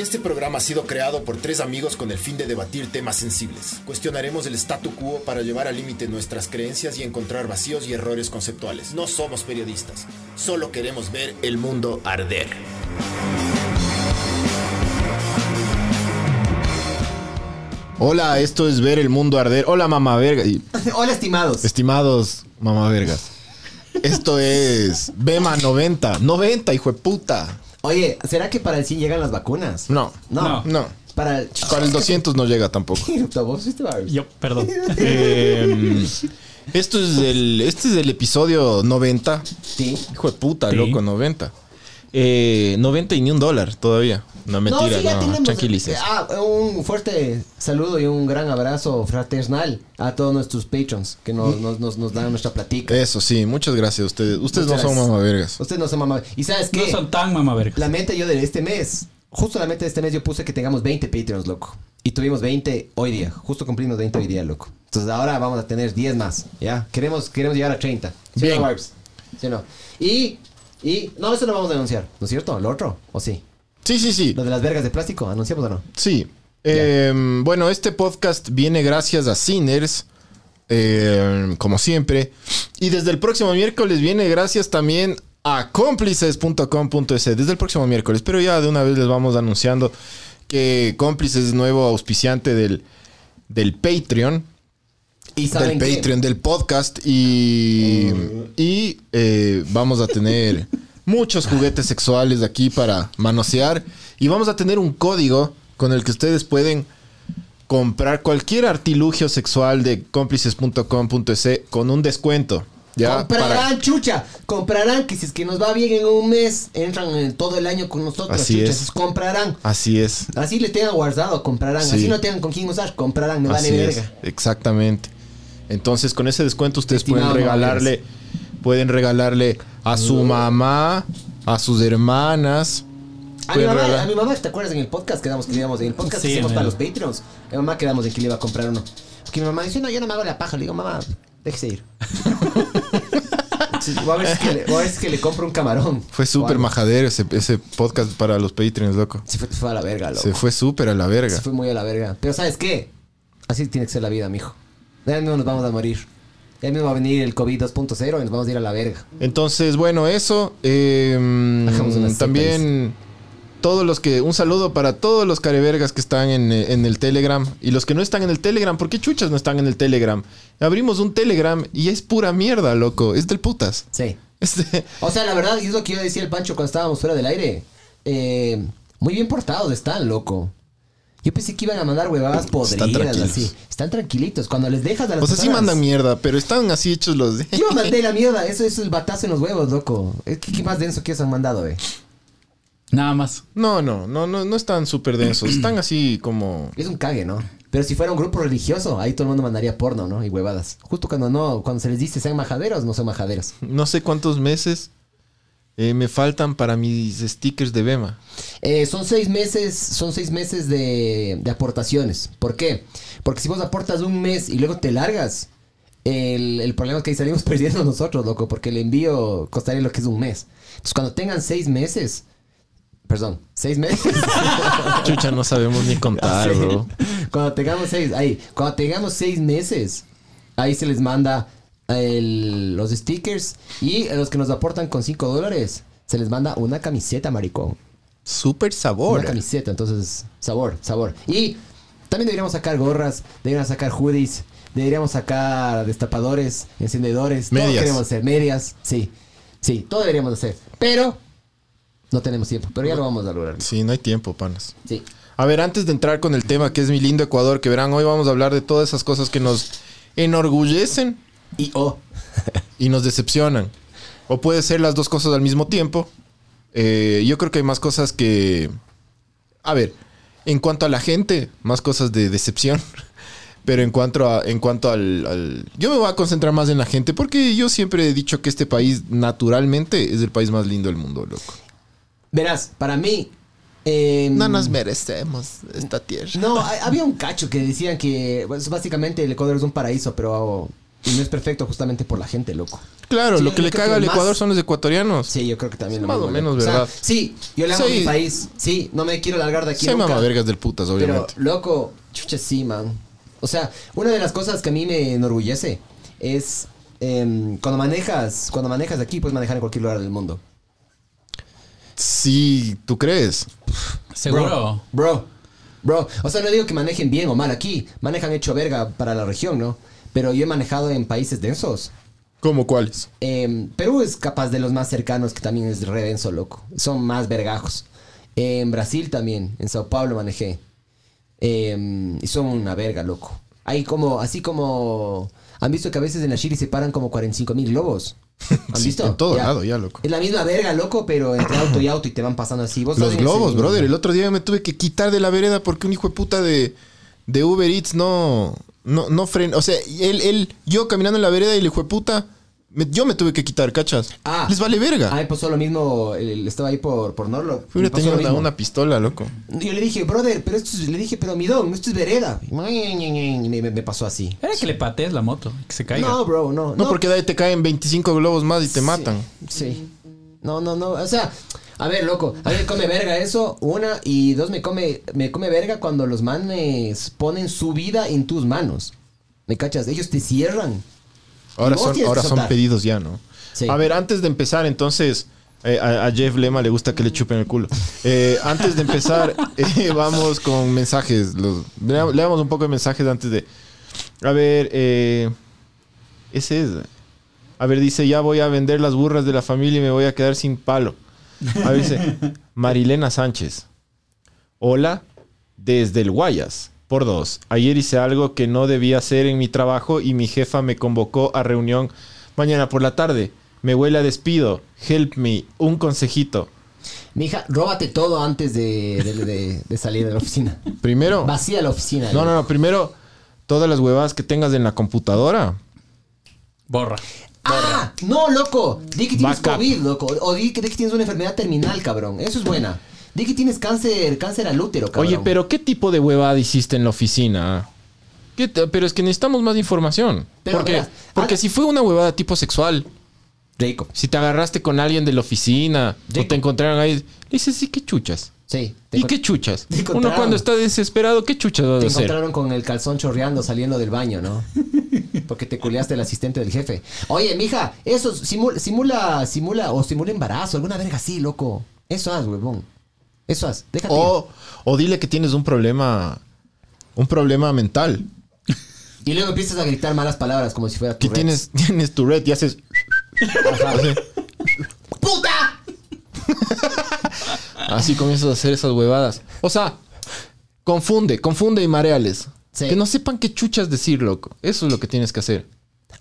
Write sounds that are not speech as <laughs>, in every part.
Este programa ha sido creado por tres amigos con el fin de debatir temas sensibles. Cuestionaremos el statu quo para llevar al límite nuestras creencias y encontrar vacíos y errores conceptuales. No somos periodistas, solo queremos ver el mundo arder. Hola, esto es ver el mundo arder. Hola, mamá verga. <laughs> Hola, estimados. Estimados mamá vergas. Esto es Bema 90. 90, hijo de puta. Oye, ¿será que para el 100 llegan las vacunas? No. No. No. Para el... Para el 200 no llega tampoco. ¿Vos fuiste Barbs? Yo, perdón. <laughs> Eh, esto es el, este es el episodio 90. Sí. Hijo de puta, Sí. loco, 90. Eh, 90 y ni un dólar todavía. No, mentira, sí, ya no, tenemos. tranquilices. Ah, un fuerte saludo y un gran abrazo fraternal a todos nuestros patrons que nos, nos, nos, nos dan nuestra platica. Eso sí, muchas gracias a ustedes. Ustedes Muchas no son mamavergas. Ustedes no son mamá. ¿Y sabes No qué? son tan mamá verga. La meta yo de este mes, justo la meta de este mes yo puse que tengamos 20 Patreons, loco. Y tuvimos 20 hoy día. Justo cumplimos 20 hoy día, loco. Entonces ahora vamos a tener 10 más, ¿ya? Queremos, queremos llegar a 30. ¿Sí Bien. no? ¿Sí o no? Y, y, no, eso no vamos a denunciar, ¿no es cierto? ¿Lo otro? ¿O sí? Sí, sí, sí. ¿Lo de las vergas de plástico? ¿Anunciamos o no? Sí. Eh, bueno, este podcast viene gracias a Sinners, eh, como siempre. Y desde el próximo miércoles viene gracias también a cómplices.com.es. Desde el próximo miércoles. Pero ya de una vez les vamos anunciando que Cómplices es nuevo auspiciante del, del Patreon. Y Del qué? Patreon, del podcast. Y, y eh, vamos a tener muchos juguetes sexuales aquí para manosear. Y vamos a tener un código con el que ustedes pueden comprar cualquier artilugio sexual de cómplices.com.es con un descuento. Ya, comprarán, para- chucha. Comprarán, que si es que nos va bien en un mes, entran en todo el año con nosotros, Así chucha. es. Comprarán. Así es. Así le tengan guardado, comprarán. Sí. Así no tengan con quién usar, comprarán. Me Así vale verga. exactamente. Entonces, con ese descuento ustedes pueden regalarle, pueden regalarle a su mamá, a sus hermanas. A mi, mamá, a mi mamá, ¿te acuerdas en el podcast? Quedamos que le íbamos, en el podcast Sí, que hicimos para los Patreons. Mi mamá quedamos en que le iba a comprar uno. Porque mi mamá dice, no, yo no me hago la paja. Le digo, mamá, déjese ir. <laughs> Voy, a ver si es que le, voy a ver si es que le compro un camarón. Fue súper majadero ese, ese podcast para los Patreons, loco. Se fue, se fue a la verga, loco. Se fue súper a la verga. Se fue muy a la verga. Pero ¿sabes qué? Así tiene que ser la vida, mijo. Ya mismo nos vamos a morir. Ya mismo va a venir el COVID 2.0 y nos vamos a ir a la verga. Entonces, bueno, eso. eh, también todos los que. Un saludo para todos los carevergas que están en, eh, en el Telegram. Y los que no están en el Telegram. ¿Por qué chuchas no están en el Telegram? Abrimos un Telegram y es pura mierda, loco. Es del putas. Sí. <laughs> O sea, la verdad, y es lo que yo decía el Pancho cuando estábamos fuera del aire. Eh, muy bien portados están, loco. Yo pensé que iban a mandar huevadas podridas tranquilos. así. Están tranquilitos. Cuando les dejas a las O sea, sí personas- mandan mierda, pero están así hechos los de. Yo mandé <laughs> la mierda. Eso, eso es el batazo en los huevos, loco. ¿Qué, qué más denso que os han mandado, eh? Nada más. No, no, no, no, no están súper densos. Están así como. Es un cague, ¿no? Pero si fuera un grupo religioso, ahí todo el mundo mandaría porno, ¿no? Y huevadas. Justo cuando no, cuando se les dice sean majaderos, no son majaderos. No sé cuántos meses eh, me faltan para mis stickers de Bema. Eh, son seis meses, son seis meses de, de aportaciones. ¿Por qué? Porque si vos aportas un mes y luego te largas, el, el problema es que ahí salimos <laughs> perdiendo nosotros, loco, porque el envío costaría lo que es un mes. Entonces, cuando tengan seis meses, perdón, seis meses. <laughs> Chucha, no sabemos ni contar, <laughs> bro. Cuando tengamos seis, ahí, cuando tengamos seis meses, ahí se les manda el- los stickers y a los que nos aportan con cinco dólares, se les manda una camiseta, maricón. Súper sabor. Una camiseta, entonces, sabor, sabor. Y también deberíamos sacar gorras, deberíamos sacar hoodies, deberíamos sacar destapadores, encendedores, todo Medias. queremos hacer, medias, sí, sí, todo deberíamos hacer. Pero no tenemos tiempo, pero ya lo vamos a lograr. Sí, no hay tiempo, panas. Sí. A ver, antes de entrar con el tema que es mi lindo Ecuador, que verán, hoy vamos a hablar de todas esas cosas que nos enorgullecen Y oh, y nos decepcionan. O puede ser las dos cosas al mismo tiempo. Eh, yo creo que hay más cosas que... A ver, en cuanto a la gente, más cosas de decepción. <laughs> Pero en cuanto, a, en cuanto al, al- Yo me voy a concentrar más en la gente porque yo siempre he dicho que este país naturalmente es el país más lindo del mundo, loco. verás, para mí... em, No nos merecemos esta tierra. No, ha- había un cacho que decían que pues, básicamente el Ecuador es un paraíso, pero Y no es perfecto justamente por la gente, loco. Claro, Sí, lo que le caga al más- Ecuador son los ecuatorianos. Sí, yo creo que también Es lo más mismo, o menos verdad. sí, yo le amo Sí. a mi país. Sí, no me quiero largar de aquí Se nunca. mama vergas del putas, Pero, obviamente. loco, chucha, sí, man. O sea, una de las cosas que a mí me enorgullece es em, cuando manejas, cuando manejas de aquí, puedes manejar en cualquier lugar del mundo. Sí, ¿tú crees? Seguro. Bro, bro, bro. O sea, no digo que manejen bien o mal aquí. Manejan hecho verga para la región, ¿no? Pero yo he manejado en países densos. ¿Cómo cuáles? Em, Perú es capaz de los más cercanos, que también es re denso, loco. Son más vergajos. En Brasil también, en Sao Paulo manejé. Em, y son una verga, loco. Hay como, así como... ¿Han visto que a veces en la Chile se paran como 45 mil globos? <laughs> ¿Han Sí, visto? en todo Ya. lado ya, loco. Es la misma verga, loco, pero entre auto y <clears throat> auto y te van pasando así. ¿Vos Los globos, brother. El otro día me tuve que quitar de la vereda porque un hijo de puta de, de Uber Eats no, no, no frena. O sea, él, él, yo caminando en la vereda y hijo de puta, me- yo me tuve que quitar, ¿cachas? Ah. Les vale verga. Ah, me pasó lo mismo. el- estaba ahí por, por Norlo. Hubiera tenido una, una pistola, loco. Yo le dije, brother, pero esto es, le dije, pero midón, esto es vereda. Y me, me- me pasó así. Era que le patees la moto, que se caiga. No, bro, no. No, porque de ahí te caen 25 globos más y te Sí, matan. Sí. No, no, no. O sea, a ver, loco. A mí me come verga eso, una. Y dos, me come, me come verga cuando los manes ponen su vida en tus manos. ¿Me cachas? Ellos te cierran. Ahora son, ahora son pedidos ya, ¿no? Sí. A ver, antes de empezar, entonces, eh, a, a Jeff Lema le gusta que le chupen el culo. Eh, antes de empezar, <laughs> eh, vamos con mensajes. Los, lea- leamos un poco de mensajes antes de. A ver, eh, ese es. A ver, dice: Ya voy a vender las burras de la familia y me voy a quedar sin palo. A ver, dice: Marilena Sánchez. Hola, desde el Guayas. Por dos. Ayer hice algo que no debía hacer en mi trabajo y mi jefa me convocó a reunión mañana por la tarde. Me huele a despido. Help me. Un consejito. Mija, róbate todo antes de, de- de- de salir de la oficina. Primero. Vacía la oficina. No, no, no. Primero, todas las huevadas que tengas en la computadora. Borra. ¡Ah! No, loco. Di que tienes. COVID, loco. O di que, di que tienes una enfermedad terminal, cabrón. Eso es buena. Di que tienes cáncer, cáncer al útero, cabrón. Oye, pero ¿qué tipo de huevada hiciste en la oficina? ¿Qué te- pero es que necesitamos más información. Pero porque verás, porque ah- si fue una huevada tipo sexual, Rico. si te agarraste con alguien de la oficina o Rico. te encontraron ahí, le dices, sí, qué chuchas. Sí. Te ¿Y qué chuchas? te Uno cuando está desesperado, ¿qué chuchas va a Te hacer? encontraron con el calzón chorreando saliendo del baño, ¿no? <laughs> Porque te culeaste el asistente del jefe. Oye, mija, eso simula, simula, simula o simula embarazo, alguna verga así, loco. Eso haz, huevón. Eso haz. Déjate. O, o dile que tienes un problema, un problema mental. Y luego empiezas a gritar malas palabras como si fuera tu Que tienes, <laughs> tienes tu red y haces... <laughs> ¡Puta! <laughs> Así comienzas a hacer esas huevadas. O sea, confunde, confunde y mareales. Sí. Que no sepan qué chuchas decir, loco. Eso es lo que tienes que hacer.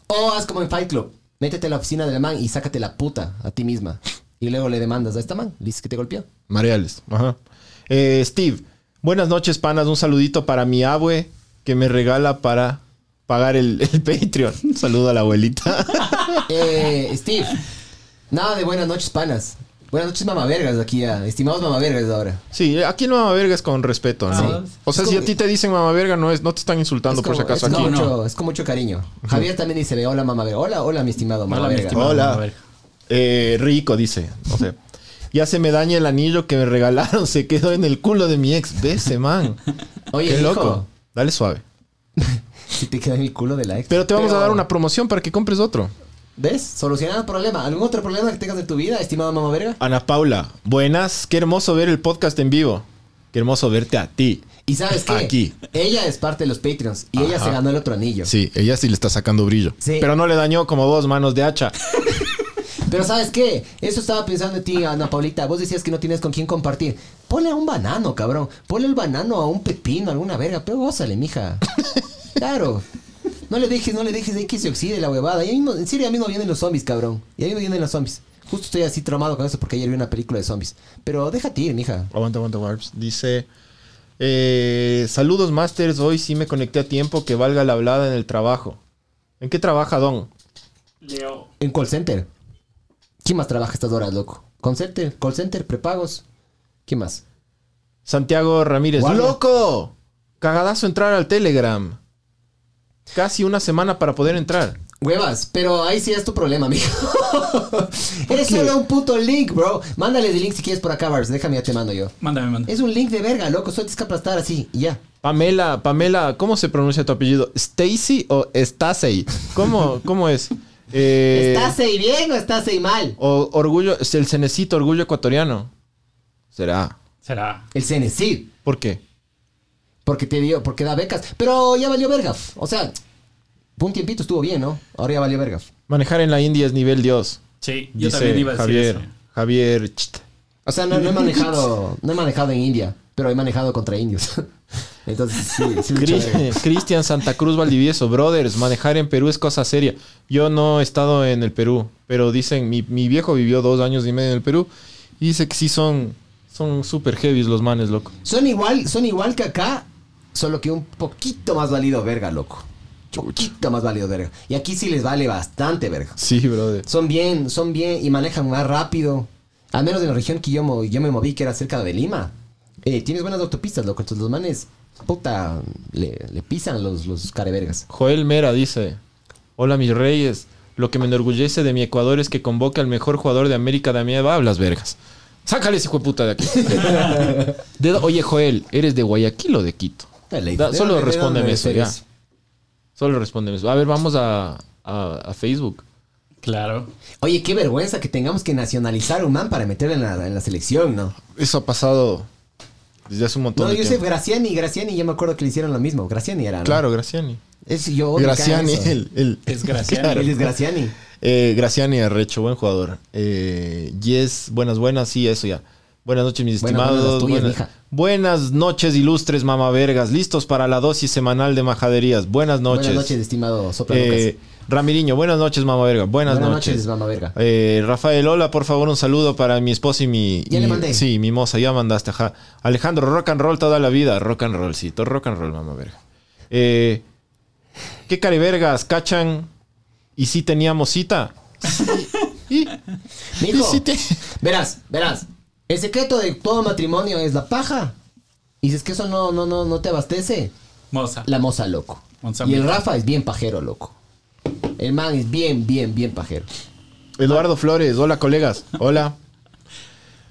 O haz como en Fight Club. Métete a la oficina del man y sácate la puta a ti misma. Y luego le demandas a esta man. Le dices que te golpeó. Mareales. Ajá. Eh, Steve, buenas noches, panas. Un saludito para mi abue que me regala para pagar el, <laughs> el Patreon. Un saludo a la abuelita. <laughs> Eh, Steve. Nada de buenas noches, panas. Buenas noches, mamavergas, aquí a estimados mamavergas ahora. Sí, aquí el mama verga es con respeto, ¿no? Sí. O sea, Es si como- a ti te dicen mama verga, no, es, no te están insultando Es por si acaso es aquí. con mucho, es con mucho cariño. Javier también dice, hola mamaverga. Hola, hola mi estimado Hola, mi mamaverga. estimado. Hola. Mama verga. Eh, rico, dice. O sea, ya se me daña el anillo que me regalaron. Se quedó en el culo de mi ex. Ve ese man. <laughs> Oye, Qué hijo, loco. Dale suave. <laughs> Si te queda en el culo de la ex. Pero te vamos a dar una promoción para que compres otro. ¿Ves? Solucionado el problema. ¿Algún otro problema que tengas en tu vida, estimado mamaverga? Ana Paula, buenas. Qué hermoso ver el podcast en vivo. Qué hermoso verte a ti. Y sabes qué? Aquí. Ella es parte de los Patreons y ella se ganó el otro anillo. Sí, ella sí le está sacando brillo. Sí. Pero no le dañó como vos, manos de hacha. <laughs> Pero ¿sabes qué? Eso estaba pensando en ti, Ana Paulita. Vos decías que no tienes con quién compartir. Ponle a un banano, cabrón. Ponle el banano a un pepino, alguna verga. Pero gózale, mija. <laughs> Claro. No le dejes, no le dejes ahí que se oxide la huevada. Y ahí mismo- en serio, a mí no vienen los zombies, cabrón. Y a mí me vienen los zombies. Justo estoy así traumado con eso porque ayer vi una película de zombies. Pero déjate ir, mija. Aguanta, aguanta, Warps. Dice: eh, Saludos, Masters. Hoy sí me conecté a tiempo que valga la hablada en el trabajo. ¿En qué trabaja, Don? Leo. En call center. ¿Quién más trabaja estas horas, loco? Call center, call center, prepagos. ¿Quién más? Santiago Ramírez. Guardia. ¡Loco! Cagadazo entrar al Telegram. Casi una semana para poder entrar. Huevas, pero ahí sí es tu problema, amigo. <laughs> es solo un puto link, bro. Mándale el link si quieres por acá, Bars. Déjame, ya te mando yo. Mándame, mándame. Es un link de verga, loco. Solo tienes que aplastar así y ya. Pamela, Pamela, ¿cómo se pronuncia tu apellido? ¿Stacy o Stasey? ¿Cómo, cómo es? Eh, ¿Estás ahí bien o estás ahí mal? o orgullo, es el cenecito, orgullo ecuatoriano. Será. Será. El CNC. ¿Por qué? Porque te dio, porque da becas. Pero ya valió verga. O sea, un tiempito estuvo bien, ¿no? Ahora ya valió verga. Manejar en la India es nivel Dios. Sí, yo Dice también iba a decir Javier. eso. Javier. cht. O sea, no, no he manejado, <laughs> no he manejado en India, pero he manejado contra indios. <laughs> Entonces, sí, sí. <laughs> Cristian Santa Cruz Valdivieso, brothers, manejar en Perú es cosa seria. Yo no he estado en el Perú, pero dicen, mi, mi viejo vivió dos años y medio en el Perú y dice que sí son son súper heavies los manes, loco. Son igual, son igual que acá, solo que un poquito más válido verga, loco. Poquito más válido verga. Y aquí sí les vale bastante verga. Sí, brother. Son bien, son bien y manejan más rápido. Al menos en la región que yo, yo me moví, que era cerca de Lima. Eh, tienes buenas autopistas, loco. Entonces los manes, puta, le, le pisan los, los carevergas. Joel Mera dice: Hola, mis reyes. Lo que me enorgullece de mi Ecuador es que convoque al mejor jugador de América de a las vergas. Sácale ese hijo de puta de aquí. <laughs> De- oye, Joel, ¿eres de Guayaquil o de Quito? Dale, Da- ¿de solo de respóndeme eso, ya. Solo respóndeme eso. A ver, vamos a, a- a Facebook. Claro. Oye, qué vergüenza que tengamos que nacionalizar un man para meterlo en la, en la selección, ¿no? Eso ha pasado desde hace un montón No, de yo sé, tiempo. Graciani, Graciani, yo me acuerdo que le hicieron lo mismo. Graciani era, ¿no? Claro, Graciani. Es, yo Graciani, el, el- Es Graciani. Claro. Él es Graciani. Eh, Graciani Arrecho, buen jugador. Eh, yes, buenas, buenas, sí, eso ya. Buenas noches, mis Buenas, buenas, estimados. las tuyas, buenas. Buenas noches, ilustres mamavergas. Listos para la dosis semanal de majaderías. Buenas noches. Buenas noches, estimado Sopla Eh, Ramiriño, buenas noches, mamaverga. Buenas, Buenas noches. noches, mamá verga. Eh, Rafael, hola, por favor, un saludo para mi esposa y mi. Ya y- le mandé. Sí, mi moza, ya mandaste, ajá. Alejandro, rock and roll toda la vida. Rock and rollcito, rock and roll, mamá verga. Eh, ¿Qué carivergas cachan? ¿Y si teníamos cita? <laughs> ¿Y? Mijo, y si te- verás, verás. El secreto de todo matrimonio es la paja. Y si es que eso no, no, no, no te abastece, Moza. la moza, loco. Moza y el. Rafa es bien pajero, loco. El man es bien, bien, bien pajero. Eduardo Flores, hola colegas, hola. <laughs>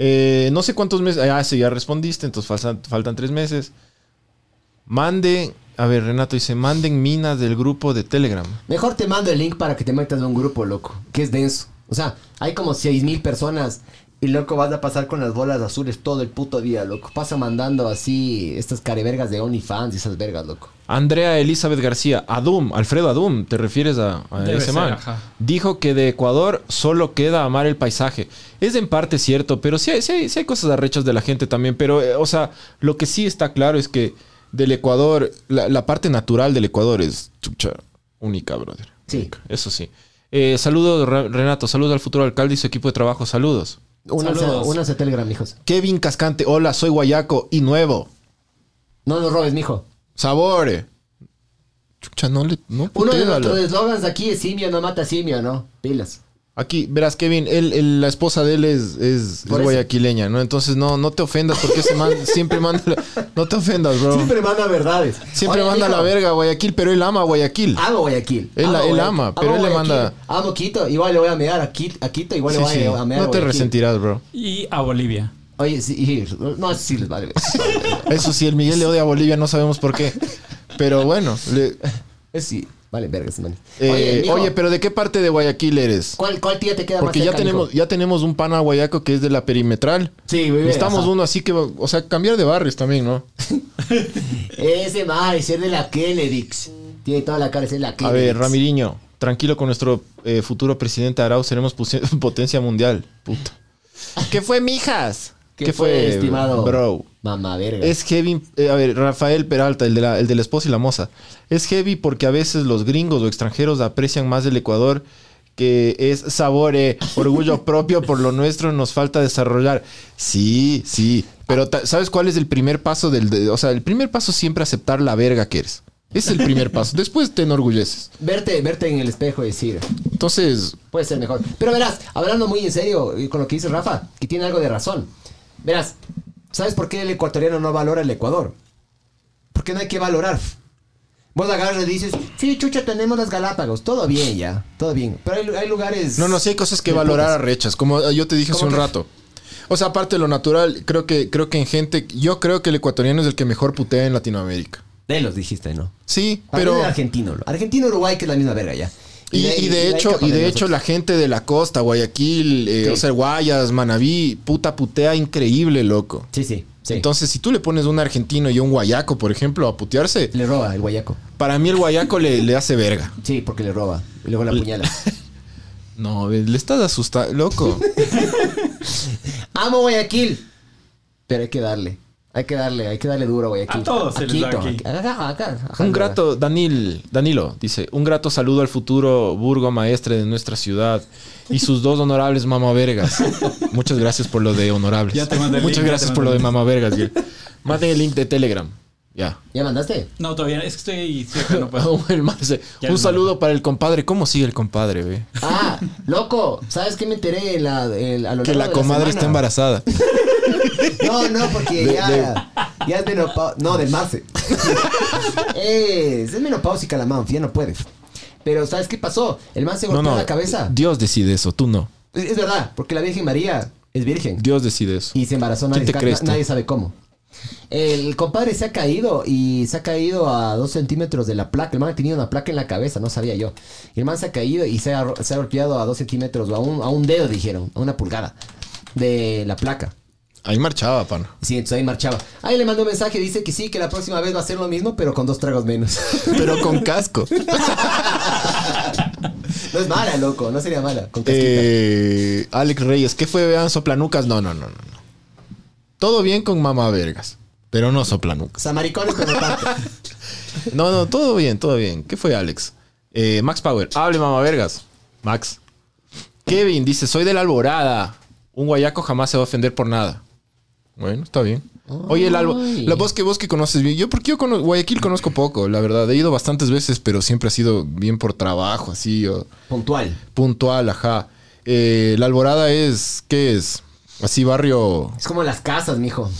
Eh, no sé cuántos meses. Ah, sí, ya respondiste, entonces faltan, faltan tres meses. Mande, a ver, Renato dice: manden minas del grupo de Telegram. Mejor te mando el link para que te metas a un grupo, loco. Que es denso. O sea, hay como seis mil personas. Y loco, vas a pasar con las bolas azules todo el puto día, loco. Pasa mandando así estas carevergas de OnlyFans y esas vergas, loco. Andrea Elizabeth García, Adum, Alfredo Adum, ¿te refieres a, ese ser, man? ajá. Dijo que de Ecuador solo queda amar el paisaje. Es en parte cierto, pero sí hay, sí hay, sí hay cosas arrechas de la gente también. Pero, eh, o sea, lo que sí está claro es que del Ecuador, la, la parte natural del Ecuador es chucha, única, brother. Sí. Única, eso sí. Eh, saludos, Re- Renato, saludos al futuro alcalde y su equipo de trabajo, saludos. Únanse, Saludos. únanse a Telegram, hijos. Kevin Cascante, hola, soy Guayaco y nuevo. No nos robes, mijo. Sabore. Chucha, no le. No Uno de putealo. nuestros eslogans aquí es simio no mata simio, ¿no? Pilas. Aquí, verás, Kevin, él, él- la esposa de él es, guayaquileña, ¿no? Entonces no, no te ofendas porque ese man <laughs> siempre manda. No te ofendas, bro. Siempre, manda verdades. Oye, manda mijo, la verga a Guayaquil, pero él ama a Guayaquil. Amo Guayaquil. Él- amo él Guayaquil, ama, amo pero él le manda- Amo Quito, igual le voy a mear a Quito, a Quito igual Sí, le voy sí. a, mear a No te resentirás, bro. Y a Bolivia. Oye, sí, y- no, sí les vale. <laughs> Eso sí, el Miguel le odia a Bolivia, no sabemos por qué. Pero bueno. le- Es sí, vale, vergas, man. eh, oye, oye, pero ¿de qué parte de Guayaquil eres? ¿cuál, ¿cuál tía te queda Porque más ya cerca, tenemos, mijo? ya tenemos un pana guayaco que es de la perimetral. Sí, Necesitamos ajá. uno así que, o sea, cambiar de barrios también, ¿no? <laughs> Ese man, es de la Kennedys. Tiene toda la cara de ser la A Kennedys. ver, Ramiriño, tranquilo con nuestro eh, futuro presidente Arau, seremos <laughs> potencia mundial. Puta. ¿Qué fue, mijas? ¿Qué, fue, estimado? bro? Mamá verga. Es heavy, eh, a ver, Rafael Peralta, el de, la, el de la esposa y la moza. Es heavy porque a veces los gringos o extranjeros aprecian más el Ecuador que es sabor, eh, orgullo <laughs> propio por lo nuestro nos falta desarrollar. Sí, sí, pero ¿sabes cuál es el primer paso del... de- o sea, el primer paso es siempre aceptar la verga que eres. Es el primer paso. Después te enorgulleces. Verte, verte en el espejo y decir, Entonces, puede ser mejor. Pero verás, hablando muy en serio con lo que dice Rafa, que tiene algo de razón. Verás, ¿sabes por qué el ecuatoriano no valora el Ecuador? Porque no hay que valorar. Vos agarras y dices, sí, chucha, tenemos las Galápagos. Todo bien ya, todo bien. Pero hay, hay lugares... No, no, sí hay cosas que valorar a rechas, como yo te dije hace ¿Cómo un que? rato. O sea, aparte de lo natural, creo que, creo que en gente, yo creo que el ecuatoriano es el que mejor putea en Latinoamérica. De los dijiste, ¿no? Sí, pero... argentino. lo- Argentino-Uruguay que es la misma verga ya. Y, de hecho, y de hecho la gente de la costa, Guayaquil, eh, Sí. o sea, Guayas, Manabí, puta putea increíble, loco. Sí, sí, sí. Entonces, si tú le pones un argentino y un guayaco, por ejemplo, a putearse, Le roba el guayaco. para mí el guayaco le, le hace verga. Sí, porque le roba. Y luego la apuñala. <laughs> No, le estás asustando, loco. <laughs> Amo Guayaquil. Pero hay que darle. Hay que darle, hay que darle duro Guayaquil. A todos se les da Quito, aquí. Acá, acá, acá. Un grato, Danil, Danilo, dice, un grato saludo al futuro burgo maestre de nuestra ciudad y sus dos honorables mamavergas. Muchas gracias por lo de honorables. Ya te mandé el Muchas link, ya gracias te por lo de mandé mamavergas. Gil. Manden el link de Telegram. Ya. ¿Ya mandaste? No, todavía es que estoy cerca, no <laughs> puedo. Ya un saludo para el compadre. ¿Cómo sigue el compadre, ve? Ah, loco, ¿sabes qué me enteré en la, en- a lo Que largo la de comadre está semana? embarazada. <laughs> No, no, porque De- ya, de- ya es menopausia. No, del Marce. <laughs> es, es menopáusica la man, ya no puede. Pero ¿sabes qué pasó? El man se No, golpeó no. la cabeza. Dios decide eso, tú no. Es, es verdad, porque la Virgen María es virgen. Dios decide eso. Y se embarazó, ¿Quién nadie, te ca- crees nadie sabe cómo. El compadre se ha caído y se ha caído a dos centímetros de la placa. El man tenía una placa en la cabeza, no sabía yo. El man se ha caído y se ha, se ha golpeado a dos centímetros a un, a un dedo, dijeron, a una pulgada de la placa. Ahí marchaba, pana. Sí, entonces ahí marchaba. Ahí le mandó un mensaje, dice que sí, que la próxima vez va a hacer lo mismo, pero con dos tragos menos. <laughs> Pero con casco. <laughs> no es mala, loco, no sería mala. Con. Eh, Alex Reyes, ¿qué fue? Vean soplanucas. No, no, no, no. Todo bien con mamá vergas. Pero no soplanucas. O sea, maricones, pero no tanto. <laughs> No, no, todo bien, todo bien. ¿Qué fue, Alex? Eh, Max Power, hable mamá vergas. Max. Kevin dice, soy de la alborada. Un guayaco jamás se va a ofender por nada. Bueno, está bien. Oye, el albo la voz que vos que conoces bien. Yo, porque yo conozco, Guayaquil conozco poco, la verdad. He ido bastantes veces, pero siempre ha sido bien por trabajo, así, o Puntual. puntual, ajá. Eh, la alborada es, ¿qué es? Así barrio. Es como las casas, mijo.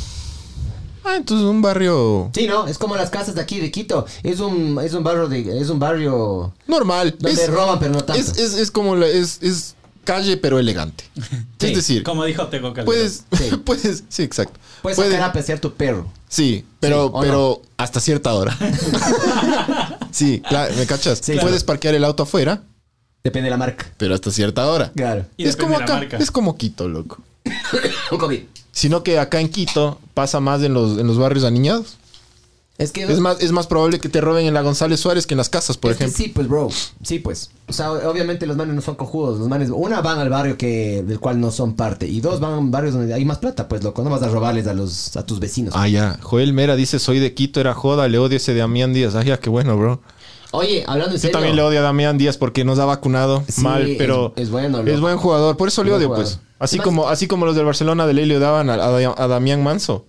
Ah, entonces un barrio Sí, ¿no? Es como las casas de aquí de Quito. Es un, es un barrio de, es un barrio normal. donde Es- roban, pero no tanto. Es, es, es como la, es, es calle pero elegante. <laughs> Sí, es decir, Como dijo Tego Calderón. puedes, Sí. <laughs> puedes, sí, exacto. Puedes Puede- sacar a pasear tu perro. sí, pero, Sí, ¿o pero hasta cierta hora. <laughs> sí, claro, ¿me cachas? Sí, puedes parquear el auto afuera, Depende de la marca. pero hasta cierta hora. Claro. Y es depende como de la acá, marca. es como Quito, loco. <coughs> COVID. Sino que acá en Quito pasa más en los, en los barrios aniñados. Es que... Es más, es más probable que te roben en la González Suárez que en las casas, por es que ejemplo. sí, pues, bro. Sí, pues. O sea, obviamente los manes no son cojudos. Los manes, una, van al barrio que del cual no son parte. Y dos, van a barrios donde hay más plata, pues, loco. No vas a robarles a los a tus vecinos. Ah, ya. Joel Mera dice, soy de Quito, era joda, le odio ese Damián Díaz. Ah, ya, qué bueno, bro. Oye, hablando en Yo serio. también le odio a Damián Díaz porque nos ha vacunado Sí, mal, pero es- es bueno, es buen jugador. Por eso le Es odio, pues. Así como, así como los del Barcelona de ley le odiaban a, a- a Damián Manso.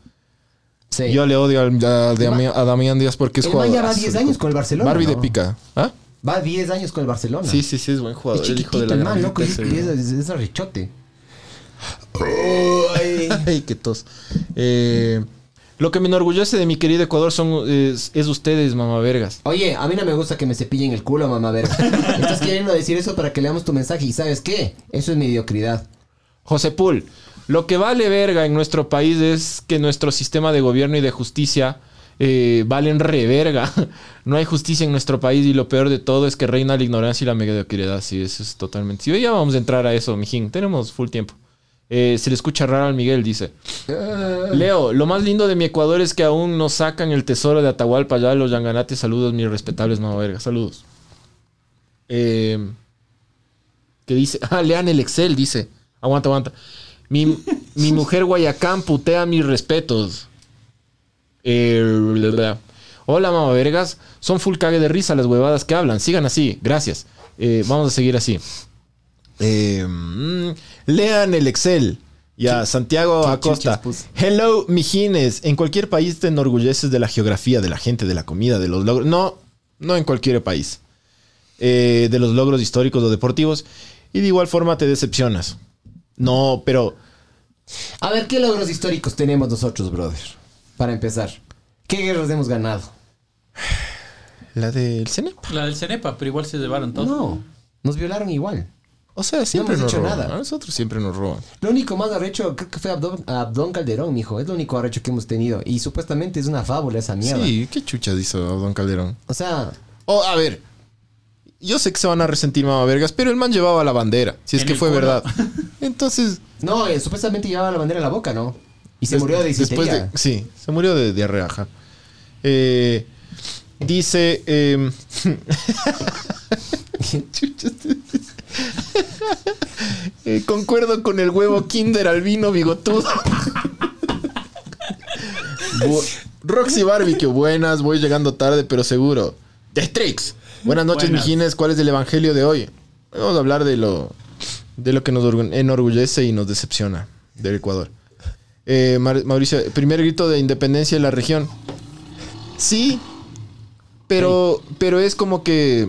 Sí. Yo le odio a, Damián, a Damián Díaz porque es El man jugador. ya va 10 años con el Barcelona, Barbie de pica. ¿Ah? Va 10 años con el Barcelona. Sí, sí, sí, es buen Es jugador. el hijo de la el man, loco. Es, es, es- es arrechote. Ay, qué tos. Eh, lo que me enorgullece de mi querido Ecuador son es, es ustedes, mamá vergas. Oye, a mí no me gusta que me cepillen el culo, mamá verga. <laughs> Estás queriendo decir eso para que leamos tu mensaje y ¿sabes qué? Eso es mediocridad. José Pul, lo que vale verga en nuestro país es que nuestro sistema de gobierno y de justicia eh, valen reverga. <laughs> No hay justicia en nuestro país y lo peor de todo es que reina la ignorancia y la mediocridad. Sí, eso es totalmente. Sí, ya vamos a entrar a eso, mijín. Tenemos full tiempo. Eh, se le escucha raro al Miguel, dice. Leo, lo más lindo de mi Ecuador es que aún no sacan el tesoro de Atahualpa ya los Yanganates. Saludos, mis respetables mamá verga. Saludos. Eh, que dice, <laughs> ah, lean el Excel, dice. Aguanta, aguanta. Mi, mi <laughs> mujer Guayacán putea mis respetos. Eh, bla, bla. Hola, mamá vergas. Son full cague de risa las huevadas que hablan. Sigan así. Gracias. Eh, vamos a seguir así. Eh, mm, lean el Excel. Ya, Santiago Acosta. Hello, mijines. En cualquier país te enorgulleces de la geografía, de la gente, de la comida, de los logros. No, no en cualquier país. Eh, de los logros históricos o deportivos. Y de igual forma te decepcionas. No, pero A ver, ¿qué logros históricos tenemos nosotros, brother? Para empezar. ¿Qué guerras hemos ganado? La del CENEP. La del Cenepa, pero igual se llevaron todos. No, nos violaron igual. O sea, siempre hemos nos roban. nada. A nosotros siempre nos roban. Lo único más arrecho, creo que fue Abdón, Abdón Calderón, mijo. Es lo único arrecho que hemos tenido. Y supuestamente es una fábula esa mierda. Sí, qué chuchas hizo Don Calderón. O sea, Oh, a ver. Yo sé que se van a resentir mamá vergas, pero el man llevaba la bandera. Si es que fue culo. verdad. <laughs> Entonces. no, eh, supuestamente llevaba la bandera en la boca, ¿no? Y se des- murió de después disentería. de Sí, se murió de diarrea. Eh, dice. em. <laughs> Eh, concuerdo con el huevo Kinder albino bigotudo. Roxy Barbecue, buenas, voy llegando tarde, pero seguro. The Strix. Buenas noches, Buenas. mijines. ¿Cuál es el evangelio de hoy? Vamos a hablar de lo, de lo que nos orgu- enorgullece y nos decepciona del Ecuador. Eh, Mauricio, primer grito de independencia de la región. Sí, pero, pero es como que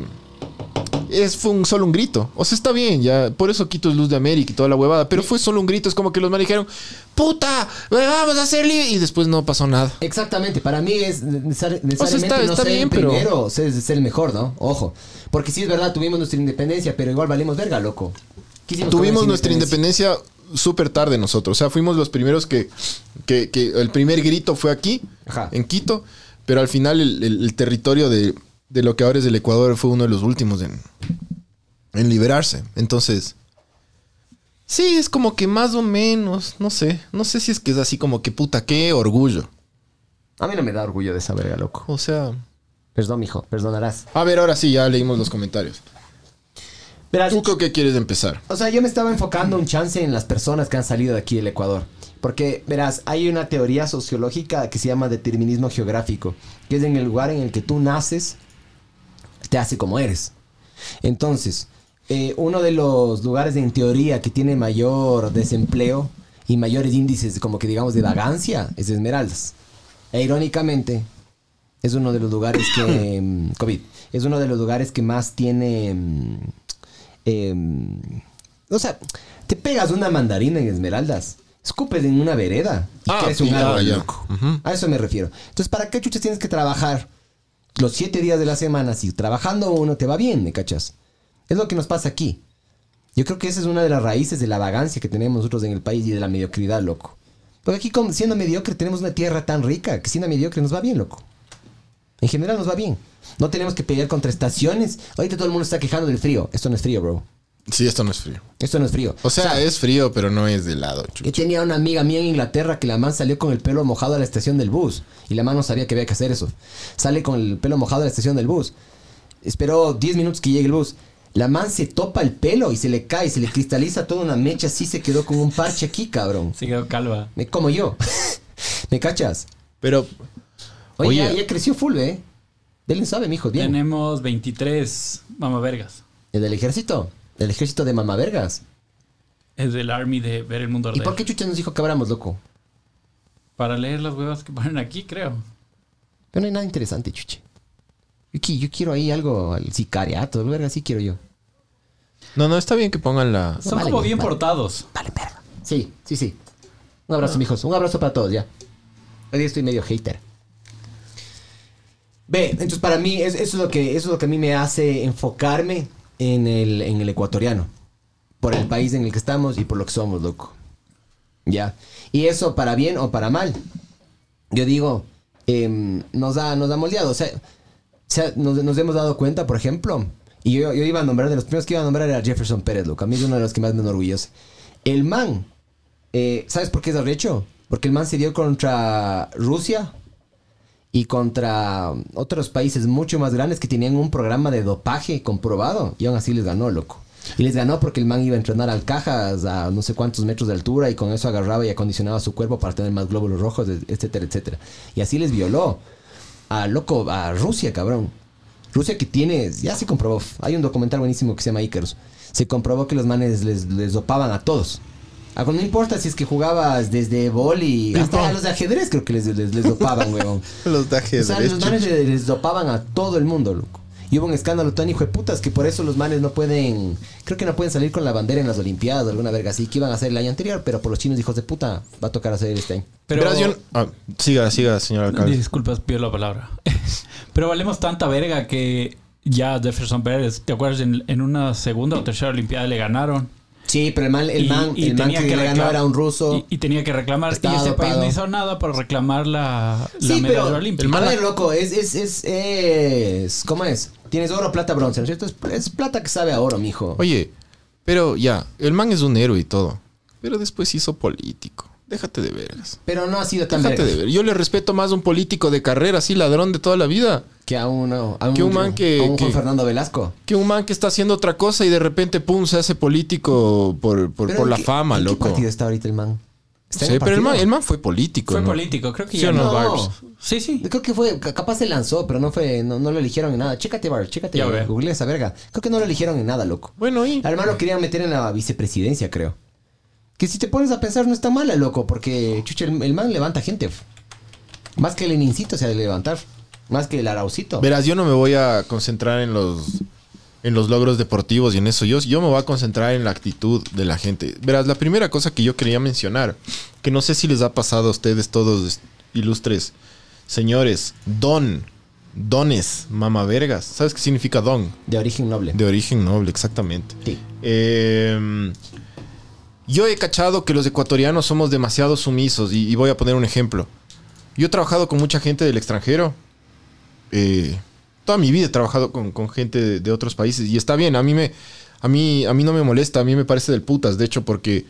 es fue un, solo un grito. O sea, está bien, ya. Por eso Quito es luz de América y toda la huevada. Pero fue solo un grito. Es como que los manes dijeron, puta, vamos a hacer libre. Y después no pasó nada. Exactamente, para mí es neces- necesariamente está- no está ser bien, el pero- primero, ser, ser el mejor, ¿no? Ojo. Porque sí es verdad, tuvimos nuestra independencia, pero igual valimos verga, loco. ¿Qué hicimos con Tuvimos nuestra independencia súper tarde nosotros. O sea, fuimos los primeros que, que, que el primer grito fue aquí, Ajá. en Quito. Pero al final el, el- el territorio de, de lo que ahora es el Ecuador fue uno de los últimos en, en liberarse. Entonces, sí, es como que más o menos, no sé. No sé si es que es así como que puta, qué orgullo. A mí no me da orgullo de esa verga, loco. O sea... Perdón, mijo, perdonarás. A ver, ahora sí, ya leímos los comentarios. Verás, ¿Tú con qué quieres empezar? O sea, yo me estaba enfocando un chance en las personas que han salido de aquí del Ecuador. Porque, verás, hay una teoría sociológica que se llama determinismo geográfico, que es en el lugar en el que tú naces, te hace como eres. Entonces, eh, uno de los lugares en teoría que tiene mayor desempleo y mayores índices, como que digamos, de vagancia, es Esmeraldas. E irónicamente, es uno de los lugares que... mm, <coughs> COVID. Es uno de los lugares que más tiene... mm, em, o sea, te pegas una mandarina en Esmeraldas, escupes en una vereda y Ah, un árbol, ya. A eso me refiero. Entonces, ¿para qué chuchas tienes que trabajar los siete días de la semana? Si trabajando uno te va bien, ¿me cachas? Es lo que nos pasa aquí. Yo creo que esa es una de las raíces de la vagancia que tenemos nosotros en el país y de la mediocridad, loco. Porque aquí, siendo mediocre, tenemos una tierra tan rica que siendo mediocre nos va bien, loco. En general nos va bien. No tenemos que pelear contra estaciones. Ahorita todo el mundo está quejando del frío. Esto no es frío, bro. Sí, esto no es frío. Esto no es frío. O sea, es frío, pero no es de helado. Yo tenía una amiga mía en Inglaterra que la man salió con el pelo mojado a la estación del bus. Y la man no sabía que había que hacer eso. Sale con el pelo mojado a la estación del bus. Esperó 10 minutos que llegue el bus. La man se topa el pelo y se le cae, se le cristaliza toda una mecha así, se quedó con un parche aquí, cabrón. Se quedó calva. Me como yo. <laughs> ¿Me cachas? Pero, Oye, Oye. Ya, ya creció full, ¿eh? Delen sabe, mijo, bien. Tenemos 23 mamavergas. El del ejército. El ejército de mamavergas. Es del Army de ver el mundo ¿Y arder. por qué chucha nos dijo que abramos, loco? Para leer las huevas que ponen aquí, creo. Pero no hay nada interesante, chuche. Yo, qui- yo quiero ahí algo, al sicariato, verga, así quiero yo. no, no, está bien que pongan la... Son vale, como bien vale. portados. Vale, verga. Sí, sí, sí. Un abrazo, mijos. Un abrazo para todos, ya. Hoy día estoy medio hater. Ve, entonces para mí, es- eso, es lo que, eso es lo que a mí me hace enfocarme en el, en el ecuatoriano. Por el país en el que estamos y por lo que somos, loco. Ya. Y eso para bien o para mal. Yo digo, em, nos, ha, nos ha moldeado. O sea, o sea, nos, hemos dado cuenta, por ejemplo, y yo, yo iba a nombrar, de los primeros que iba a nombrar era Jefferson Pérez, loco. A mí es uno de los que más me enorgullece. El man, eh, ¿sabes por qué es arrecho? Porque el man se dio contra Rusia y contra otros países mucho más grandes que tenían un programa de dopaje comprobado y aún así les ganó, loco. Y les ganó porque el man iba a entrenar al cajas a no sé cuántos metros de altura y con eso agarraba y acondicionaba su cuerpo para tener más glóbulos rojos, etcétera, etcétera. Y así les violó a loco, a Rusia, cabrón. Rusia que tiene, ya se comprobó, hay un documental buenísimo que se llama Icarus. Se comprobó que los manes les, les dopaban a todos. Ah, No importa si es que jugabas desde boli, hasta a los de ajedrez creo que les, les, les dopaban, <laughs> weón. Los de O sea, ajedrez, los manes les, les dopaban a todo el mundo, loco. Y hubo un escándalo tan hijo de putas que por eso los manes no pueden, creo que no pueden salir con la bandera en las Olimpiadas o alguna verga así, que iban a hacer el año anterior, pero por los chinos hijos de puta va a tocar hacer este año. Pero, yo- ah, siga, siga, señor alcalde. Disculpas, pido la palabra. <laughs> Pero valemos tanta verga que ya Jefferson Pérez, ¿te acuerdas? En, en una segunda o tercera Olimpiada le ganaron. Sí, pero el man, el Y- man, y el man que, que le ganó era un ruso. Y, y tenía que reclamar. Y este país no hizo nada para reclamar la, la Sí, medalla pero olímpica. el man- ver, loco, es, es, es, es, ¿cómo es? Tienes oro, plata, bronce, ¿no es cierto? Es, es plata que sabe a oro, mijo. Oye, pero ya, el man es un héroe y todo. Pero después hizo político. Déjate de vergas. Pero no ha sido tan Déjate de ver. Yo le respeto más a un político de carrera, así ladrón de toda la vida, que a uno, a un, Que un man que- a un Juan que- Fernando Velasco. que un man que está haciendo otra cosa y de repente, pum, se hace político por, por, Pero por ¿en la qué- fama, ¿en qué loco. partido está ahorita el man? ¿Está en Sí, pero el man, el man fue político. Fue ¿no? político, creo que ¿Sí ya no, no. Barbs? Sí, sí. Creo que fue, ca- capaz se lanzó, pero no fue, no, no lo eligieron en nada. Chécate, Bar, chécate, Ya google esa verga. Creo que no lo eligieron en nada, loco. Bueno, y Al man lo querían meter en la vicepresidencia, creo. Que si te pones a pensar no está mala, loco, porque chucha, el, el man levanta gente. Más que el Lenincito se ha de levantar. Más que el Araucito. verás, yo no me voy a concentrar en los en los logros deportivos y en eso. Yo, yo me voy a concentrar en la actitud de la gente. Verás, la primera cosa que yo quería mencionar, que no sé si les ha pasado a ustedes todos ilustres señores, don, dones, mamavergas. ¿Sabes qué significa don? De origen noble. De origen noble, exactamente. Sí. Eh, yo he cachado que los ecuatorianos somos demasiado sumisos y, y voy a poner un ejemplo. Yo he trabajado con mucha gente del extranjero. Eh, toda mi vida he trabajado con, con gente de, de otros países y está bien. A mí me, a mí, a mí no me molesta. A mí me parece del putas. De hecho, porque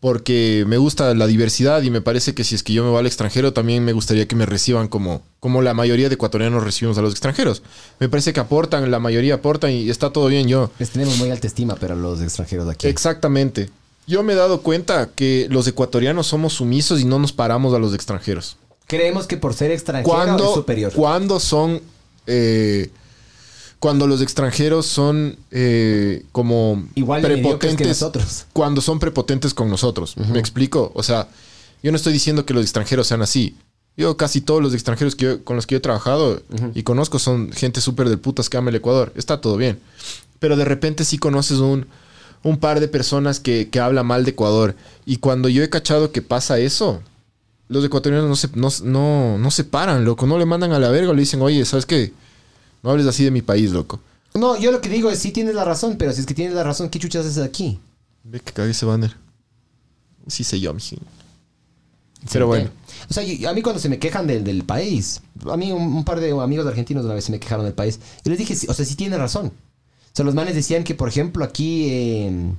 porque me gusta la diversidad y me parece que si es que yo me voy al extranjero también me gustaría que me reciban como, como la mayoría de ecuatorianos recibimos a los extranjeros. Me parece que aportan, la mayoría aportan y está todo bien. Yo, Les tenemos muy alta estima, pero los extranjeros de aquí. Exactamente. Yo me he dado cuenta que los ecuatorianos somos sumisos y no nos paramos a los extranjeros. Creemos que por ser extranjero es Cuando, superior. cuando son. eh, cuando los extranjeros son eh, como Igual mediocres que nosotros. Cuando son prepotentes con nosotros. ¿Me explico? O sea, yo no estoy diciendo que los extranjeros sean así. Yo casi todos los extranjeros que yo- con los que yo he trabajado y conozco son gente súper del putas que ama el Ecuador. Está todo bien. Pero de repente sí conoces un, un par de personas que, que habla mal de Ecuador. Y cuando yo he cachado que pasa eso, los ecuatorianos no se, no, no, no se paran, loco. No le mandan a la verga. Le dicen, oye, ¿sabes qué? No hables así de mi país, loco. No, yo lo que digo es sí tienes la razón, pero si es que tienes la razón, ¿qué chuchas haces aquí? Ve que cagué ese banner. Sí sé yo, mijín. Pero bueno. O sea, yo- a mí cuando se me quejan del, del país, a mí un, un par de amigos argentinos una vez se me quejaron del país. Y les dije, sí, o sea, sí tiene razón. O sea, los manes decían que, por ejemplo, aquí eh,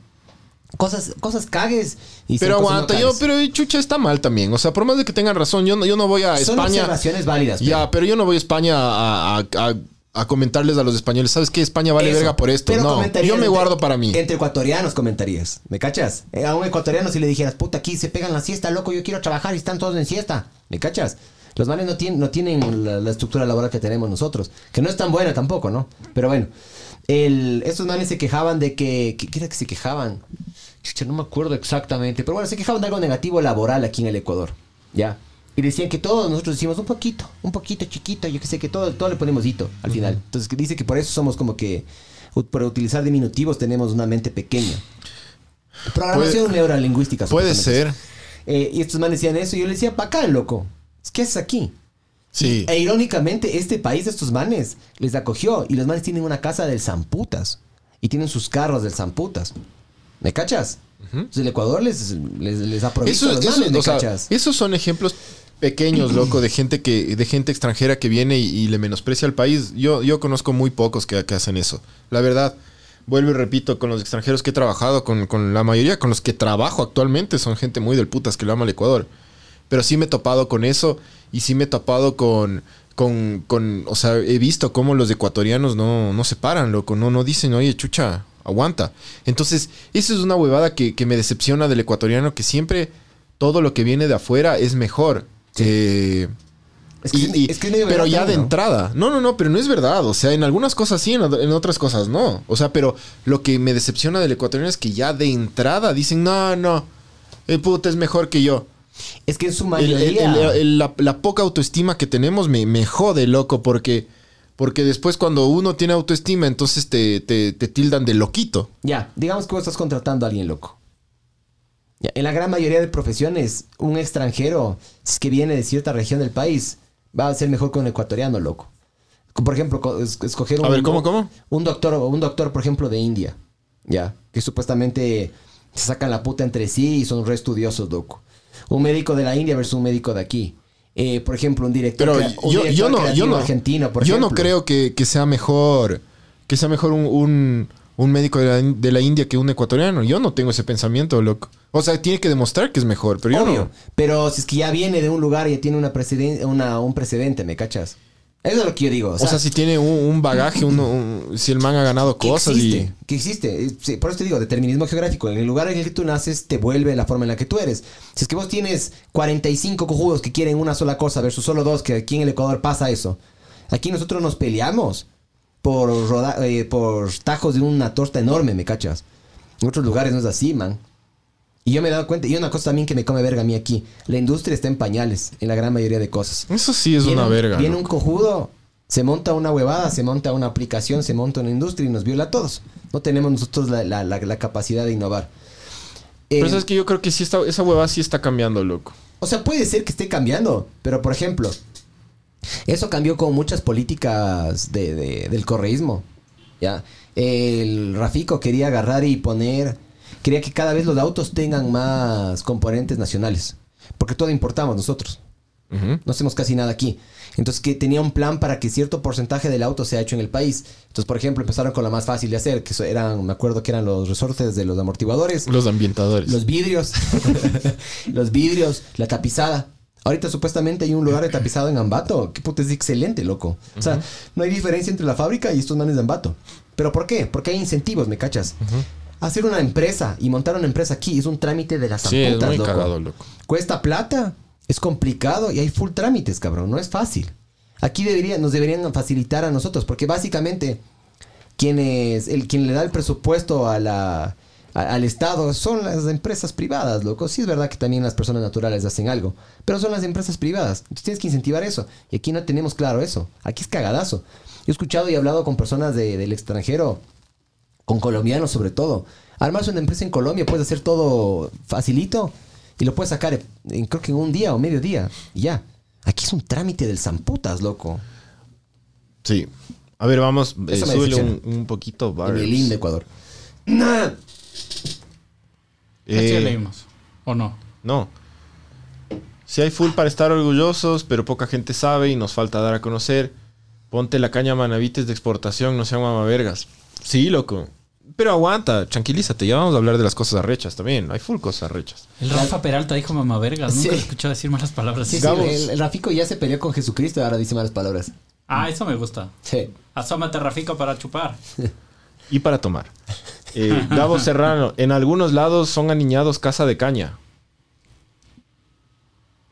cosas, cosas cagues. Y Pero aguanta, yo, pero chucha está mal también. O sea, por más de que tengan razón, yo no, yo no voy a Son España. observaciones válidas. Ya, pero yo no voy a España a, a- a- a comentarles a los españoles, ¿sabes qué? España vale Eso. verga por esto. Pero No, yo me entre- guardo para mí. Entre ecuatorianos comentarías. ¿Me cachas? Eh, A un ecuatoriano si le dijeras, puta, aquí se pegan la siesta, loco, yo quiero trabajar y están todos en siesta. ¿Me cachas? Los males no tienen, no tienen la, la estructura laboral que tenemos nosotros. Que no es tan buena tampoco, ¿no? Pero bueno. El, estos manes se quejaban de que... ¿Qué qué era que se quejaban? Chucha, no me acuerdo exactamente. Pero bueno, se quejaban de algo negativo laboral aquí en el Ecuador. ¿Ya? Y decían que todos nosotros decimos un poquito, un poquito chiquito, yo que sé, que todo, todo le ponemos hito al final. Entonces dice que por eso somos como que, por utilizar diminutivos tenemos una mente pequeña. Programación neurolingüística. Puede ser. Eh, y estos manes decían eso y yo les decía, bacán, loco. ¿Qué haces aquí? Sí. E irónicamente, este país de estos manes les acogió y los manes tienen una casa del Zamputas y tienen sus carros del Zamputas. ¿Me cachas? Entonces el Ecuador les, les, les ha provisto Eso, eso- manes, ¿me o sea, esos son ejemplos pequeños, loco, de gente que, de gente extranjera que viene y, y le menosprecia al país. Yo, yo conozco muy pocos que, que hacen eso. La verdad, vuelvo y repito, con los extranjeros que he trabajado, con, con la mayoría, con los que trabajo actualmente, son gente muy del putas que lo ama al Ecuador. Pero sí me he topado con eso y sí me he topado con, con, con o sea, he visto cómo los ecuatorianos no, no se paran, loco, no, no dicen, oye, chucha, aguanta. Entonces, eso es una huevada que, que me decepciona del ecuatoriano, que siempre todo lo que viene de afuera es mejor. Eh, Es que- y- y- es que es medio pero ya de entrada. No, no, no, pero no es verdad. O sea, en algunas cosas sí, en, ot- en otras cosas no. O sea, pero lo que me decepciona del ecuatoriano es que ya de entrada dicen, no, no, el puta es mejor que yo. Es que en su mayoría... el- el- el- la, la poca autoestima que tenemos me, me jode, loco, porque, Porque después cuando uno tiene autoestima, entonces te, te, te tildan de loquito. Ya, digamos que vos estás contratando a alguien loco. Ya, en la gran mayoría de profesiones, un extranjero, que viene de cierta región del país, va a ser mejor que un ecuatoriano loco. Por ejemplo, co- es- escoger un... A ver, ¿cómo, cómo? Un doctor, un doctor, por ejemplo, de India, ya, que supuestamente se sacan la puta entre sí y son re estudiosos, loco. Un médico de la India versus un médico de aquí. Eh, por ejemplo, un director, Pero crea- un yo, director yo no, yo creativo no, argentino, por yo no creo que, que sea mejor, que sea mejor un, un, un médico de la, de la India que un ecuatoriano. Yo no tengo ese pensamiento, loco. O sea, tiene que demostrar que es mejor, pero yo Obvio. no. Pero si es que ya viene de un lugar y ya tiene una una, un precedente, ¿me cachas? Eso es lo que yo digo. O O sea, si tiene un, un bagaje, uno- un- si el man ha ganado que cosas existe, y... que existe. Eh, sí, por eso te digo, determinismo geográfico. En el lugar en el que tú naces, te vuelve la forma en la que tú eres. Si es que vos tienes 45 cojudos que quieren una sola cosa versus solo dos, que aquí en el Ecuador pasa eso. Aquí nosotros nos peleamos por, roda- eh, por tajos de una torta enorme, ¿me cachas? En otros lugares no es así, man. Y yo me he dado cuenta, y una cosa también que me come verga a mí aquí, la industria está en pañales, en la gran mayoría de cosas. Eso sí es Viene una un- verga. Viene un cojudo, se monta una huevada, se monta una aplicación, se monta una industria y nos viola a todos. No tenemos nosotros la, la- la- la capacidad de innovar. Pero Eh, sabes que yo creo que sí está, esa huevada sí está cambiando, loco. o sea, puede ser que esté cambiando, pero por ejemplo, eso cambió con muchas políticas de- de- del correísmo. ¿ya? El Rafico quería agarrar y poner, quería que cada vez los autos tengan más componentes nacionales, porque todo importamos nosotros. No hacemos casi nada aquí. Entonces, que tenía un plan para que cierto porcentaje del auto sea hecho en el país. Entonces, por ejemplo, empezaron con la más fácil de hacer, que eran, me acuerdo que eran los resortes de los amortiguadores, Los ambientadores. los vidrios, <laughs> los vidrios, la tapizada. Ahorita supuestamente hay un lugar de tapizado en Ambato. Que puta es excelente, loco. O sea, no hay diferencia entre la fábrica y estos manes de Ambato. ¿Pero por qué? Porque hay incentivos, ¿me cachas? Hacer una empresa y montar una empresa aquí es un trámite de las sí, es zamputas, muy loco. cagado, loco. Cuesta plata, es complicado y hay full trámites, cabrón, no es fácil. Aquí debería, nos deberían facilitar a nosotros, porque básicamente quien, es, el, quien le da el presupuesto a la, a- al Estado son las empresas privadas, loco. Sí es verdad que también las personas naturales hacen algo, pero son las empresas privadas. Entonces tienes que incentivar eso. Y aquí no tenemos claro eso. Aquí es cagadazo. Yo he escuchado y hablado con personas de- del extranjero con colombianos sobre todo. Armas una empresa en Colombia, puedes hacer todo facilito y lo puedes sacar en, creo que en un día o medio día y ya. Aquí es un trámite del zamputas, loco. Sí. A ver, vamos, eh, Eso me súbele un, un poquito, En el lindo Ecuador. Nah. ¿Qué Eh, leímos? ¿O no? No. Si hay full para estar orgullosos, pero poca gente sabe y nos falta dar a conocer. Ponte la caña manavites de exportación, no sean mamavergas. Sí, loco. Pero aguanta, tranquilízate, ya vamos a hablar de las cosas arrechas también. Hay full cosas arrechas. El Rafa Peralta dijo mamá vergas. Nunca Sí. he escuchado decir malas palabras. Sí, sí, el, el Rafico ya se peleó con Jesucristo y ahora dice malas palabras. Ah, eso me gusta. Sí. Asómate, Rafico, para chupar. Y para tomar. Eh, Gabo Serrano, en algunos lados son aniñados casa de caña.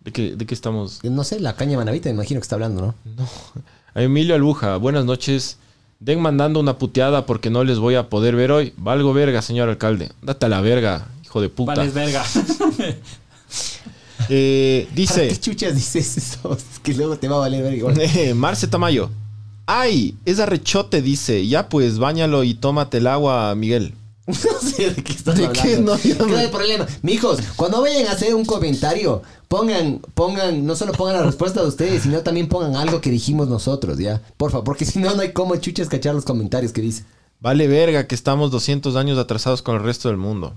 ¿De qué, de qué estamos? No sé, la caña manavita me imagino que está hablando, ¿no? A Emilio Albuja, buenas noches. Den mandando una puteada porque no les voy a poder ver hoy. Valgo verga, señor alcalde. Date a la verga, hijo de puta. Vales verga. <laughs> Eh, ¿Para dice qué chuchas dices eso? <laughs> Es que luego te va a valer ver igual. <laughs> eh, Marce Tamayo. Ay, es arrechote, dice. Ya pues, bañalo y tómate el agua, Miguel. <laughs> No sé de qué estás ¿De hablando. qué? No, no ¿Qué me- hay problema? Mijos, cuando vayan a hacer un comentario, pongan, pongan, no solo pongan la respuesta de ustedes, sino también pongan algo que dijimos nosotros, ¿ya? Por favor, porque si no, no hay cómo chuchas cachar los comentarios que dice. Vale verga que estamos 200 años atrasados con el resto del mundo.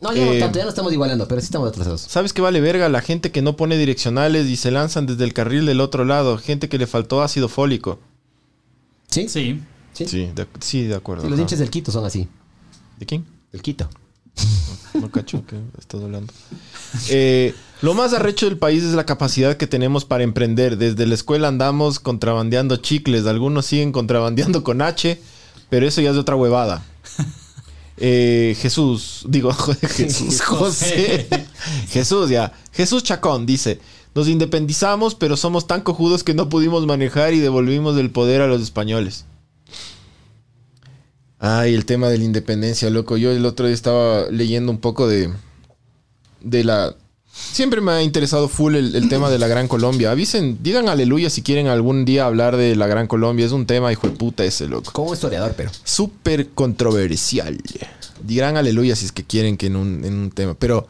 No, ya Eh, no tanto, ya no estamos igualando, pero sí estamos atrasados. ¿Sabes qué vale verga? La gente que no pone direccionales y se lanzan desde el carril del otro lado. Gente que le faltó ácido fólico. ¿Sí? Sí. Sí. Sí, de, sí, de acuerdo. los ajá. hinchas del Quito son así. ¿De quién? Del Quito. <laughs> No cacho que estás hablando. <laughs> Eh, lo más arrecho del país es la capacidad que tenemos para emprender. Desde la escuela andamos contrabandeando chicles. Algunos siguen contrabandeando con H, pero eso ya es de otra huevada. <laughs> Eh, Jesús, digo, Jesús, José. Jesús, ya. Jesús Chacón dice: Nos independizamos, pero somos tan cojudos que no pudimos manejar y devolvimos el poder a los españoles. Ay, el tema de la independencia, loco. Yo el otro día estaba leyendo un poco de. de la. Siempre me ha interesado full el, el tema de la Gran Colombia. Avisen, digan aleluya si quieren algún día hablar de la Gran Colombia. Es un tema, hijo de puta, ese loco. Como historiador, pero. Súper controversial. Dirán aleluya si es que quieren que en un, en un tema. Pero,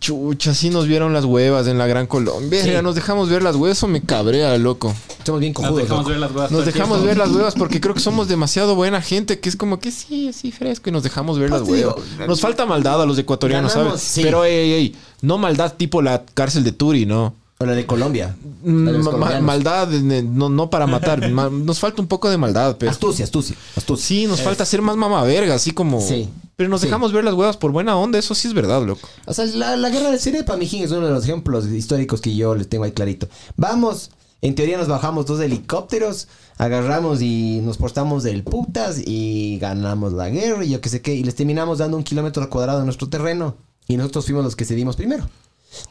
chucha, sí nos vieron las huevas en la Gran Colombia. Sí. Nos dejamos ver las huevas, eso me cabrea, loco. Somos bien Nos cojudos. dejamos loco. ver las huevas. Nos dejamos tiempo. ver las huevas porque creo que somos demasiado buena gente, que es como que sí, así fresco y nos dejamos ver Pues las digo, huevas. Nos falta maldad a los ecuatorianos, ganamos, ¿sabes? sí. Pero, ey, ey, ey, no maldad tipo la cárcel de Turi, ¿no? O la de Colombia. La de los Ma- ma- colombianos. maldad, no, no para matar. <laughs> Ma- nos falta un poco de maldad, pero. Astucia, astucia, astucia. Sí, nos falta ser más mama verga, así como. Sí. Pero nos Sí. dejamos ver las huevas por buena onda, eso sí es verdad, loco. O sea, la, la guerra de Siria para Mijín es uno de los ejemplos históricos que yo les tengo ahí clarito. Vamos, en teoría nos bajamos dos helicópteros, agarramos y nos portamos del putas y ganamos la guerra y yo qué sé qué, y les terminamos dando un kilómetro cuadrado de nuestro terreno. Y nosotros fuimos los que cedimos primero.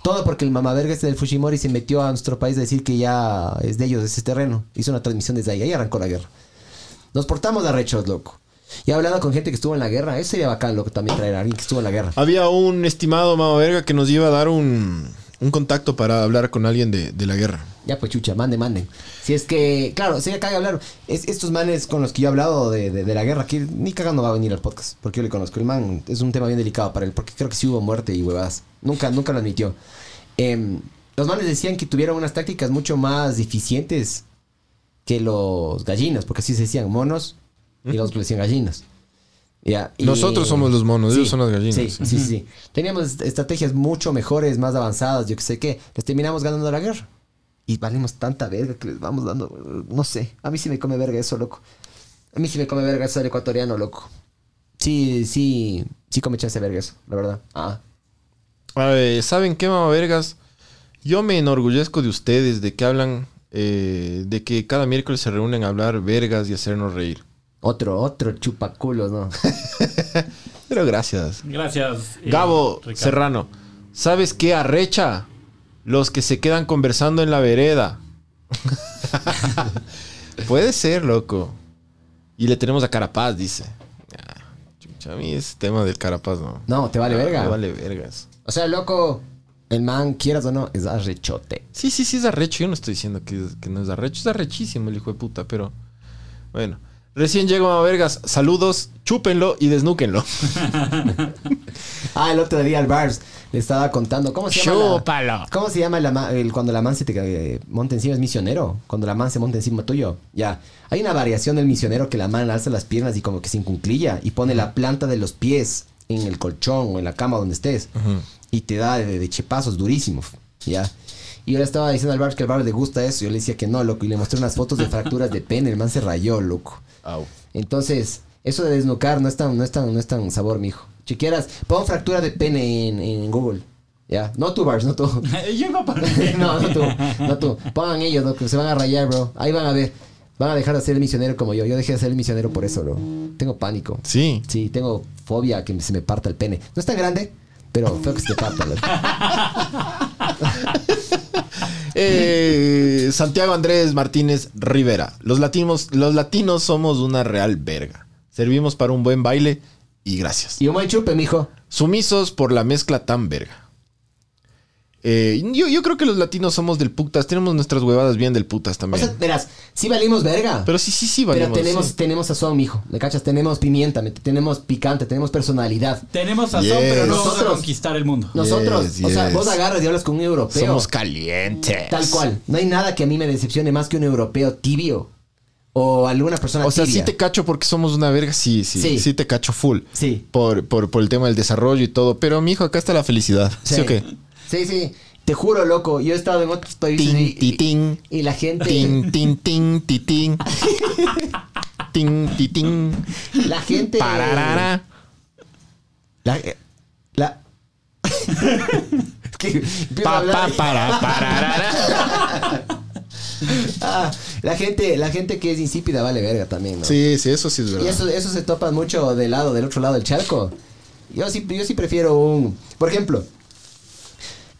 Todo porque el mamaverga este del Fujimori se metió a nuestro país a decir que ya es de ellos ese terreno. Hizo una transmisión desde ahí, ahí arrancó la guerra. Nos portamos de arrechos, loco. Y hablando con gente que estuvo en la guerra, eso sería bacán, loco, también traer a alguien que estuvo en la guerra. Había un estimado mama verga que nos iba a dar un, un contacto para hablar con alguien de, de la guerra. Ya pues chucha, manden, manden. Si es que, claro, sería caga hablar. Es, estos manes con los que yo he hablado de, de- de la guerra, que ni cagando va a venir al podcast, porque yo le conozco. El man es un tema bien delicado para él, porque creo que sí hubo muerte y huevadas. Nunca, nunca lo admitió. Em, los manes decían que tuvieron unas tácticas mucho más eficientes que los gallinas, porque así se decían monos y los decían gallinas. Y- Nosotros somos los monos, ellos son las gallinas. Sí, sí, sí, sí. Teníamos est- estrategias mucho mejores, más avanzadas, yo que sé qué. Les terminamos ganando la guerra. Y valimos tanta verga que les vamos dando. No sé. A mí sí me come verga eso, loco. A mí sí me come verga eso del ecuatoriano, loco. Sí, sí. Sí come chance de verga eso, la verdad. Ah. A ver, ¿saben qué, mama vergas? Yo me enorgullezco de ustedes, de que hablan, eh, de que cada miércoles se reúnen a hablar vergas y hacernos reír. Otro, otro chupaculos, ¿no? <laughs> Pero gracias. Gracias. eh, Gabo Ricardo. Serrano, ¿sabes qué arrecha? Los que se quedan conversando en la vereda. <laughs> Puede ser, loco. Y le tenemos a Carapaz, dice. Ah, chucha, a mí ese tema del Carapaz no. No, te vale Ah, verga. me vale vergas. O sea, loco, el man, quieras o no, es arrechote. Sí, sí, sí es arrecho. Yo no estoy diciendo que, que no es arrecho. Es arrechísimo el hijo de puta, pero... Bueno. Recién llego a vergas. Saludos, chúpenlo y desnúquenlo. <laughs> Ah, el otro día al Bars le estaba contando. ¿Cómo se llama? la- Chúpalo. ¿Cómo se llama la ma- el- cuando la man se te eh, monta encima? ¿Es misionero? Cuando la man se monta encima tuyo. Ya. Hay una variación del misionero que la man alza las piernas y como que sin cunclilla y pone la planta de los pies en el colchón o en la cama donde estés. Y te da de, de chepazos durísimos. Ya. Y yo le estaba diciendo al Bars que al Bars le gusta eso. Yo le decía que no, loco. Y le mostré unas fotos de fracturas de pene. El man se rayó, loco. Au. Entonces, eso de desnucar no es tan, no es tan, no es tan sabor, mijo. Si quieras, pon fractura de pene en, en Google. Ya, no tú, Bars, no tú. <laughs> Yo para... <laughs> no, no tú, no tú. Pongan ellos, ¿no? que se van a rayar, bro. Ahí van a ver. Van a dejar de ser el misionero como yo. Yo dejé de ser el misionero por eso, bro. Tengo pánico. Sí. Sí, tengo fobia que se me parta el pene. No es tan grande, pero feo que se te parta. loco. <laughs> Eh, Santiago Andrés Martínez Rivera. Los latinos, los latinos somos una real verga. Servimos para un buen baile y gracias. Y un buen chupe, mijo. Sumisos por la mezcla tan verga. Eh, yo, yo creo que los latinos somos del putas. Tenemos nuestras huevadas bien del putas O también. sea, verás, sí valimos verga. Pero sí, sí, sí, Pero valimos, tenemos, sí. tenemos sazón, mijo. ¿Me cachas? Tenemos pimienta, tenemos picante, tenemos personalidad. Tenemos sazón, Yes. pero no vamos a Nosotros- conquistar el mundo. Nosotros, Yes, o sea, vos agarras y hablas con un europeo. Somos calientes. Tal cual. No hay nada que a mí me decepcione más que un europeo tibio. O alguna persona O sea, sí te cacho porque somos una verga. Sí, sí. Sí. Sí, te cacho full. Sí. Por, por, por el tema del desarrollo y todo. Pero, mijo, acá está la felicidad. ¿Sí, o qué? Sí, sí. Te juro, loco. Yo he estado en otros países y, Tin, titín. y la gente... Tin, <laughs> tin, tin. Tin, titín. La gente... Pararara. La... eh, la- <laughs> Pa, pa, y- para, pararara. <laughs> Ah, la gente, la gente que es insípida vale verga también, ¿no? Sí, sí, eso sí es verdad. Y eso, eso se topa mucho del lado, del otro lado del charco. Yo sí, yo sí prefiero un. Por ejemplo,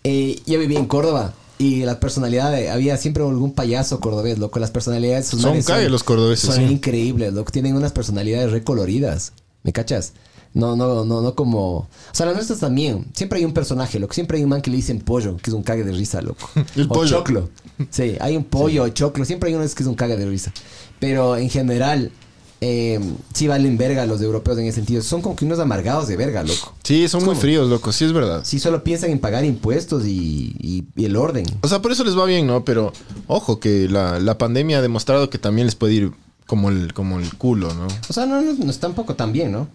eh, yo viví en Córdoba y la personalidad de- había siempre algún payaso cordobés, loco. Las personalidades sus Son cague los cordobeses, Son sí. increíbles, loco. Tienen unas personalidades recoloridas. ¿Me cachas? No, no, no, no como. O sea, las nuestras también. Siempre hay un personaje, loco. Siempre hay un man que le dicen pollo, que es un cague de risa, loco. <laughs> El o pollo. choclo. Sí, hay un pollo o choclo. Siempre hay uno que es un cague de risa. Pero en general, eh, sí valen verga los europeos en ese sentido. Son como que unos amargados de verga, loco. Sí, son muy fríos, loco. Sí, es verdad. Sí, solo piensan en pagar impuestos y, y- y el orden. O sea, por eso les va bien, ¿no? Pero ojo, que la, la pandemia ha demostrado que también les puede ir como el, como el culo, ¿no? O sea, no, no, no es tampoco tan bien, ¿no?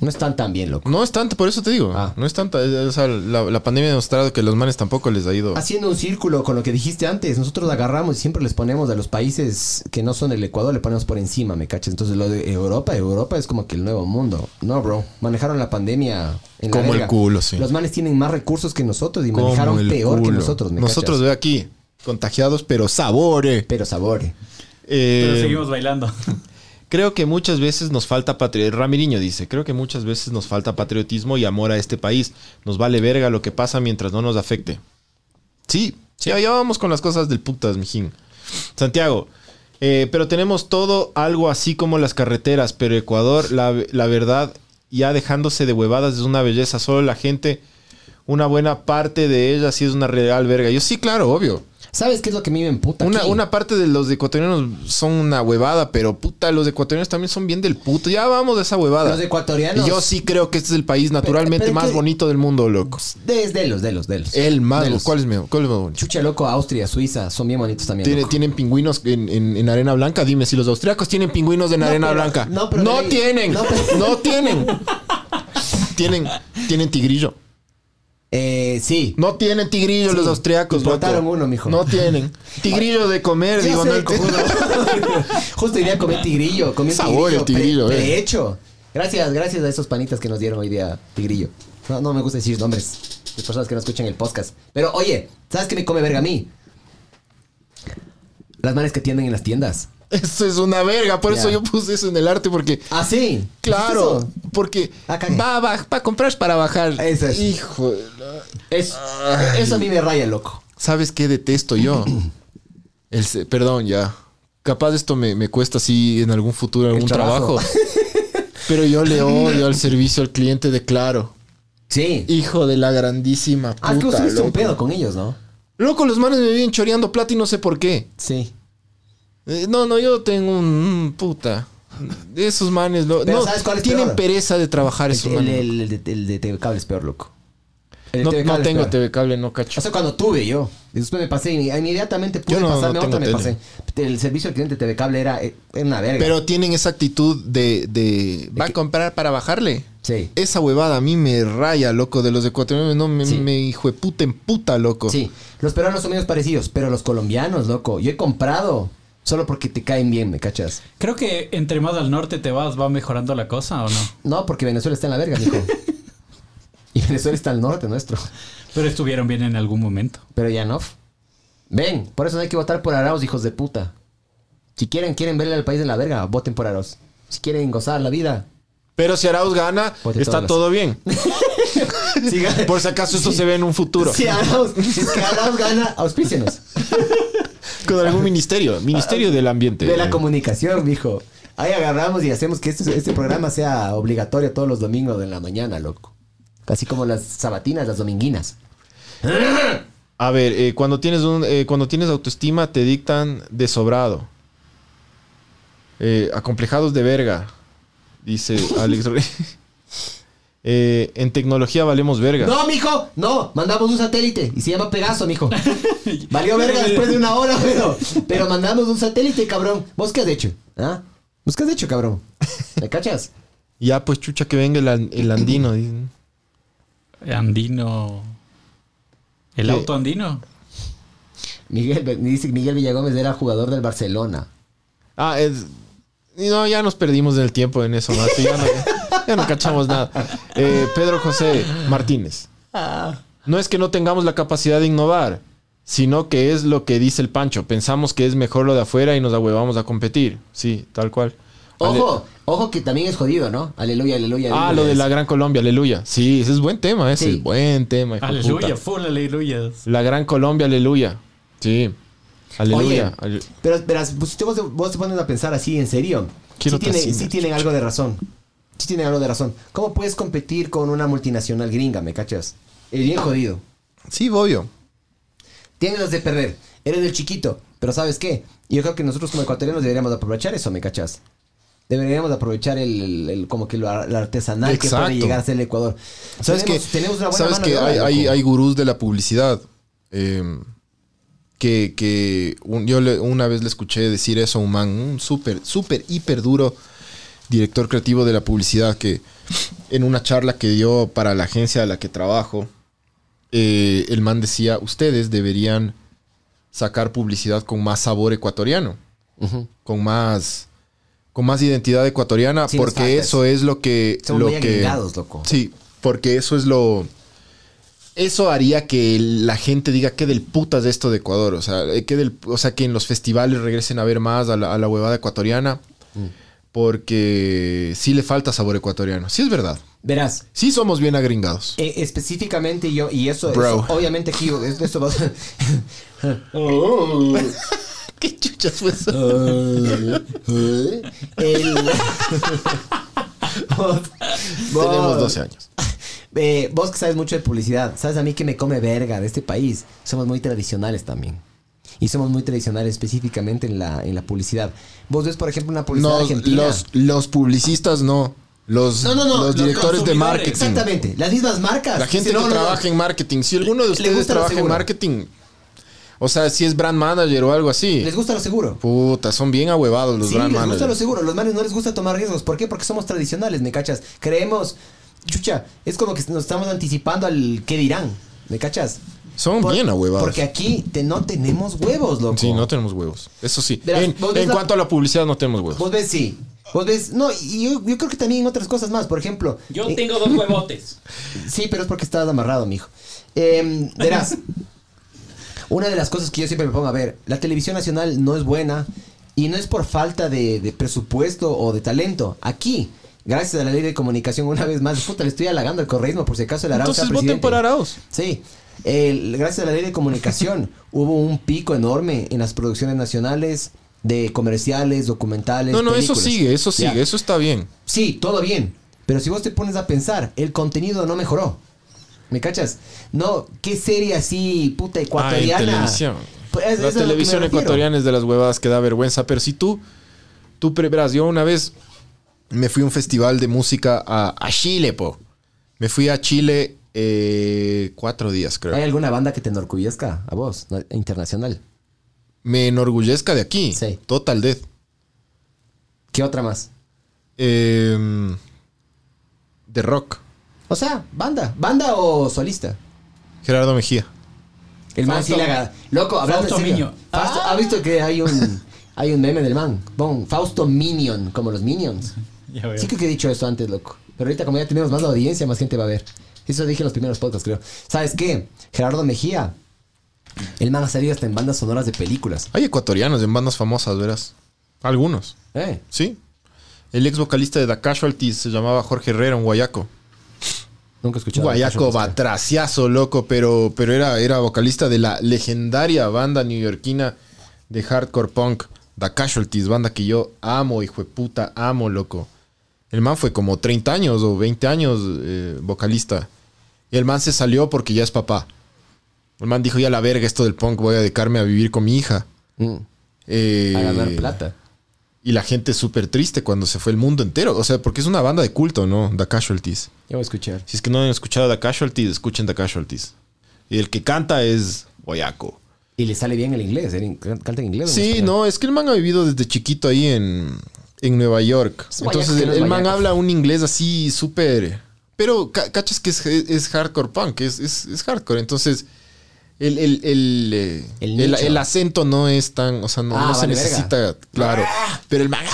No están tan bien, loco. No es tanto, por eso te digo. Ah. No es tanta. eh, O sea, la, la pandemia ha demostrado que los manes tampoco les ha ido. Haciendo un círculo con lo que dijiste antes, nosotros agarramos y siempre les ponemos a los países que no son el Ecuador, le ponemos por encima, ¿me cachas? Entonces lo de Europa, Europa es como que el nuevo mundo. No, bro. Manejaron la pandemia en la Como el culo, sí. Los manes tienen más recursos que nosotros y Como manejaron el peor que nosotros, ¿me Nosotros, cachas? ve aquí, contagiados, pero sabore. Pero sabor. Eh, Pero seguimos bailando. <laughs> Creo que muchas veces nos falta patriotismo. Ramiriño dice, creo que muchas veces nos falta patriotismo y amor a este país. Nos vale verga lo que pasa mientras no nos afecte. Sí, sí, allá vamos con las cosas del putas, mijín. Santiago, eh, pero tenemos todo algo así como las carreteras, pero Ecuador, la, la verdad, ya dejándose de huevadas es una belleza. Solo la gente, una buena parte de ella sí es una real verga. Yo sí, claro, obvio. ¿Sabes qué es lo que a mí me emputa Una, aquí? una parte de los ecuatorianos son una huevada, pero puta, los ecuatorianos también son bien del puto. Ya vamos de esa huevada. Los ecuatorianos... Y yo sí creo que este es el país naturalmente pero más que- bonito del mundo, loco. De, de los, de los, de los. El más. De los- ¿Cuál es mejor? ¿Cuál es bonito? Chucha, loco, Austria, Suiza, son bien bonitos también. Tiene- tienen pingüinos en, en- en arena blanca. Dime si los austriacos tienen pingüinos en No, arena pero- blanca. no, pero ley- tienen. no, No, pero- tienen. <laughs> tienen. Tienen tigrillo. Eh, sí. No tienen tigrillo Sí, los austriacos. loco. uno, mijo. No tienen. <laughs> Tigrillo de comer, digo. no cojudo. <laughs> Justo iría a comer tigrillo. Comí Sabor el tigrillo. tigrillo, pre- eh. prehecho. Gracias, gracias a esos panitas que nos dieron hoy día tigrillo. No, no me gusta decir nombres de personas que no escuchan el podcast. Pero oye, ¿sabes qué me come verga a mí? Las manes que tienden en las tiendas. <laughs> Eso es una verga. Por eso yo puse eso en el arte, porque. Ah, sí. Claro, porque Ah, cagué. va, va, para comprar para bajar. Eso es. Hijo, eso a mí me raya, loco. ¿sabes qué detesto yo? <clears throat> El, perdón, ya. Capaz esto me, me cuesta así en algún futuro algún trabajo. trabajo. <laughs> Pero yo le odio al servicio al cliente de Claro. Sí. Hijo de la grandísima puta. Ah, tú un pedo con ellos, ¿no? Loco, los manes me vienen choreando plata y no sé por qué. Sí. Eh, no, no, yo tengo un puta. Esos manes, lo- Pero no, ¿sabes cuál es tienen peor? pereza de trabajar El, esos manes. el- el de, el de TV Cable es peor, loco. No TV no tengo. TV cable, no cacho. O sea, cuando tuve yo. Después me pasé, inmediatamente pude Yo no- pasarme no otra, me pasé. El servicio al cliente de TV Cable era, era una verga. Pero tienen esa actitud de, de va a comprar para bajarle. Sí. Esa huevada a mí me raya, loco, de los ecuatorianos. No, me, Sí. me hijo de puta en puta, loco. Sí, los peruanos son medio parecidos, pero los colombianos, loco. Yo he comprado solo porque te caen bien, ¿me cachas? Creo que entre más al norte te vas, va mejorando la cosa, ¿o no? No, porque Venezuela está en la verga, mijo. <laughs> y Venezuela está al norte nuestro. Pero estuvieron bien en algún momento. Pero ya no. Ven, por eso no hay que votar por Arauz, hijos de puta. Si quieren, quieren verle al país en la verga, voten por Arauz. Si quieren gozar la vida. Pero si Arauz gana, está todo bien. <laughs> Siga- Por si acaso esto se ve en un futuro. Si Arauz, si es que Arauz gana, auspícenos. <laughs> Con algún ministerio. Ministerio del Ambiente. De la comunicación, mijo. Ahí agarramos y hacemos que este, este programa sea obligatorio todos los domingos en la mañana, loco. Así como las sabatinas, las dominguinas. A ver, eh, cuando, tienes un, eh, cuando tienes autoestima te dictan de sobrado. Eh, acomplejados de verga. Dice Alex Rey. Eh, en tecnología valemos verga. No, mijo, no, mandamos un satélite y se llama Pegaso, mijo. <laughs> Valió verga después de una hora, <laughs> pero, pero mandamos un satélite, cabrón. ¿Vos qué has hecho? ¿Ah? ¿Vos qué has hecho, cabrón? ¿Me cachas? <laughs> Ya, pues chucha que venga el, an- el andino. dicen. Andino. El ¿Qué? auto andino. Miguel, dice que Miguel Villagómez era jugador del Barcelona. Ah, es- no, ya nos perdimos en el tiempo en eso, Mati, Ya no, ya no cachamos nada. Eh, Pedro José Martínez. No es que no tengamos la capacidad de innovar, sino que es lo que dice el Pancho. Pensamos que es mejor lo de afuera y nos ahuevamos a competir. Sí, tal cual. Ale- Ojo, ojo que también es jodido, ¿no? Aleluya, aleluya. Ah, aleluya. lo de la Gran Colombia, aleluya. Sí, ese es buen tema, ese Sí. es buen tema. hijo Aleluya, puta. full aleluyas. La Gran Colombia, aleluya. Sí. Aleluya. Oye, Ale- pero verás, pues, si vos, vos te pones a pensar así, en serio. Quiero sí, tiene- sí tienen algo de razón. Sí tiene algo de razón. ¿Cómo puedes competir con una multinacional gringa, me cachas? Es bien jodido. Sí, obvio. Tienes las de perder. Eres el chiquito. Pero ¿sabes qué? Yo creo que nosotros como ecuatorianos deberíamos de aprovechar eso, ¿me cachas? Deberíamos de aprovechar el, el- el- como que lo, ar- lo artesanal que Exacto. puede llegar a ser el Ecuador. ¿Sabes tenemos, que tenemos una buena ¿Sabes mano que hay, hay, hay gurús de la publicidad? eh, que que un- yo le- una vez le escuché decir eso a un man, un súper, súper, hiper duro director creativo de la publicidad que en una charla que dio para la agencia a la que trabajo, eh, el man decía, ustedes deberían sacar publicidad con más sabor ecuatoriano, con más con más identidad ecuatoriana, Sí, porque eso es lo que Somos lo muy que loco. Sí, porque eso es lo. Eso haría que la gente diga que del putas de esto de Ecuador. O sea, eh, que del, o sea, que en los festivales regresen a ver más a la, a la huevada ecuatoriana. Mm. Porque sí le falta sabor ecuatoriano. Sí es verdad. Verás, Sí somos bien agringados. eh, específicamente yo, y eso, Bro. eso, obviamente aquí, esto, va <laughs> ¿Qué chuchas fue eso? <laughs> El- <laughs> Vos- Tenemos 12 años. Eh, vos que sabes mucho de publicidad, sabes a mí que me come verga de este país. Somos muy tradicionales también. Y somos muy tradicionales específicamente en la, en la publicidad. Vos ves, por ejemplo, una publicidad No, argentina. los, los publicistas no. Los, No, no, no, los los directores de marketing. Exactamente, las mismas marcas. La gente no, que no, no. trabaja en marketing. Si alguno de ustedes trabaja en marketing, o sea, si es brand manager o algo así. Les gusta lo seguro. Puta, son bien ahuevados los sí, brand les gusta managers. lo seguro. Los manes no les gusta tomar riesgos. ¿Por qué? Porque somos tradicionales, ¿me cachas? Creemos. Chucha, es como que nos estamos anticipando al qué dirán. ¿Me cachas? Son Por- bien ahuevados. Porque aquí te- no tenemos huevos, loco. Sí, no tenemos huevos. Eso sí. Verás, en la- cuanto a la publicidad, no tenemos huevos. Vos ves, sí. Vos ves, no, y yo, yo creo que también otras cosas más. Por ejemplo. Yo eh, tengo dos huevotes. <laughs> Sí, pero es porque estabas amarrado, mijo. Eh, verás, una de las cosas que yo siempre me pongo a ver, la televisión nacional no es buena y no es por falta de, de presupuesto o de talento. Aquí, gracias a la ley de comunicación, una vez más, puta, le estoy halagando al correísmo por si acaso el Arauz sea Entonces voten por Arauz. Sí. El- gracias a la ley de comunicación <laughs> hubo un pico enorme en las producciones nacionales de comerciales, documentales. No, no, eso sigue, eso Ya. sigue, eso está bien. Sí, todo bien. Pero si vos te pones a pensar, el contenido no mejoró. ¿Me cachas? No, ¿qué serie así, puta, Ah, ecuatoriana? televisión. Pues, la televisión ecuatoriana es de las huevadas que da vergüenza. Pero si tú, tú verás, yo una vez me fui a un festival de música a, a Chile, po. Me fui a Chile eh, cuatro días, creo. ¿Hay alguna banda que te enorgullezca a vos, internacional? Me enorgullezca de aquí. Sí. Total Death. ¿Qué otra más? Eh, de rock. O sea, banda. ¿Banda o solista? Gerardo Mejía. El man Fausto- sí le haga. Loco, hablando Fausto en serio. Fausto- Ah. ¿Ha visto que hay un, hay un meme del man? Bon, Fausto Minion, como los Minions. <laughs> Ya veo. Sí creo que he dicho eso antes, loco. Pero ahorita como ya tenemos más audiencia, más gente va a ver. Eso dije en los primeros podcasts, creo. ¿Sabes qué? Gerardo Mejía. El man ha salido hasta en bandas sonoras de películas. Hay ecuatorianos en bandas famosas, verás. Algunos. ¿Eh? Sí. El ex vocalista de The Casualties se llamaba Jorge Herrera, un guayaco. Nunca escuchado. Guayaco batraciazo, loco, pero, pero era, era vocalista de la legendaria banda neoyorquina de hardcore punk, The Casualties, banda que yo amo, hijo de puta, amo, loco. El man fue como 30 años o 20 años eh, vocalista. Y el man se salió porque ya es papá. El man dijo, ya la verga esto del punk, voy a dedicarme a vivir con mi hija. Eh, a ganar plata. Y la gente súper triste cuando se fue el mundo entero. O sea, porque es una banda de culto, ¿no? The Casualties. Ya voy a escuchar. Si es que no han escuchado The Casualties, escuchen The Casualties. Y el que canta es Boyaco. Y le sale bien el inglés. ¿eh? ¿Canta en inglés? en Sí, no, es que el man ha vivido desde chiquito ahí en, en Nueva York. Es Entonces el, el man habla un inglés así súper... Pero ca- cachas que es, es hardcore punk, es, es, es hardcore. Entonces el, el, el, eh, El el- nicho. el acento no es tan... O sea, no, Ah, no se verga. necesita... Claro. Pero el man...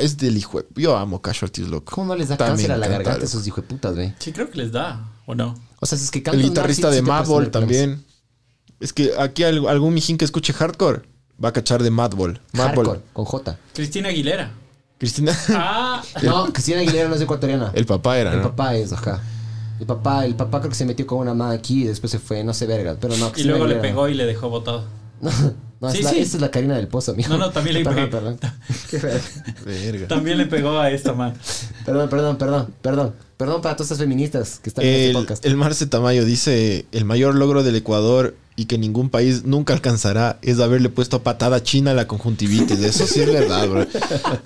Es del hijo de- Yo amo Casualties, loco. ¿Cómo no les da También cáncer a la garganta a loco. esos hijos de putas, ve? Sí, creo que les da, ¿o no? O sea, si es que El guitarrista sí- de sí Madball problemas. también. Es que aquí al- algún mijín que escuche hardcore va a cachar de Madball. Madball. Hardcore, con J. Cristina Aguilera. Cristina. Ah, <laughs> No, Cristina Aguilera no es ecuatoriana. El papá era, El ¿no? papá es, ajá. El papá, el papá creo que se metió con una man aquí y después se fue, no sé verga, pero no. y Cristina luego le pegó y le dejó botado. <laughs> No, Sí, es la- sí. esta es la Karina del Pozo, amigo. No, no, también le <laughs> Perdón, pegué. perdón. Qué feo. Verga. También le pegó a esta man. Perdón, perdón, perdón, perdón. Perdón para todas estas feministas que están en este podcast. el Marce Tamayo dice: el mayor logro del Ecuador y que ningún país nunca alcanzará es haberle puesto patada china a la conjuntivitis. Eso sí es verdad, bro.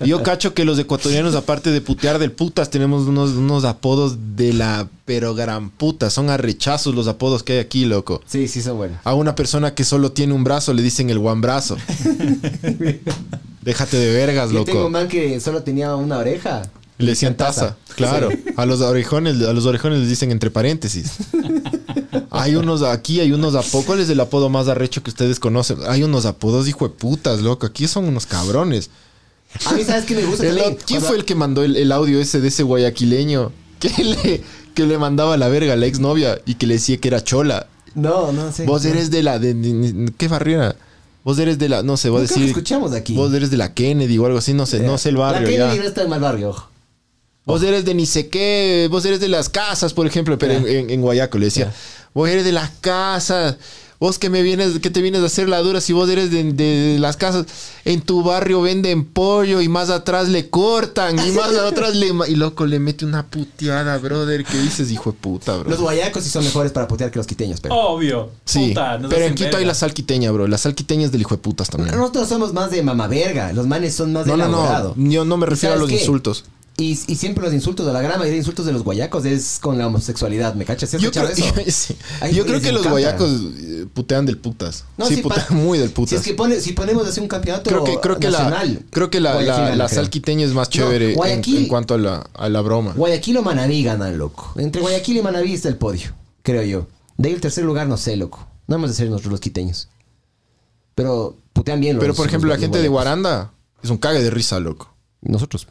Yo cacho que los ecuatorianos, aparte de putear del putas, tenemos unos, unos apodos de la pero gran puta. Son arrechazos los apodos que hay aquí, loco. Sí, sí, son buenos. A una persona que solo tiene un brazo le dicen el guambrazo. <laughs> Déjate de vergas, Yo tengo loco. un man que solo tenía una oreja. Le decían taza, claro. A los orejones, a los orejones les dicen entre paréntesis. Hay unos, aquí hay unos apodos. ¿Cuál es el apodo más arrecho que ustedes conocen? Hay unos apodos hijo de putas, loco. Aquí son unos cabrones. A mí, ¿sabes qué me gusta El-? ¿Quién Cuando- fue el que mandó el, el audio ese de ese guayaquileño? Que le, que le mandaba a la verga a la exnovia y que le decía que era chola. No, no sé. Vos eres de la. De, de- de- ¿Qué barriera? Vos eres de la. No sé, voy a decir. escuchamos aquí. Vos eres de la Kennedy o algo así, no sé, no sé el barrio. La ya. Kennedy no está en mal barrio, ojo. Vos eres de ni sé qué, vos eres de las casas, por ejemplo, pero en, en- en Guayaco le decía, vos eres de las casas, vos que me vienes, que te vienes a hacer la dura si vos eres de, de las casas, en tu barrio venden pollo y más atrás le cortan y más <laughs> atrás le... Y loco, le mete una puteada, brother, ¿qué dices, hijo de puta, bro? Los guayacos sí son mejores para putear que los quiteños, pero. Obvio. Sí, Puta, nos pero en Quito hay verga. la salquiteña, bro, la salquiteña es del hijo de putas también. Nosotros somos más de mamaverga. Los manes son más de No, no, no, yo no me ¿Y refiero a los qué? insultos. Y, y siempre los insultos, de la gran mayoría de insultos de los guayacos es con la homosexualidad, ¿me cachas? ¿Sí <laughs> Yo creo, sí. Yo creo que los encanta. guayacos eh, putean del putas. No, sí, putean muy del putas. Si es que pone, si ponemos así un campeonato creo que, creo que la, nacional, creo que la, la, creo. salquiteña es más chévere en- Guayaquil- en, cuanto a la, a la broma. Guayaquil o Manaví ganan, loco. Entre Guayaquil y Manaví está el podio, creo yo. De ahí el tercer lugar, no sé, loco. No hemos de ser nosotros los quiteños. Pero putean bien los Pero por ejemplo, los- la gente de. Guaranda es un cague de risa, loco. Nosotros.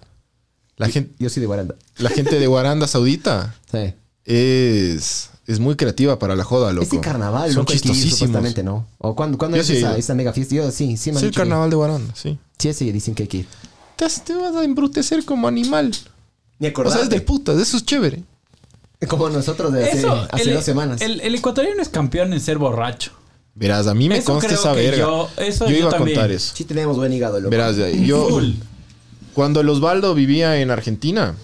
La gente, Yo soy de Guaranda. la gente de Guaranda Saudita Sí. es, es muy creativa para la joda, loco. Este carnaval, Son loco, chistosísimos. supuestamente, ¿no? ¿O cuándo, cuándo Yo es sí esa, esa mega fiesta? Yo sí, sí me Sí, el dicho que- carnaval de Guaranda, sí. Sí, sí, dicen que ir. Te, te vas a embrutecer como animal. Ni O sea, es del putas, eso es chévere. Como nosotros de hace, Eso, hace el, dos semanas. El, el ecuatoriano es campeón en ser borracho. Verás, a mí me Eso consta esa verga. yo- eso yo yo iba a también. contar eso. Sí tenemos buen hígado, loco. Verás, yo Full. Cuando el Osvaldo vivía en Argentina,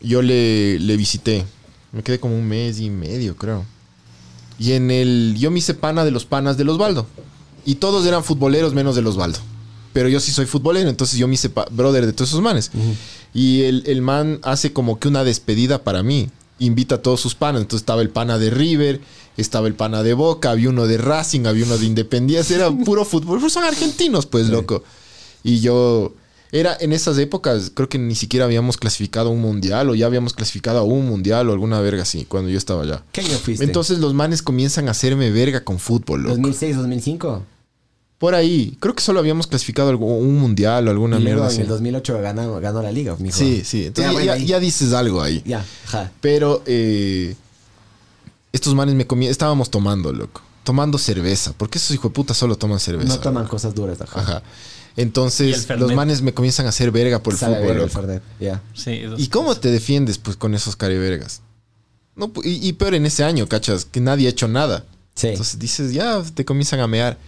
yo le, le visité. Me quedé como un mes y medio, creo. Y en el. Yo me hice pana de los panas del Osvaldo. Y todos eran futboleros menos del Osvaldo. Pero yo sí soy futbolero, entonces yo me hice brother de todos esos manes. Y el, el man hace como que una despedida para mí. Invita a todos sus panas. Entonces estaba el pana de River, estaba el pana de Boca, había uno de Racing, había uno de Independencia. Era puro fútbol. Pero son argentinos, pues, loco. Y yo. Era en esas épocas, creo que ni siquiera habíamos clasificado un mundial o ya habíamos clasificado a un mundial o alguna verga así, cuando yo estaba allá. ¿Qué año fuiste? Entonces los manes comienzan a hacerme verga con fútbol, loco. 2006, 2005. Por ahí, creo que solo habíamos clasificado algo- un mundial o alguna y mierda en así. el 2008 ganó, ganó la liga, mijo. Sí, sí. Entonces Ya, ya, dices algo ahí. Ya, ja. Pero eh, estos manes me comían, estábamos tomando, loco. Tomando cerveza. Porque esos hijos de puta solo toman cerveza. No toman loco. cosas duras, ajá. Ajá. Entonces los manes me comienzan a hacer verga por el Sabe fútbol, loco. Sí, ¿Y cómo te defiendes pues con esos carevergas? No, y, y peor en ese año, cachas, que nadie ha hecho nada. Sí. Entonces dices, ya te comienzan a mear.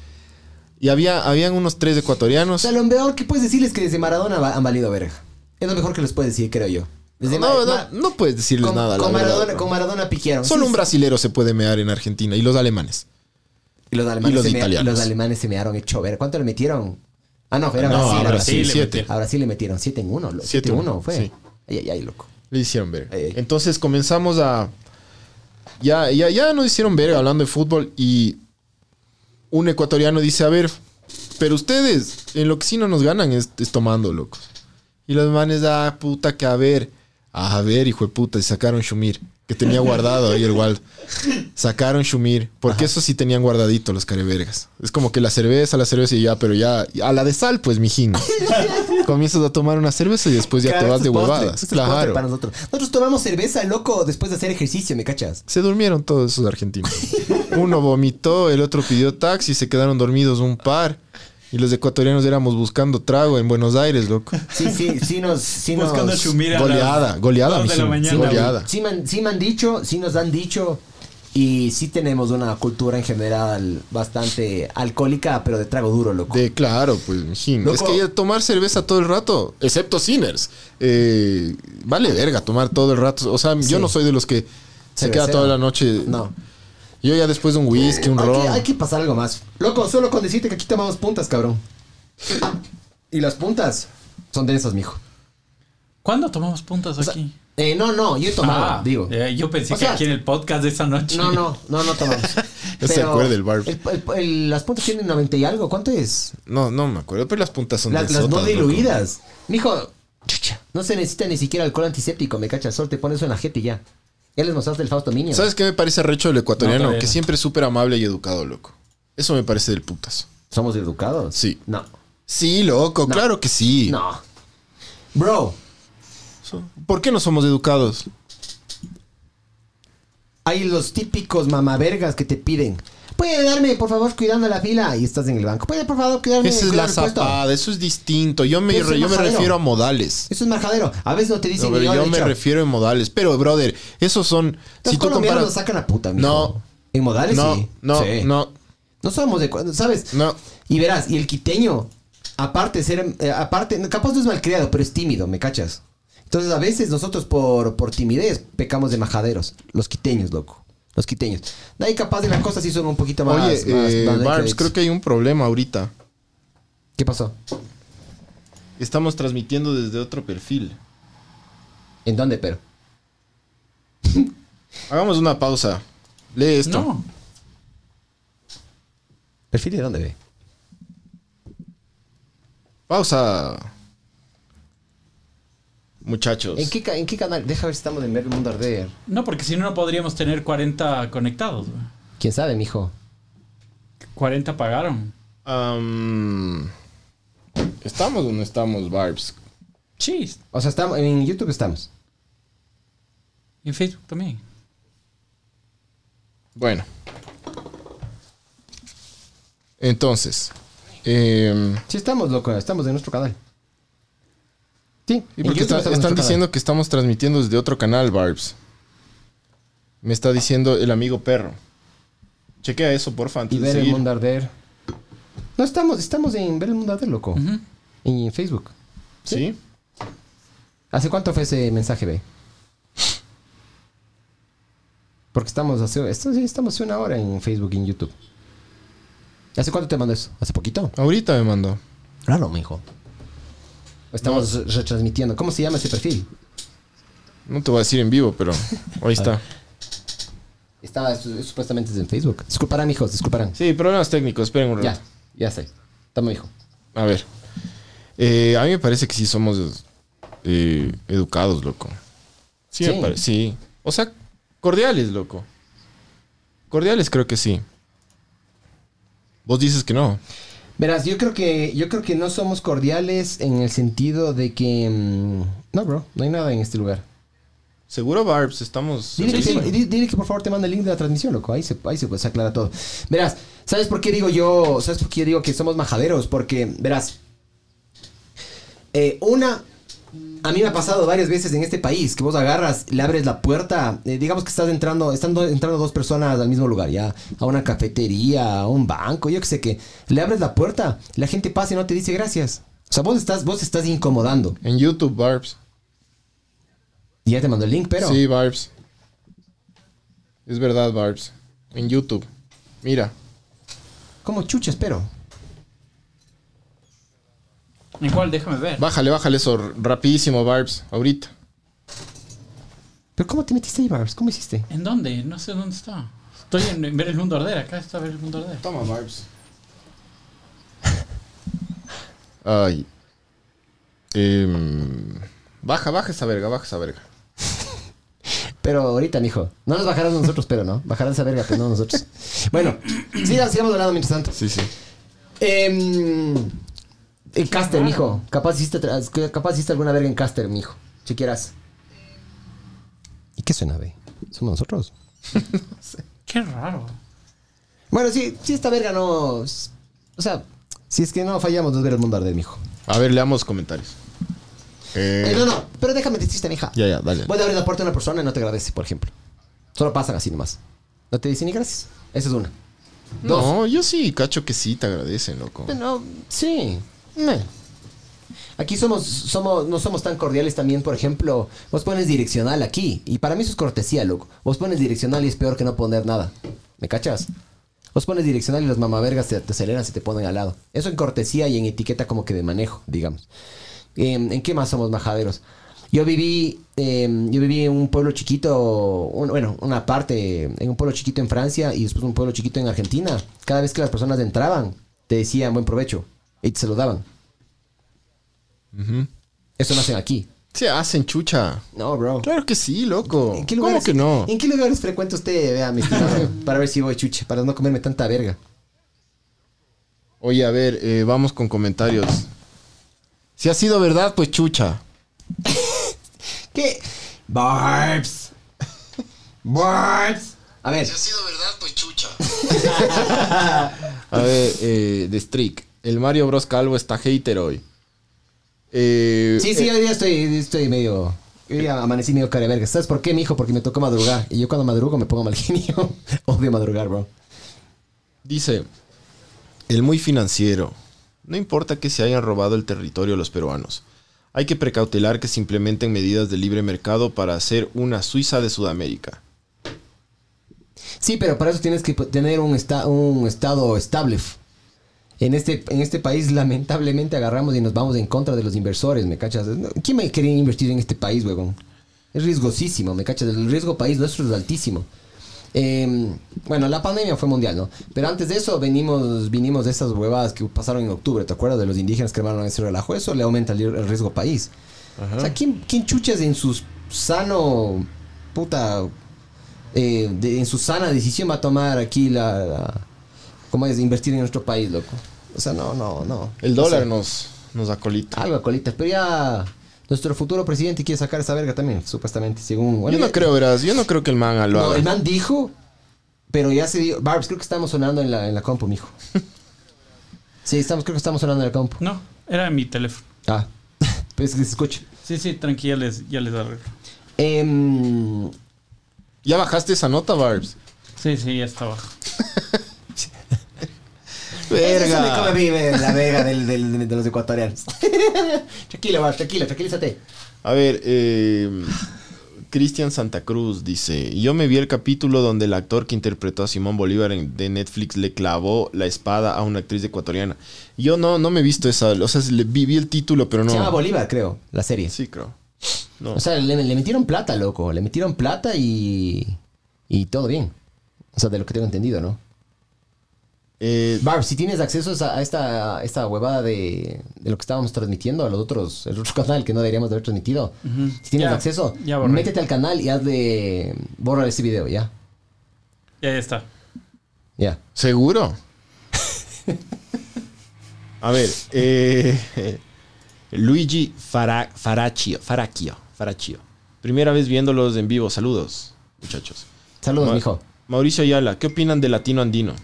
Y había, habían unos tres O ecuatorianos. sea, lo mejor que puedes decirles es que desde Maradona va- han valido verga. Es lo mejor que les puedes decir, creo yo. Desde no, no, puedes decirles con, nada. con verdad, Maradona, bro. con Maradona piquearon. Solo Sí, un sí. brasilero se puede mear en Argentina y los alemanes. Y los alemanes, y los se, me- italianos. los alemanes se mearon hecho ver. ¿Cuánto le metieron? Ah, no, era No, Brasil. a a Brasil, Brasil. siete. A Brasil le metieron 7 en 1. 7 Siete en en 1 uno, fue. sí. Ay, ay, ay, loco. Le hicieron verga. Ey, ey. Entonces comenzamos a. Ya, ya, ya nos hicieron verga hablando de fútbol y un ecuatoriano dice: A ver, pero ustedes en lo que sí no nos ganan es, es tomando, locos. Y los manes, ah, puta, que a ver. A ver, hijo de puta, y sacaron Shumir, que tenía guardado ahí el Waldo. <laughs> Sacaron Shumir, porque eso sí tenían guardadito los carevergas. Es como que la cerveza, la cerveza y ya, pero ya, a la de sal, pues, mijín. <laughs> Comienzas a tomar una cerveza y después ya te vas de esto es postre, huevadas. esto es postre Claro. para nosotros. Nosotros tomamos cerveza, loco, después de hacer ejercicio, ¿me cachas? Se durmieron todos esos argentinos. <laughs> Uno vomitó, el otro pidió taxi, se quedaron dormidos un par. Y los ecuatorianos éramos buscando trago en Buenos Aires, loco. Sí, sí, sí nos... Sí Buscando nos Shumir a las Goleada, goleada, mañana. goleada. Sí, sí me han dicho, sí nos han dicho Y sí tenemos una cultura en general bastante alcohólica, pero de trago duro, loco. De claro, pues. Loco. Es que ya tomar cerveza todo el rato, excepto Sinners, eh, vale verga tomar todo el rato. O sea, yo Sí. no soy de los que se queda toda la noche. No. Yo ya después de un whisky, un ron. hay que pasar algo más. Loco, solo con decirte que aquí tomamos puntas, cabrón. Y las puntas son densas, mijo. ¿Cuándo tomamos puntas aquí? Eh, no, no, yo he tomado, Ah, digo. eh, yo pensé O que sea, aquí en el podcast de esa noche. No, no, no, no tomamos. <laughs> Ya se <laughs> acuerda el Barbs. el- el- el- las puntas tienen 90 y algo. ¿Cuánto es? No, no me acuerdo, pero las puntas son Las, las no loco. diluidas. Mijo, chucha, no se necesita ni siquiera alcohol antiséptico, me cachas. Solo te pones eso en la jeta y ya. Ya les mostraste el Fausto Minion. ¿Sabes qué me parece recho el No, ecuatoriano? que siempre es súper amable y educado, loco. Eso me parece del putas. ¿Somos educados? Sí. No. Sí, loco, No. claro que sí. No. Bro, ¿Por qué no somos educados? hay los típicos mamavergas que te piden. ¿Puede darme, por favor, cuidando la fila? Y estás en el banco. ¿Puede, por favor, cuidarme Esa es la zapada, eso es distinto. Yo me, yo me majadero. refiero a modales. Eso es marjadero. A veces no te No, dicen pero ni hora yo me refiero a modales. Pero, brother, esos son. Los si tú colombianos comparas. nos sacan a puta, mijo. No. En modales No, sí. no, Sí. no, No somos de... ¿Sabes? no. Y verás, y el quiteño, aparte de ser, eh, aparte, capaz no es malcriado, pero es tímido, ¿me cachas? Entonces a veces nosotros por, por timidez pecamos de majaderos, los quiteños, loco. Los quiteños. De ahí capaz de las cosas sí son un poquito más... Oye, más- eh, más Barbs, creo que hay un problema ahorita. ¿Qué pasó? Estamos transmitiendo desde otro perfil. ¿En dónde, pero? <laughs> Hagamos una pausa. Lee esto. No. ¿Perfil de dónde ve? Pausa. Muchachos. ¿En qué, ¿En qué canal? Deja ver si estamos en Ver el Mundo Arder. No, porque si no, no podríamos tener 40 conectados. güey. ¿Quién sabe, mijo? 40 pagaron. Am, ¿Estamos o no estamos, Barbs? Sí, O sea, estamos, en YouTube estamos. en Facebook también. Bueno. Entonces. em, Sí estamos, loco. Estamos en nuestro canal. Sí. ¿Y porque está- están diciendo que estamos transmitiendo desde otro canal, Barbs? Me está diciendo el amigo perro. Chequea eso, porfa, antes Y de Ver el. Mundo Arder. No, estamos, estamos en Ver el Mundo Arder, loco. Ujú. En Facebook. ¿Sí? ¿Hace cuánto fue ese mensaje, ve? Porque estamos hace, estamos hace una hora en Facebook y en YouTube. ¿Hace cuánto te mandó eso? ¿Hace poquito? Ahorita me mandó. Claro, mijo. Estamos retransmitiendo. ¿Cómo se llama ese perfil? No te voy a decir en vivo, pero ahí está. <laughs> Su- supuestamente es en Facebook. Disculparán, mijos, disculparán. Sí, problemas técnicos. Esperen un Ya, rato. ya sé. Estamos, mijo. A ver. Eh, a mí me parece que sí somos eh, educados, loco. Sí, Sí. me parece. Sí. O sea, cordiales, loco. Cordiales creo que sí. Vos dices que no. Verás, yo creo que yo creo que no somos cordiales en el sentido de que mm, no, bro, no hay nada en este lugar. Seguro, Barbs, estamos... Dile, que, sí. te- di- dile que por favor te mande el link de la transmisión, loco. Ahí se, ahí se, pues, aclara todo. Verás, ¿sabes por qué digo yo? ¿Sabes por qué digo que somos majaderos? Porque, verás, eh, una, a mí me ha pasado varias veces en este país que vos agarras, le abres la puerta, eh, digamos que estás entrando, están do- entrando dos personas al mismo lugar, ya, a una cafetería, a un banco, yo que sé que, le abres la puerta, la gente pasa y no te dice gracias. O sea, vos estás, vos estás incomodando. En YouTube, Barbs. Ya te mando el link, pero... Sí, Barbs. Es verdad, Barbs. En YouTube. Mira. ¿Cómo chucha, espero? ¿En cuál? Déjame ver. Bájale, bájale eso rapidísimo, Barbs. Ahorita. ¿Pero cómo te metiste ahí, Barbs? ¿Cómo hiciste? ¿En dónde? No sé dónde está. Estoy en, en ver el mundo arder. Acá está ver el mundo arder. Toma, Barbs. <laughs> Ay. Em, baja, baja esa verga, baja esa verga. <laughs> Pero ahorita, mijo. No nos bajarán nosotros, pero no. Bajarán esa verga, pero no nosotros. Bueno, <coughs> sigamos, sigamos hablando mientras tanto. Sí, sí. Eh, el caster, mijo. Capaz hiciste, capaz hiciste alguna verga en caster, mijo. Si quieras. ¿Y qué suena, ve? ¿Somos nosotros? <laughs> Qué raro. Bueno, sí, si esta verga no... O sea, si es que no fallamos, nos ver el mundo arder, mijo. A ver, leamos comentarios. Eh, Eh, no, no, pero déjame decirte, mija. Ya, ya, dale. Voy a abrir la puerta a una persona y no te agradece, por ejemplo. Solo pasan así nomás. No te dicen ni gracias. Esa es una. Dos. No, yo sí, cacho que sí te agradecen, loco. No, sí. Meh. Aquí somos, somos, no somos tan cordiales también, por ejemplo, vos pones direccional aquí, y para mí eso es cortesía, loco. Vos pones direccional y es peor que no poner nada. ¿Me cachas? Vos pones direccional y los mamavergas te, te aceleran si te ponen al lado. Eso en cortesía y en etiqueta como que de manejo, digamos. Em, ¿En qué más somos majaderos? Yo viví, em, yo viví en un pueblo chiquito, bueno, una parte, en un pueblo chiquito en Francia y después un pueblo chiquito en Argentina. Cada vez que las personas entraban, te decían buen provecho y te saludaban. Eso no hacen aquí. Se hacen chucha. No, bro. Claro que sí, loco. ¿En qué ¿Cómo lugares, que no? ¿En qué lugares frecuenta usted, vea, mi estimado? <laughs> para ver si voy chuche, para no comerme tanta verga. Oye, a ver, eh, vamos con comentarios. Si ha sido verdad, pues chucha. <laughs> ¿Qué? Barbs. Barbs. A ver, ha sido verdad, pues chucha. <laughs> a ver, eh, de Strick. El Mario Bros Calvo está hater hoy. Eh, sí, sí, eh, hoy día estoy, estoy medio... Hoy día amanecí medio cara de verga. ¿Sabes por qué, mijo? Porque me tocó madrugar. Y yo cuando madrugo me pongo mal genio. <laughs> Odio madrugar, bro. Dice, el muy financiero. No importa que se hayan robado el territorio los peruanos. Hay que precautelar que se implementen medidas de libre mercado para hacer una Suiza de Sudamérica. Sí, pero para eso tienes que tener un, esta- un estado estable. En este, en este país, lamentablemente, agarramos y nos vamos en contra de los inversores, ¿me cachas? ¿Quién me quería invertir en este país, huevón? Es riesgosísimo, ¿me cachas? El riesgo país nuestro es altísimo. Eh, bueno, la pandemia fue mundial, ¿no? Pero antes de eso venimos, vinimos de esas huevadas que pasaron en octubre, ¿te acuerdas? De los indígenas que armaron ese relajo. Eso le aumenta el, el riesgo país. O sea, ¿quién, quién chuchas en su sano, puta, eh, de- en su sana decisión va a tomar aquí la, la- ¿cómo es? Invertir en nuestro país, loco. O sea, no, no, no. El No dólar sé. nos, nos acolita. Algo, colita. Pero ya nuestro futuro presidente quiere sacar esa verga también, supuestamente, según... bueno, yo no ya- creo, verás, yo no creo que el man lo No, haga. el man dijo, pero ya se dio... Barbs, creo que estamos sonando en la, en la compu, mijo. <laughs> Sí, estamos, creo que estamos sonando en la compu. No, era mi teléfono. Ah, <laughs> pero es que se escucha. Sí, sí, tranquila, les, ya les arreglo. Em, ¿Ya bajaste esa nota, Barbs? Sí, sí, ya está <laughs> abajo. Eso me come vive la vega del, del- de los ecuatorianos. <laughs> tranquilo, Barbs, tranquilo, tranquilízate. A ver, eh, Cristian Santa Cruz dice: Yo me vi el capítulo donde el actor que interpretó a Simón Bolívar en- de Netflix le clavó la espada a una actriz ecuatoriana. Yo no, no me he visto esa. O sea, le vi, vi el título, pero no. Se llama Bolívar, creo, la serie. Sí, creo. No. O sea, le, le metieron plata, loco. Le metieron plata y. Y todo bien. O sea, de lo que tengo entendido, ¿no? Eh, Barb, si tienes acceso a esta, a esta huevada de, de lo que estábamos transmitiendo a los otros, el otro <laughs> canal que no deberíamos de haber transmitido, si tienes Ya, acceso, ya métete al canal y hazle. Borra ese video, ya. Ya, ya está. Ya. ¿Seguro? A ver, eh, Luigi Fara, Faracchio, Faracchio, Faracchio. Primera vez viéndolos en vivo. Saludos, muchachos. Saludos, Ma- mijo. Mauricio Ayala, ¿qué opinan de Latino Andino?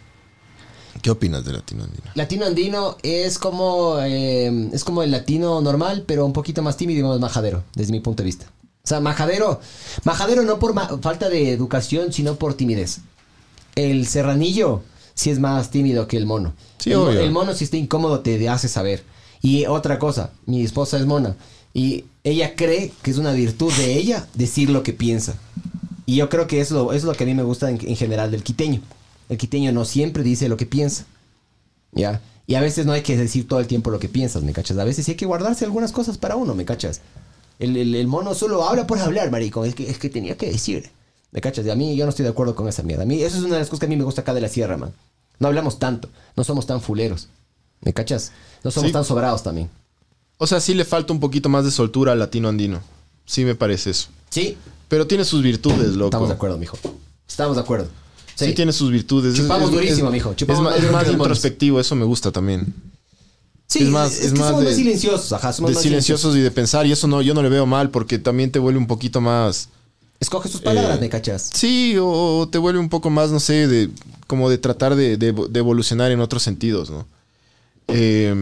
¿Qué opinas de Latino Andino? Latino andino es como, eh, es como el latino normal, pero un poquito más tímido y más majadero, desde mi punto de vista. O sea, majadero, majadero no por ma- falta de educación, sino por timidez. El serranillo sí es más tímido que el mono. Sí, el, obvio. el mono si está incómodo te hace saber. Y otra cosa, mi esposa es mona y ella cree que es una virtud de ella decir lo que piensa. Y yo creo que eso, eso es lo que a mí me gusta en, en general del quiteño. El quiteño no siempre dice lo que piensa. ¿Ya? Y a veces no hay que decir todo el tiempo lo que piensas, ¿me cachas? A veces sí hay que guardarse algunas cosas para uno, ¿me cachas? El, el- el mono solo habla por hablar, marico. Es que, es que tenía que decir. ¿Me cachas? Y a mí yo no estoy de acuerdo con esa mierda. A mí eso es una de las cosas que a mí me gusta acá de la sierra, man. No hablamos tanto. No somos tan fuleros. ¿Me cachas? No somos Sí. tan sobrados también. O sea, sí le falta un poquito más de soltura al Latino Andino. Sí me parece eso. Sí. Pero tiene sus virtudes, loco. Estamos de acuerdo, mijo. Estamos de acuerdo. Sí, tiene sus virtudes. Chupamos durísimo, mijo. Chupamos es, más es más introspectivo, eso me gusta también. Sí, es más- es, es que más somos de- silenciosos. Ajá, somos De más silenciosos y de pensar. Y eso no, yo no le veo mal porque también te vuelve un poquito más... Escoge sus palabras, Eh, ¿me cachas? Sí, o, o te vuelve un poco más, no sé, de como de tratar de, de- de evolucionar en otros sentidos, ¿no? Eh,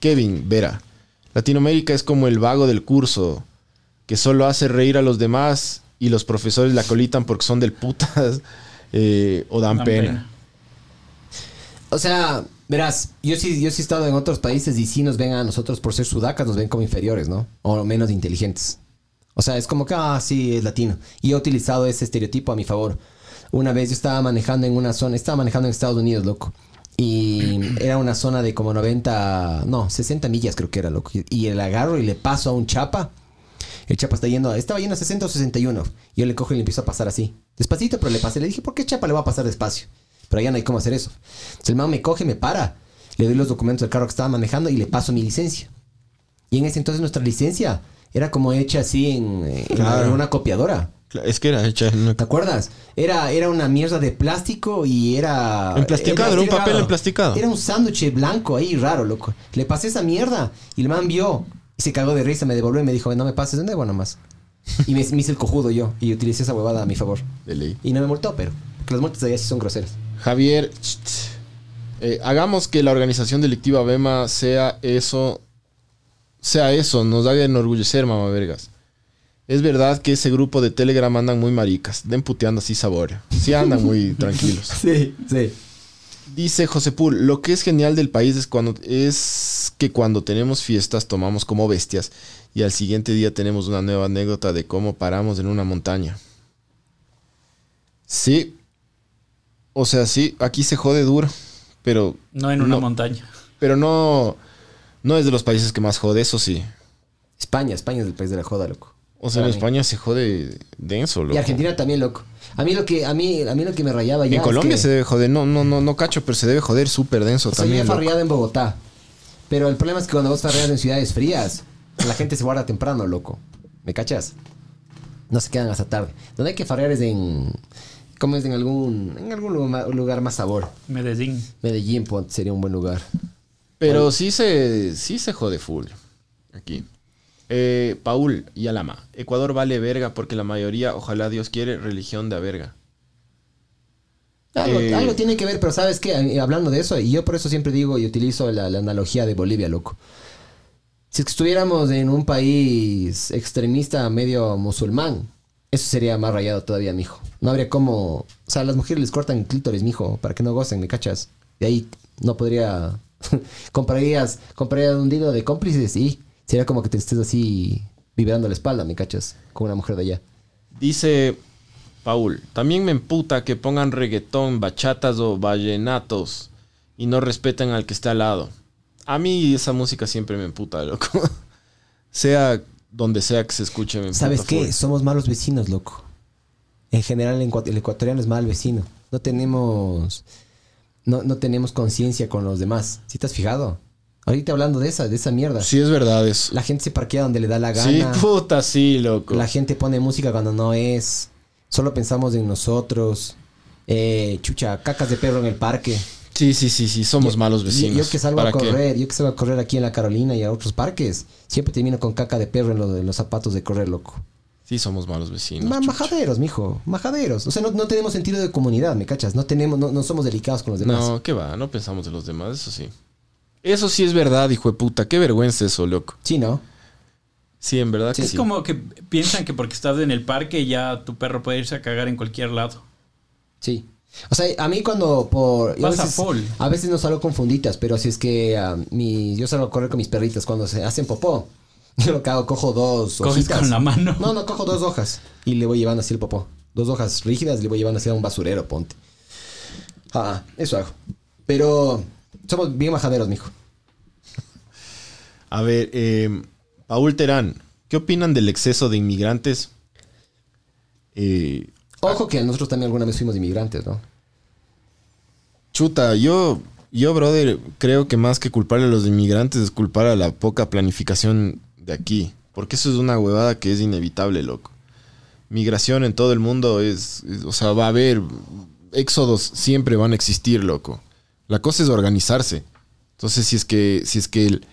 Kevin Vera. Latinoamérica es como el vago del curso, que solo hace reír a los demás y los profesores la colitan porque son del putas <laughs> eh, o dan, Dan pena. O sea, verás, yo sí, yo sí he estado en otros países y sí nos ven a nosotros por ser sudacas, nos ven como inferiores, ¿no? O menos inteligentes. O sea, es como que, ah, sí, es latino. Y he utilizado ese estereotipo a mi favor. Una vez yo estaba manejando en una zona, estaba manejando en Estados Unidos, loco. Y <clears throat> era una zona de como 90, no, 60 millas creo que era, loco. Y el agarro y le paso a un chapa. El chapa está yendo, estaba yendo a 60 o 61. Yo le cojo y le empiezo a pasar así. Despacito, pero le pasé. Le dije, ¿por qué chapa le va a pasar despacio? Pero allá no hay cómo hacer eso. Entonces el man me coge, me para. Le doy los documentos del carro que estaba manejando y le paso mi licencia. Y en ese entonces nuestra licencia era como hecha así en, en Claro. una copiadora. Es que era hecha en una- ¿Te acuerdas? Era, era una mierda de plástico y era... Emplasticado, era un papel emplasticado. Era un sándwich blanco ahí raro, loco. Le pasé esa mierda y el man vio y se cagó de risa, me devolvió y me dijo, no me pases de nuevo nomás. Y me, me hice el cojudo yo y utilicé esa huevada a mi favor. de ley. Y no me multó, pero... Porque las multas de allá sí son groseras. Javier, eh, hagamos que la organización delictiva Bema sea eso, sea eso, nos haga enorgullecer, mamá vergas. Es verdad que ese grupo de Telegram andan muy maricas, den puteando así sabor. Sí andan muy <laughs> tranquilos. Sí, sí. Dice José Pul, lo que es genial del país es cuando es que cuando tenemos fiestas tomamos como bestias y al siguiente día tenemos una nueva anécdota de cómo paramos en una montaña. Sí. O sea, sí, aquí se jode duro, pero No en una No. montaña. pero no no es de los países que más jode, eso sí. España, España es el país de la joda, loco. O sea, en mí. España se jode denso, loco. Y Argentina también, loco. A mí lo que, a mí, a mí lo que me rayaba ya En es Colombia que- se debe joder, no, no, no, no cacho, pero se debe joder súper denso O sea, yo también. he loco. farreado en Bogotá. Pero el problema es que cuando vos farreas en ciudades frías, la gente se guarda temprano, loco. ¿Me cachas? No se quedan hasta tarde. Donde hay que farrear es en... ¿Cómo es? En algún, en algún lugar, más sabor. Medellín. Medellín sería un buen lugar. Pero sí se, sí se jode full. Aquí. Eh, Paul y Alama. Ecuador vale verga porque la mayoría, ojalá Dios quiere, religión de a verga. Algo, Eh, algo tiene que ver, pero ¿sabes qué? Hablando de eso, y yo por eso siempre digo y utilizo la, la analogía de Bolivia, loco. Si estuviéramos en un país extremista medio musulmán, eso sería más rayado todavía, mijo. No habría como... O sea, a las mujeres les cortan clítoris, mijo, para que no gocen, ¿me cachas? De ahí no podría... <laughs> comprarías, comprarías un dildo de cómplices y sería como que te estés así vibrando la espalda, ¿me cachas? Con una mujer de allá. Dice Paul, también me emputa que pongan reggaetón, bachatas o vallenatos y no respetan al que está al lado. A mí esa música siempre me emputa, loco. <laughs> sea donde sea que se escuche, me emputa ¿Sabes qué? full. Somos malos vecinos, loco. En general, el ecuatoriano es mal vecino. No tenemos. No, no tenemos conciencia con los demás. ¿Sí te has fijado? Ahorita hablando de esa, de esa mierda. Sí, es verdad eso. La gente se parquea donde le da la Sí, gana. puta, sí, loco. la gente pone música cuando no es. Solo pensamos en nosotros. Eh, chucha, cacas de perro en el parque. Sí, sí, sí, sí, somos Yo- malos vecinos. Yo, que salgo a correr, yo que salgo a correr aquí en la Carolina y a otros parques, siempre termino con caca de perro en, lo- en los zapatos de correr, loco. Sí, somos malos vecinos. Ma- majaderos, mijo. Majaderos. O sea, no, no tenemos sentido de comunidad, ¿me cachas? No tenemos, no, no somos delicados con los demás. No, qué va, no pensamos en los demás, eso sí. Eso sí es verdad, hijo de puta. Qué vergüenza eso, loco. Sí, ¿no? Sí, en verdad que Es sí. como que piensan que porque estás en el parque ya tu perro puede irse a cagar en cualquier lado. Sí. O sea, a mí cuando por... yo a Pasa veces, full. a veces no salgo con funditas, pero si es que mi, yo salgo a correr con mis perritas cuando se hacen popó. <laughs> Yo lo que hago, cojo dos Coges hojitas. con la mano. No, no, cojo dos hojas y le voy llevando así el popó. Dos hojas rígidas y le voy llevando así a un basurero, ponte. Ah, eso hago. Pero somos bien majaderos, mijo. A ver, eh, Paul Terán, ¿qué opinan del exceso de inmigrantes? Eh, Ojo que nosotros también alguna vez fuimos inmigrantes, ¿no? chuta, yo, yo, brother, creo que más que culpar a los inmigrantes es culpar a la poca planificación de aquí. Porque eso es una huevada que es inevitable, loco. Migración en todo el mundo es, es- o sea, va a haber éxodos, siempre van a existir, loco. La cosa es organizarse. Entonces, si es que, si es que el-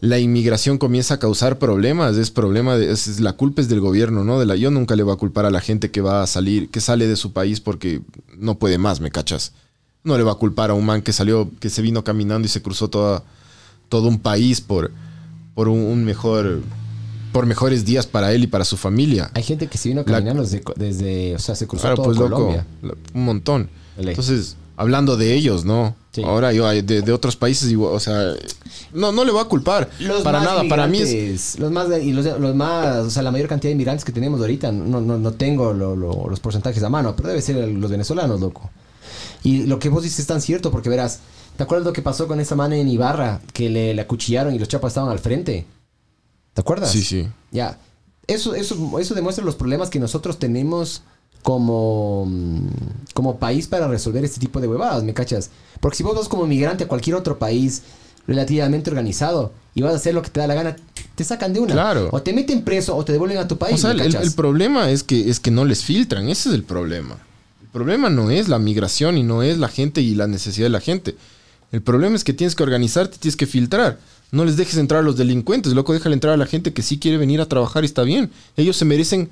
la inmigración comienza a causar problemas, es problema de, es, es- la culpa es del gobierno, ¿no? De la, yo nunca le voy a culpar a la gente que va a salir, que sale de su país porque no puede más, ¿me cachas? No le va a culpar a un man que salió, que se vino caminando y se cruzó toda, todo un país por, por un, un mejor, por mejores días para él y para su familia. Hay gente que se vino caminando desde, desde, o sea, se cruzó Claro, todo pues Colombia. un montón. Entonces, hablando de ellos, ¿no? Sí. Ahora yo de, de otros países, o sea, no, no le voy a culpar. Los para nada, para mí es... Los más, de- y los, los más, o sea, la mayor cantidad de inmigrantes que tenemos ahorita, no, no, no tengo lo- lo- los porcentajes a mano, pero debe ser los venezolanos, loco. Y lo que vos dices es tan cierto, porque verás, ¿te acuerdas lo que pasó con esa man en Ibarra? Que le, le acuchillaron y los chapas estaban al frente. ¿Te acuerdas? Sí, sí. Ya. Eso, eso, eso demuestra los problemas que nosotros tenemos como, mm, como país para resolver este tipo de huevadas, ¿me cachas? Porque si vos vas como migrante a cualquier otro país relativamente organizado y vas a hacer lo que te da la gana, te sacan de una. Claro. O te meten preso o te devuelven a tu país, O sea, ¿me el, el- problema es que, es que no les filtran, ese es el problema. El problema no es la migración y no es la gente y la necesidad de la gente. El problema es que tienes que organizarte, tienes que filtrar. No les dejes entrar a los delincuentes, loco, déjale entrar a la gente que sí quiere venir a trabajar y está bien. Ellos se merecen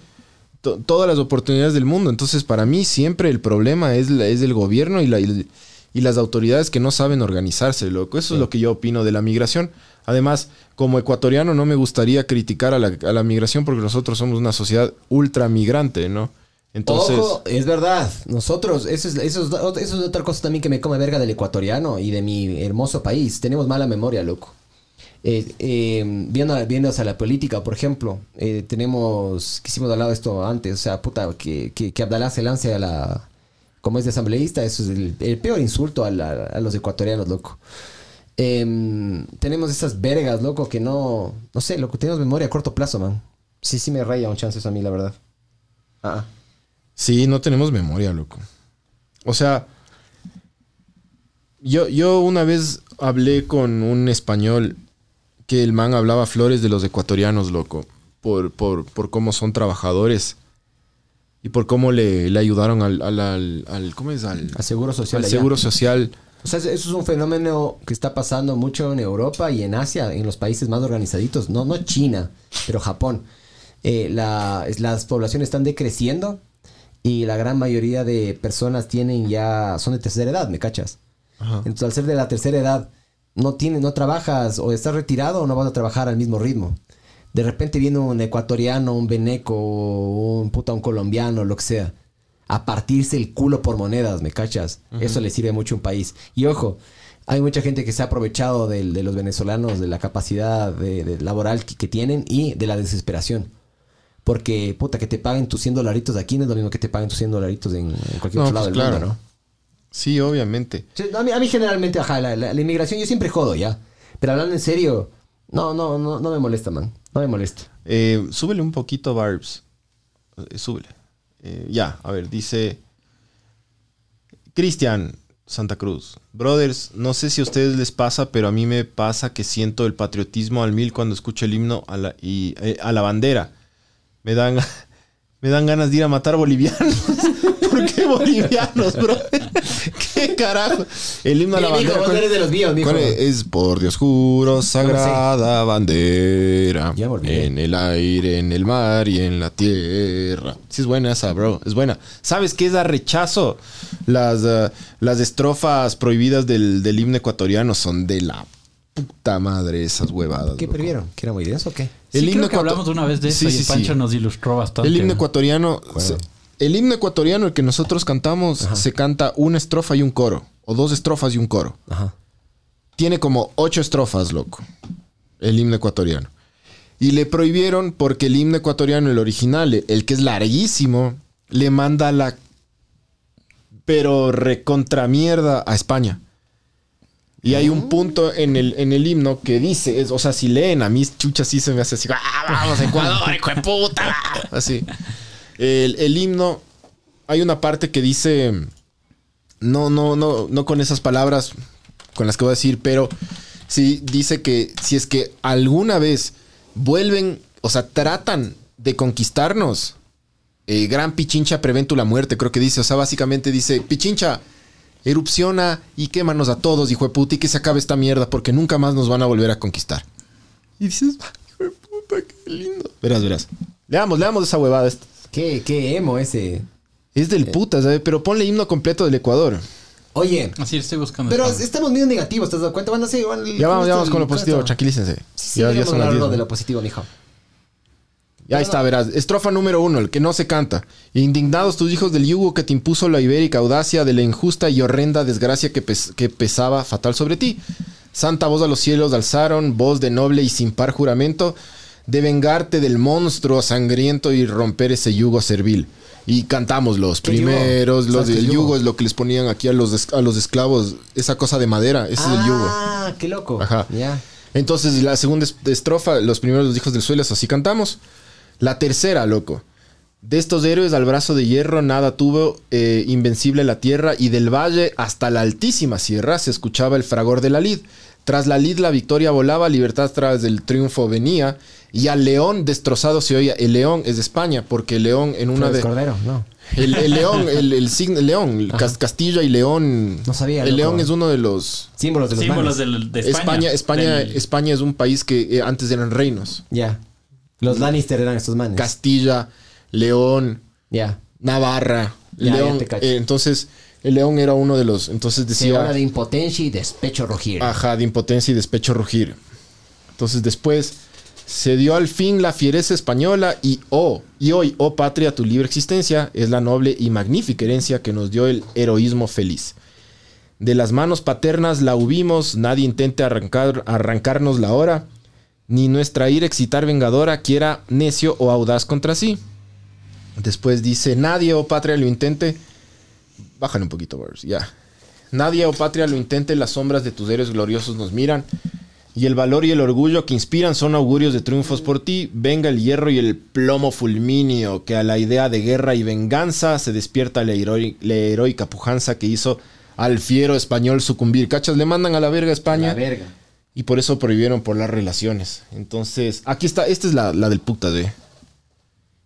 to- todas las oportunidades del mundo. Entonces, para mí siempre el problema es, la- es el gobierno y, la, y, y las autoridades que no saben organizarse, loco. Eso es lo que yo opino de la migración. Además, como ecuatoriano no me gustaría criticar a la, a la migración porque nosotros somos una sociedad ultra migrante, ¿no? Entonces, Ojo, es verdad. Nosotros, eso es, eso, es, eso es otra cosa también que me come verga del ecuatoriano y de mi hermoso país. Tenemos mala memoria, loco. Eh, eh, viendo, viendo hacia la política, por ejemplo, eh, tenemos, que hicimos hablado de esto antes, o sea, puta, que, que, Abdalá se lance a la, como es de asambleísta, eso es el, el peor insulto a, la- a los ecuatorianos, loco. Em, tenemos esas vergas, loco, que no, no sé, loco, tenemos memoria a corto plazo, man. Sí, sí me raya un chance eso a mí, la verdad. Ah, ah. Sí, no tenemos memoria, loco. O sea, yo, yo una vez hablé con un español que el man hablaba flores de los ecuatorianos, loco, por, por, por cómo son trabajadores y por cómo le, le ayudaron al, al, al- al- ¿cómo es? Al, Al seguro social. al allá. seguro social. O sea, eso es un fenómeno que está pasando mucho en Europa y en Asia, en los países más organizaditos. No, no China, pero Japón. Eh, la- las poblaciones están decreciendo y la gran mayoría de personas tienen ya, son de tercera edad, ¿me cachas? Ajá. Entonces, al ser de la tercera edad, no tienes, no trabajas o estás retirado o no vas a trabajar al mismo ritmo. De repente viene un ecuatoriano, un veneco, un puta, un colombiano, lo que sea, a partirse el culo por monedas, ¿me cachas? Eso le sirve mucho a un país. Y ojo, hay mucha gente que se ha aprovechado del- de, los venezolanos, de la capacidad de, de laboral que, que tienen y de la desesperación. Porque, puta, que te paguen tus 100 dolaritos aquí no es lo mismo que te paguen tus 100 dolaritos en, en cualquier No, otro lado pues del claro. mundo, ¿no? Sí, obviamente. A, mí, a mí generalmente, ajá, la, la- la inmigración yo siempre jodo, ¿ya? Pero hablando en serio, no, no, no, no me molesta, man. No me molesta. Eh, súbele un poquito, Barbs. Eh, súbele. Eh, ya, a ver, dice Cristian Santa Cruz. Brothers, no sé si a ustedes les pasa, pero a mí me pasa que siento el patriotismo al mil cuando escucho el himno a la, y, eh, a la bandera. Me dan, <laughs> me dan ganas de ir a matar bolivianos. <laughs> ¿Por qué bolivianos, brother? ¿Qué carajo? El himno a la mijo, bandera. ¿cuál- eres de los míos, mijo. cuál es? Es por Dios juro, sagrada bandera. Ya olvidé. En el aire, en el mar y en la tierra. Sí, es buena esa, bro. Es buena. ¿Sabes qué es a rechazo? Las, eh, las estrofas prohibidas del, del himno ecuatoriano son de la puta madre esas huevadas. ¿Qué previeron? ¿Que era muy denso o qué? Sí, El creo himno que ecuato- hablamos una vez de eso Sí, y sí, Pancho sí. nos ilustró bastante. El himno ecuatoriano. se- el himno ecuatoriano, el que nosotros cantamos, se canta una estrofa y un coro. O dos estrofas y un coro. Ajá. tiene como ocho estrofas, loco. El himno ecuatoriano. Y le prohibieron porque el himno ecuatoriano, el original, el que es larguísimo, le manda la. Pero recontra mierda a España. Y hay un punto en el, en el himno que dice, es- o sea, si leen a mí, chucha, sí se me hace así, ¡ah, vamos, Ecuador, hijo de puta! <laughs> Así. El, el himno, hay una parte que dice, no, no, no, no con esas palabras con las que voy a decir, pero sí dice que si es que alguna vez vuelven, o sea, tratan de conquistarnos, eh, gran Pichincha prevén tu la muerte, creo que dice, o sea, básicamente dice, Pichincha, erupciona y quémanos a todos, hijo de puta, y que se acabe esta mierda, porque nunca más nos van a volver a conquistar. Y dices, "Ay, hijo de puta, qué lindo. Verás, verás. Leamos, leamos esa huevada. esta. ¿Qué, qué emo ese? Es del puta, ¿sabes? Pero ponle himno completo del Ecuador. Oye, Así estoy buscando. pero esta- estamos medio negativos, ¿te has dado cuenta? Van a ser, van- Ya vamos, ya vamos con lo positivo, tranquilícense. Sí, sí, ya, ya vamos son a las hablar 10, de ¿no? lo positivo, mijo. Y ahí está, verás. Estrofa número uno, el que no se canta. Indignados tus hijos del yugo que te impuso la ibérica audacia de la injusta y horrenda desgracia que, pes- que pesaba fatal sobre ti. Santa voz a los cielos alzaron, voz de noble y sin par juramento, de vengarte del monstruo sangriento y romper ese yugo servil. Y cantamos los primeros, los ¿Sabes qué del yugo? yugo? es lo que les ponían aquí a los, a los esclavos, esa cosa de madera, ese es el yugo. Ah, qué loco. Ajá. Ya. Entonces, la segunda es- estrofa, los primeros los hijos del suelo, eso así cantamos. La tercera, loco. De estos héroes al brazo de hierro nada tuvo eh, invencible la tierra y del valle hasta la altísima sierra se escuchaba el fragor de la lid. Tras la lid la victoria volaba, libertad tras el triunfo venía y al león destrozado se oía. El león es de España porque el león en una Flores de... Cordero, no. El, el león, <laughs> el, el signo, el león, Castilla y León. No sabía, El león es uno de los... Símbolos de los Símbolos de España, España. España, Del- España es un país que eh, antes eran reinos. Ya. Los Lannister eran estos manes. Castilla, León, ya. Navarra, Ya, ya León. te cacho. eh, entonces, el León era uno de los. Entonces Se habla decía. de impotencia y despecho rugir. Ajá, de impotencia y despecho rugir. Entonces, después se dio al fin la fiereza española y oh, y hoy, oh patria, tu libre existencia es la noble y magnífica herencia que nos dio el heroísmo feliz. De las manos paternas la hubimos, nadie intente arrancar, arrancarnos la hora, ni nuestra ira excitar vengadora quiera necio o audaz contra sí. Después dice, nadie, oh patria, lo intente. Bájale un poquito, Bars, ya. Nadie, oh patria, lo intente, las sombras de tus héroes gloriosos nos miran. Y el valor y el orgullo que inspiran son augurios de triunfos por ti. Venga el hierro y el plomo fulminio, que a la idea de guerra y venganza se despierta la heroica pujanza que hizo al fiero español sucumbir. ¿Cachas? Le mandan a la verga a España. La verga. Y por eso prohibieron por las relaciones. Entonces, aquí está, esta es la, la del puta de.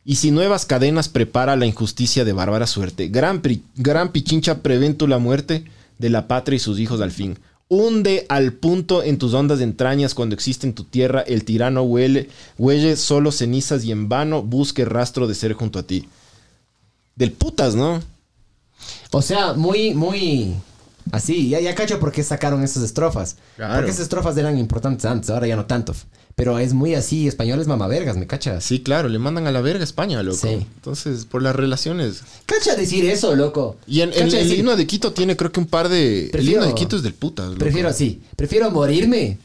Y si nuevas cadenas prepara la injusticia de bárbara suerte, gran, pri- gran pichincha prevén tú la muerte de la patria y sus hijos al fin. Hunde al punto en tus ondas de entrañas cuando existe en tu tierra el tirano huele, huelle solo cenizas y en vano busque rastro de ser junto a ti. Del putas, ¿no? O sea, muy, muy. Así, ya, ya cacho por qué sacaron esas estrofas. Claro. Porque esas estrofas eran importantes antes, ahora ya no tanto. Pero es muy así, español es mamavergas, ¿me cachas? Sí, claro, le mandan a la verga a España, loco. Sí. Entonces, por las relaciones. Cacha decir eso, loco. Y en, el decir, himno de Quito tiene creo que un par de... el Prefiero- himno de Quito es del loco. Prefiero así. Prefiero morirme.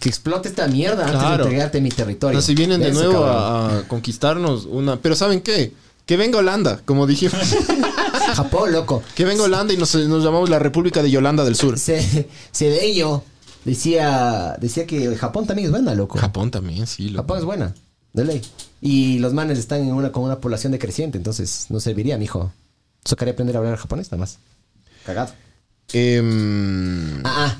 Que explote esta mierda antes de entregarte mi territorio. si vienen de nuevo a, a conquistarnos una... Pero ¿saben qué? Que venga Holanda, como dijimos. <laughs> Japón, loco. que venga Holanda y nos, nos llamamos la República de Yolanda del Sur. Ce- Cedeño decía, decía que Japón también es buena, loco. Japón también, sí. loco. Japón es buena, de ley. Y los manes están en una, con una población decreciente, entonces no serviría, mijo. Tocaría aprender a hablar japonés nada más. Cagado. Em, Ah, ah.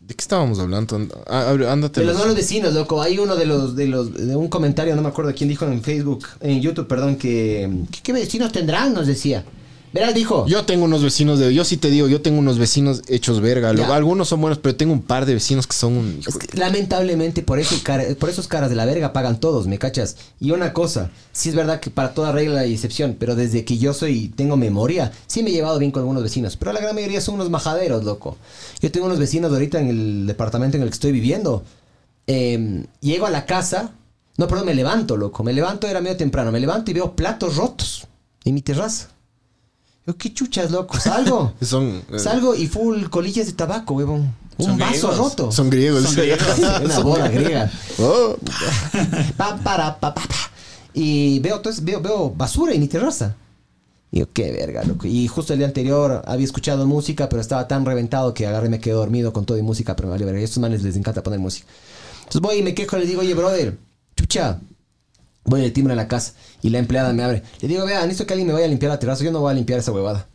¿De qué estábamos hablando? And- ah, ándate. De los los- malos vecinos, loco. Hay uno de los, de los, de un comentario, no me acuerdo quién dijo en Facebook, en YouTube, perdón, que. ¿Qué, qué vecinos tendrán? Nos decía. Verás, dijo. Yo tengo unos vecinos de... Yo sí te digo, yo tengo unos vecinos hechos verga. Lo-. Algunos son buenos, pero tengo un par de vecinos que son un... hijo Es de- que, lamentablemente por eso cara- por esos caras de la verga pagan todos, ¿me cachas? Y una cosa, sí es verdad que para toda regla hay excepción, pero desde que yo soy, tengo memoria, sí me he llevado bien con algunos vecinos, pero la gran mayoría son unos majaderos, loco. Yo tengo unos vecinos ahorita en el departamento en el que estoy viviendo. Eh, llego a la casa, no, perdón, me levanto, loco, me levanto, era medio temprano, me levanto y veo platos rotos en mi terraza. Qué chuchas, loco, salgo. <laughs> Son... eh, Salgo y full colillas de tabaco, huevón. Un vaso griegos. roto. Son griegos. Son griegos. <laughs> Una boda griega. Oh. Pa, para, pa, pa, pa. Y veo, entonces, veo, veo basura en mi terraza. Y yo, qué verga, loco. Y justo el día anterior había escuchado música, pero estaba tan reventado que agarré y me quedé dormido con todo y música, pero me vale verga. Y a estos manes les encanta poner música. Entonces voy y me quejo y le digo, oye, brother, chucha. Voy al timbre a la casa y la empleada me abre. Le digo, vea, necesito que alguien me vaya a limpiar la terraza. Yo no voy a limpiar esa huevada.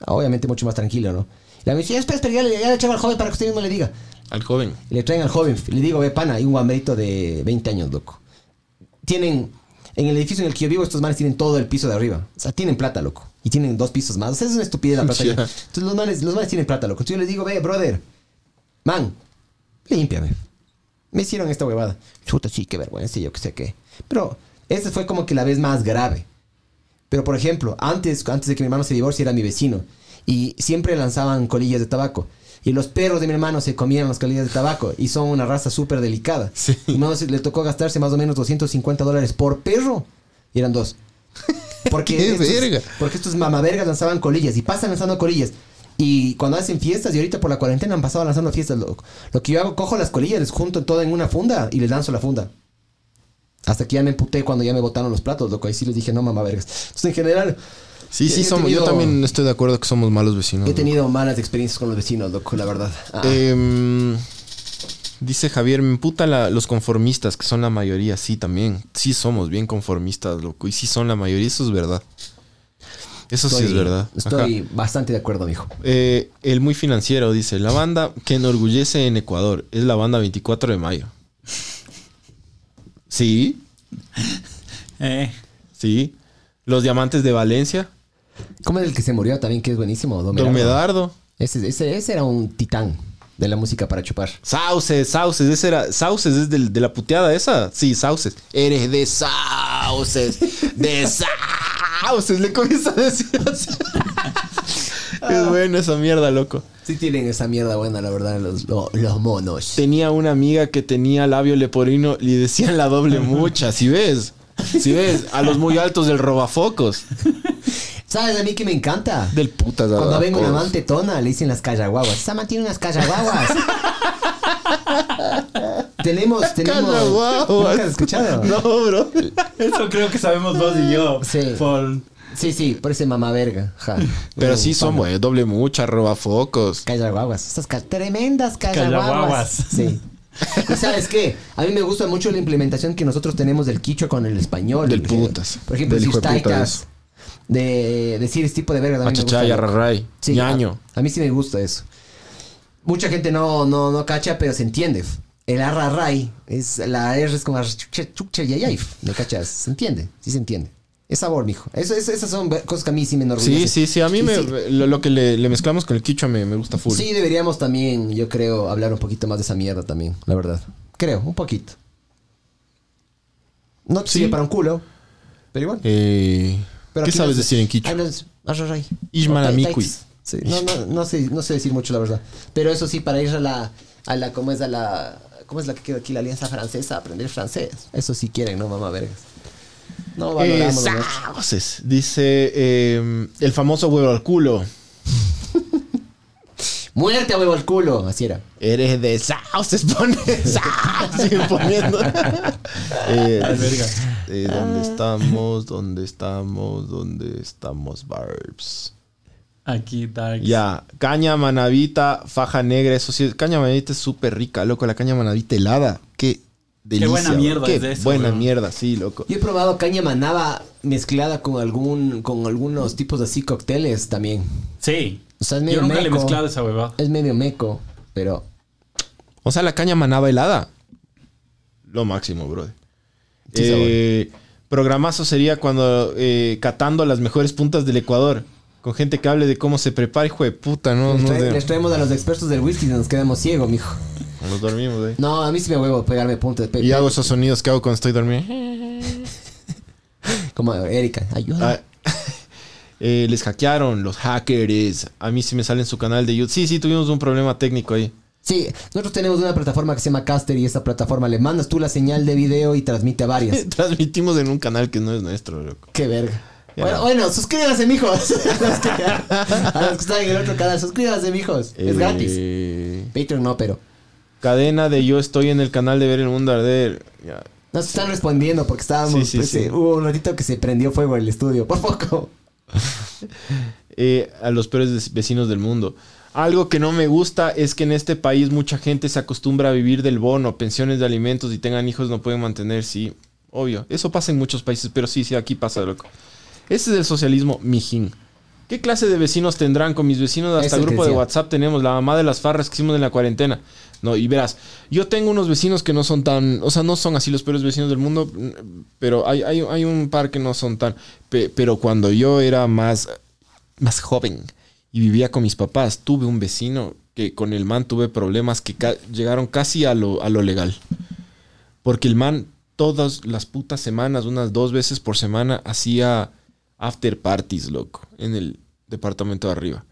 Ah, Obviamente mucho más tranquilo, ¿no? Y la me dice, espera, espera, ya le, ya le al joven para que usted mismo le diga. Al joven. Y le traen al joven. y Le digo, ve, pana, hay un guambrito de 20 años, loco. Tienen, en el edificio en el que yo vivo, estos manes tienen todo el piso de arriba. O sea, tienen plata, loco. Y tienen dos pisos más. O sea, es una estupidez la plata. <laughs> Entonces los manes, los manes tienen plata, loco. Entonces yo les digo, ve, brother, man, límpiame. Me hicieron esta huevada. Chuta, sí, qué vergüenza, yo qué sé qué. Pero esta fue como que la vez más grave. Pero, por ejemplo, antes, antes de que mi hermano se divorcie, era mi vecino. Y siempre lanzaban colillas de tabaco. Y los perros de mi hermano se comían las colillas de tabaco y son una raza súper delicada. Sí. Y mi hermano se- le tocó gastarse más o menos 250 dólares por perro. Y eran dos. <laughs> Porque ¡Qué estos, verga! Porque estos mamavergas lanzaban colillas y pasan lanzando colillas. Y cuando hacen fiestas, y ahorita por la cuarentena han pasado lanzando fiestas, lo, lo que yo hago, cojo las colillas, les junto todo en una funda y les lanzo la funda. Hasta que ya me emputé cuando ya me botaron los platos, loco. Ahí sí les dije, no mamá vergas. Entonces, en general, Sí, sí, somos. tenido- Yo también estoy de acuerdo que somos malos vecinos. he loco. tenido malas experiencias con los vecinos, loco, la verdad. Ah. Em, dice Javier, me emputa la- los conformistas, que son la mayoría. Sí, también. Sí, somos bien conformistas, loco. Y sí son la mayoría. Eso es verdad. Eso sí es Estoy- verdad. Ajá. Estoy bastante de acuerdo, mijo. Eh, el muy financiero dice: La banda que enorgullece en Ecuador es la banda 24 de mayo. Sí, <laughs> Eh, sí. Los diamantes de Valencia. ¿Cómo es el que se murió también, que es buenísimo? Don Don Medardo. Medardo. Ese, ese, ese era un titán de la música para chupar. Sauces, Sauces, ese era. Sauces es del- de la puteada esa. Sí, Sauces. Eres de Sauces. De <laughs> Sauces. Le comienza a decir así. Es buena esa mierda, loco. Sí tienen esa mierda buena, la verdad, los, lo- los monos. Tenía una amiga que tenía labio leporino y decían la doble mucha. Si ves. Si ves. A los muy altos del robafocos. ¿Sabes a mí que me encanta? Del putas. Cuando a- vengo una todos. amante tona, le dicen las callaguaguas. Esa man tiene unas callaguaguas. <laughs> tenemos, tenemos. Callaguaguas. ¿Nunca has escuchado? No, bro. eso creo que sabemos vos y yo. Sí. Por- Sí, sí, por ese mamá verga. Ja. Pero sí son, pana. güey. Doble mucha, robafocos. Callaguaguas. Esas ca- tremendas callaguaguas. Sí. ¿Y sabes qué? A mí me gusta mucho la implementación que nosotros tenemos del quicho con el español. Del putas. Por ejemplo, Del hijo de decir ese tipo de verga. Achachaya, raray. Sí, ñaño. A, a mí sí me gusta eso. Mucha gente no, no, no cacha, pero se entiende. El arraray es la R es como chucha, chucha, yayay. ¿Me cachas? Se entiende, sí se entiende. Es sabor, mijo. Esas son cosas que a mí sí me enorgullecen. Sí, sí, sí. A mí me, sí, Lo, lo que le, le mezclamos con el quichua me, me gusta full. Sí, deberíamos también, yo creo, hablar un poquito más de esa mierda también, la verdad. Creo, un poquito. No te Sí. sirve para un culo, pero igual. Eh, Pero ¿Qué sabes no- decir en quichua? Ah, no, es arraray. Ishman O tai- amikui. taitas. Sí, no, no, no sé, no sé decir mucho la verdad. Pero eso sí, para ir a la, a la, ¿cómo es a la, cómo es la que queda aquí, la alianza francesa, aprender francés. Eso sí quieren, ¿no, mamá vergas? No Eh, valoramos sauces. Dice eh, el famoso huevo al culo. Muerte a huevo al culo, así era. Eres de sauces, pone. Siguen poniendo. <laughs> eh, eh, ¿Dónde estamos? ¿Dónde estamos? ¿Dónde estamos, Barbs? Aquí, Dark. Ya, caña manavita, faja negra, eso sí, caña manavita es súper rica, loco, la caña manavita helada, qué delicia. buena mierda Qué es de eso, buena bro. mierda, sí, loco. Yo he probado caña manaba mezclada con algún, con algunos tipos de así cócteles también. Sí. O sea, es Yo medio nunca le he meco. mezclado esa huevada. Es medio meco, pero O sea, la caña manaba helada. Lo máximo, brother. Sí, Eh, programazo sería cuando eh, catando las mejores puntas del Ecuador. Con gente que hable de cómo se prepara, hijo de puta, ¿no? les, no trae- de- les traemos a los expertos del whisky y nos quedamos ciegos, mijo. Nos dormimos, güey. No, a mí sí me huevo pegarme puntos. Pe- Y pe- hago esos sonidos que hago cuando estoy dormido. <laughs> Como Erika, ayuda. Ah, <laughs> eh, les hackearon los hackers. A mí sí me sale en su canal de YouTube. Sí, sí, tuvimos un problema técnico ahí. Sí, nosotros tenemos una plataforma que se llama Caster y esa plataforma le mandas tú la señal de video y transmite a varias. <laughs> Transmitimos en un canal que no es nuestro, loco. Qué verga. Bueno, bueno, suscríbanse, mijos. a, los que, a los que están en el otro canal, suscríbanse, mijos. Es Eh, gratis. Patreon no, pero. Cadena de yo estoy en el canal de ver el mundo arder. Ya. Nos están respondiendo porque estábamos. Sí, sí, pues, sí. eh, hubo un ratito que se prendió fuego el estudio. Por poco. <laughs> Eh, a los peores vecinos del mundo. Algo que no me gusta es que en este país mucha gente se acostumbra a vivir del bono, pensiones de alimentos y tengan hijos no pueden mantener, sí, obvio. Eso pasa en muchos países, pero sí, sí, aquí pasa, loco. Ese es el socialismo mijín. ¿Qué clase de vecinos tendrán? Con mis vecinos hasta Es el que grupo de. WhatsApp tenemos la mamá de las farras que hicimos en la cuarentena. No, y verás, yo tengo unos vecinos que no son tan, o sea, no son así los peores vecinos del mundo, pero hay, hay, hay un par que no son tan, pe- pero cuando yo era más, más joven y vivía con mis papás, tuve un vecino que con el man tuve problemas que llegaron casi a lo, a lo legal. Porque el man todas las putas semanas, unas dos veces por semana, hacía after parties, loco, en el departamento de arriba.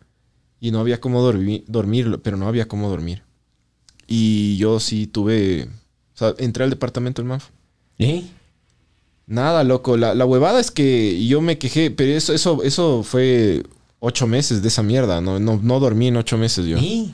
y no había cómo dormi- dormir, pero no había cómo dormir. Y yo sí tuve, o sea, entré al departamento del Manf. ¿Eh? Nada, loco. La, la huevada es que yo me quejé, pero eso, eso, eso fue ocho meses de esa mierda. No, no, no dormí en ocho meses yo. ¿Eh?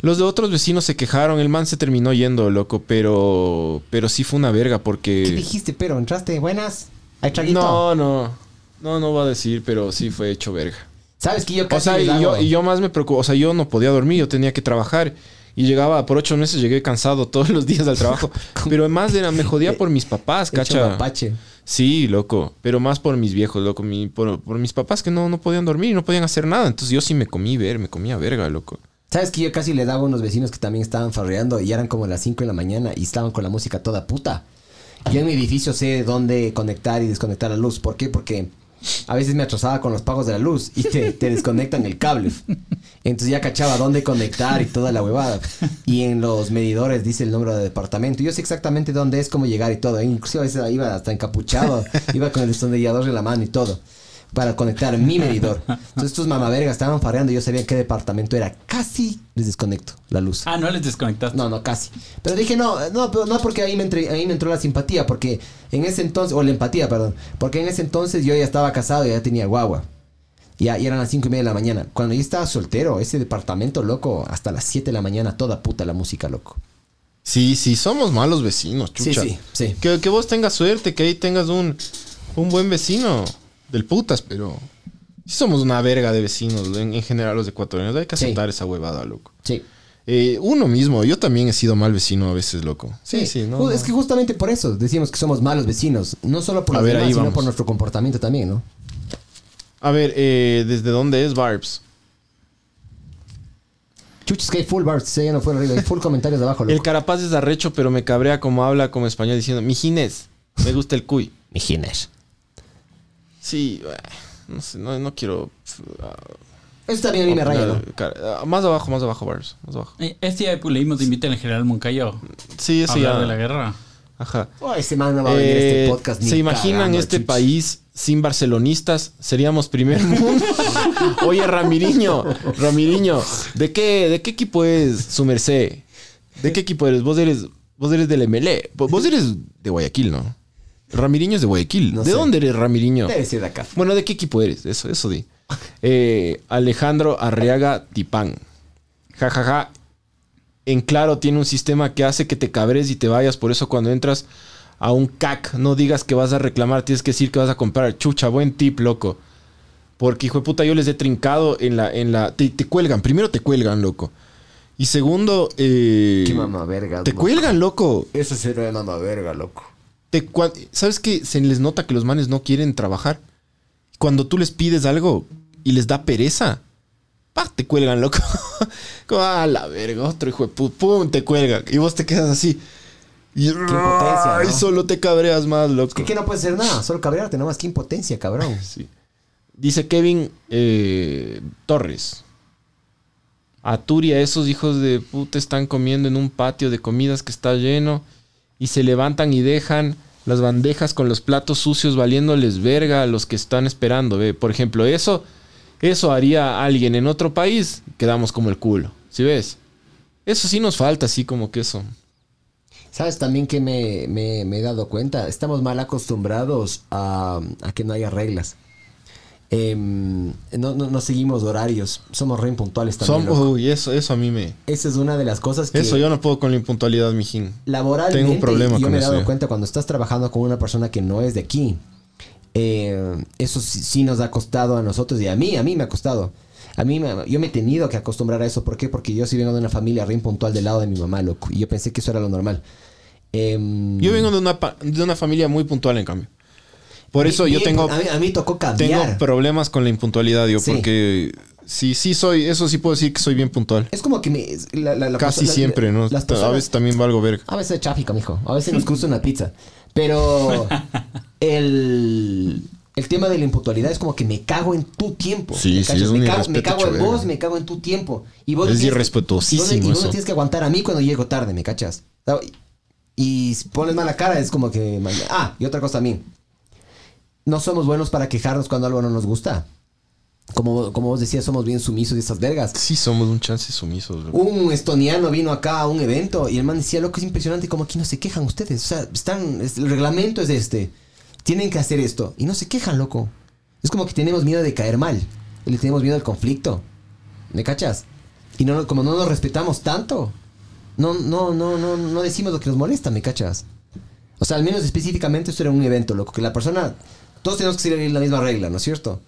Los de otros vecinos se quejaron, el man se terminó yendo, loco, pero, pero sí fue una verga ¿Qué porque... dijiste, pero? ¿Entraste? ¿Buenas? ¿Hay traguito? No, no, no, no voy a decir, pero sí fue hecho verga. ¿Sabes que yo O casi sea, les y yo, y yo más me preocupo, o sea, yo no podía dormir, yo tenía que trabajar. Y llegaba, por ocho meses llegué cansado todos los días al trabajo. <laughs> pero más era, me jodía por mis papás, cacha. Sí, loco. Pero más por mis viejos, loco. Mi- por, por mis papás que no, no podían dormir, no podían hacer nada. Entonces yo sí me comí ver, me comía verga, loco. ¿Sabes que yo casi le daba a unos vecinos que también estaban farreando y eran como las 5 de la mañana y estaban con la música toda puta? Yo en mi edificio sé dónde conectar y desconectar la luz. ¿Por qué? Porque a veces me atrasaba con los pagos de la luz y te, te desconectan el cable. Entonces ya cachaba dónde conectar y toda la huevada. Y en los medidores dice el número de departamento. Yo sé exactamente dónde es, cómo llegar y todo. E Inclusive a veces iba hasta encapuchado, iba con el destornillador en la mano y todo. Para conectar mi <laughs> medidor. Entonces estos mamavergas estaban farreando y yo sabía en qué departamento era. Casi les desconecto la luz. Ah, no les desconectaste. No, no, casi. Pero dije, no, no, pero no porque ahí me, entre- ahí me entró la simpatía, porque en ese entonces, o la empatía, perdón, porque en ese entonces yo ya estaba casado y ya tenía guagua. Ya, y eran las cinco y media de la mañana. Cuando yo estaba soltero, ese departamento, loco, hasta las 7 de la mañana, toda puta la música, loco. Sí, sí, somos malos vecinos, chucha. Sí, sí, sí. Que, que vos tengas suerte, que ahí tengas un, un buen vecino del putas, pero sí somos una verga de vecinos, en, en general los ecuatorianos. Hay que Sí. aceptar esa huevada, loco. Sí. Eh, uno mismo, yo también he sido mal vecino a veces, loco. Sí, sí, no. Es que justamente por eso decimos que somos malos vecinos. No solo por los ver, demás, sino vamos. por nuestro comportamiento también, ¿no? A ver, eh, ¿desde dónde es Barbs? Chuchis que hay full bars, se ya no fue arriba, hay full comentarios de abajo, loco. El carapaz es arrecho, pero me cabrea como habla como español diciendo, mijines, me gusta el cuy. Mijines. Sí, eh, no sé, no, no quiero... ah, Eso también a mí me raya, ¿no? Car- ah, Más abajo, más abajo, Barbs. Más abajo. Eh, Este día pues, leímos de invitar al general Moncayo Sí, hablar ya. de la guerra. Ajá. Oh, ese man no va a venir este Eh, podcast ni ¿Se imaginan este país sin barcelonistas? Seríamos primer mundo. <laughs> Oye, Ramiriño, Ramiriño, ¿de qué, ¿de qué equipo es su merced? ¿De qué equipo eres? Vos eres, vos eres del MLE. Vos eres de Guayaquil, ¿no? Ramiriño es de Guayaquil. No ¿De sé. dónde eres, Ramiriño? Debe ser de acá. Bueno, ¿de qué equipo eres? Eso, eso di. <laughs> Eh, Alejandro Arriaga Tipán. Ja, ja, ja. En claro, tiene un sistema que hace que te cabres y te vayas. Por eso, cuando entras a un CAC, no digas que vas a reclamar, tienes que decir que vas a comprar. Chucha, buen tip, loco. Porque, hijo de puta, yo les he trincado en la. En la te, te cuelgan. Primero te cuelgan, loco. Y segundo, eh, Qué mamá verga. te cuelgan, loco. Eso será de mamá verga, loco. Te ¿Sabes qué? Se les nota que los manes no quieren trabajar. Cuando tú les pides algo y les da pereza, ¡pah! te cuelgan, loco. <laughs> Como, ah, la verga, otro hijo de puta, pum, te cuelga. Y vos te quedas así. Y, impotencia, ay, ¿no? solo te cabreas más, loco. ¿Qué, que no puede ser nada? Solo cabrearte, nomás. Qué impotencia, cabrón. <laughs> Sí. Dice Kevin eh, Torres. A Turia, esos hijos de puta están comiendo en un patio de comidas que está lleno y se levantan y dejan las bandejas con los platos sucios valiéndoles verga a los que están esperando. ¿ve? Por ejemplo, eso, eso haría alguien en otro país, quedamos como el culo. ¿Sí ves? Eso sí nos falta, así como que eso. ¿Sabes también que me, me- me he dado cuenta? Estamos mal acostumbrados a, a que no haya reglas. Em, no, no, no seguimos horarios. Somos re impuntuales también. Uy, eso, eso a mí me. Esa es una de las cosas que... Eso yo no puedo con la impuntualidad, mijín. laboralmente, Tengo un problema yo con me he dado cuenta cuando estás trabajando con una persona que no es de aquí. eh, eso sí, sí nos ha costado a nosotros y a mí, a mí me ha costado. A mí, me- yo me he tenido que acostumbrar a eso. ¿Por qué? Porque yo sí vengo de una familia re impuntual del lado de mi mamá, loco. Y yo pensé que eso era lo normal. Em, Yo vengo de una, de una familia muy puntual, en cambio. Por eso yo tengo, A mí, a mí tocó tengo cambiar. problemas con la impuntualidad, yo, Sí. porque sí, sí soy, eso sí puedo decir que soy bien puntual. Es como que me, la- la- la Casi siempre, ¿no? las a veces también valgo verga. A veces tráfico, mijo. A veces nos cruza una pizza. Pero <laughs> el, el tema de la impuntualidad es como que me cago en tu tiempo. Sí, ¿me sí, es un me, cago, me cago en vos, me cago en tu tiempo. Y vos Es tienes- irrespetuosísimo y vos, y vos me eso. tienes que aguantar a mí cuando llego tarde, ¿me cachas? Y si pones mala cara es como que... Ah, y otra cosa también. No somos buenos para quejarnos cuando algo no nos gusta. Como, como vos decías, somos bien sumisos de estas vergas. Sí, somos un chance sumisos. loco. Un estoniano vino acá a un evento y el man decía, loco, es impresionante como aquí no se quejan ustedes. O sea, están, es- el reglamento es este. Tienen que hacer esto. Y no se quejan, loco. Es como que tenemos miedo de caer mal. Y le tenemos miedo al conflicto. ¿Me cachas? Y no, como no nos respetamos tanto, no, no, no, no, no decimos lo que nos molesta, ¿me cachas? O sea, al menos específicamente esto era un evento, loco. Que la persona, todos tenemos que seguir la misma regla, ¿no es cierto?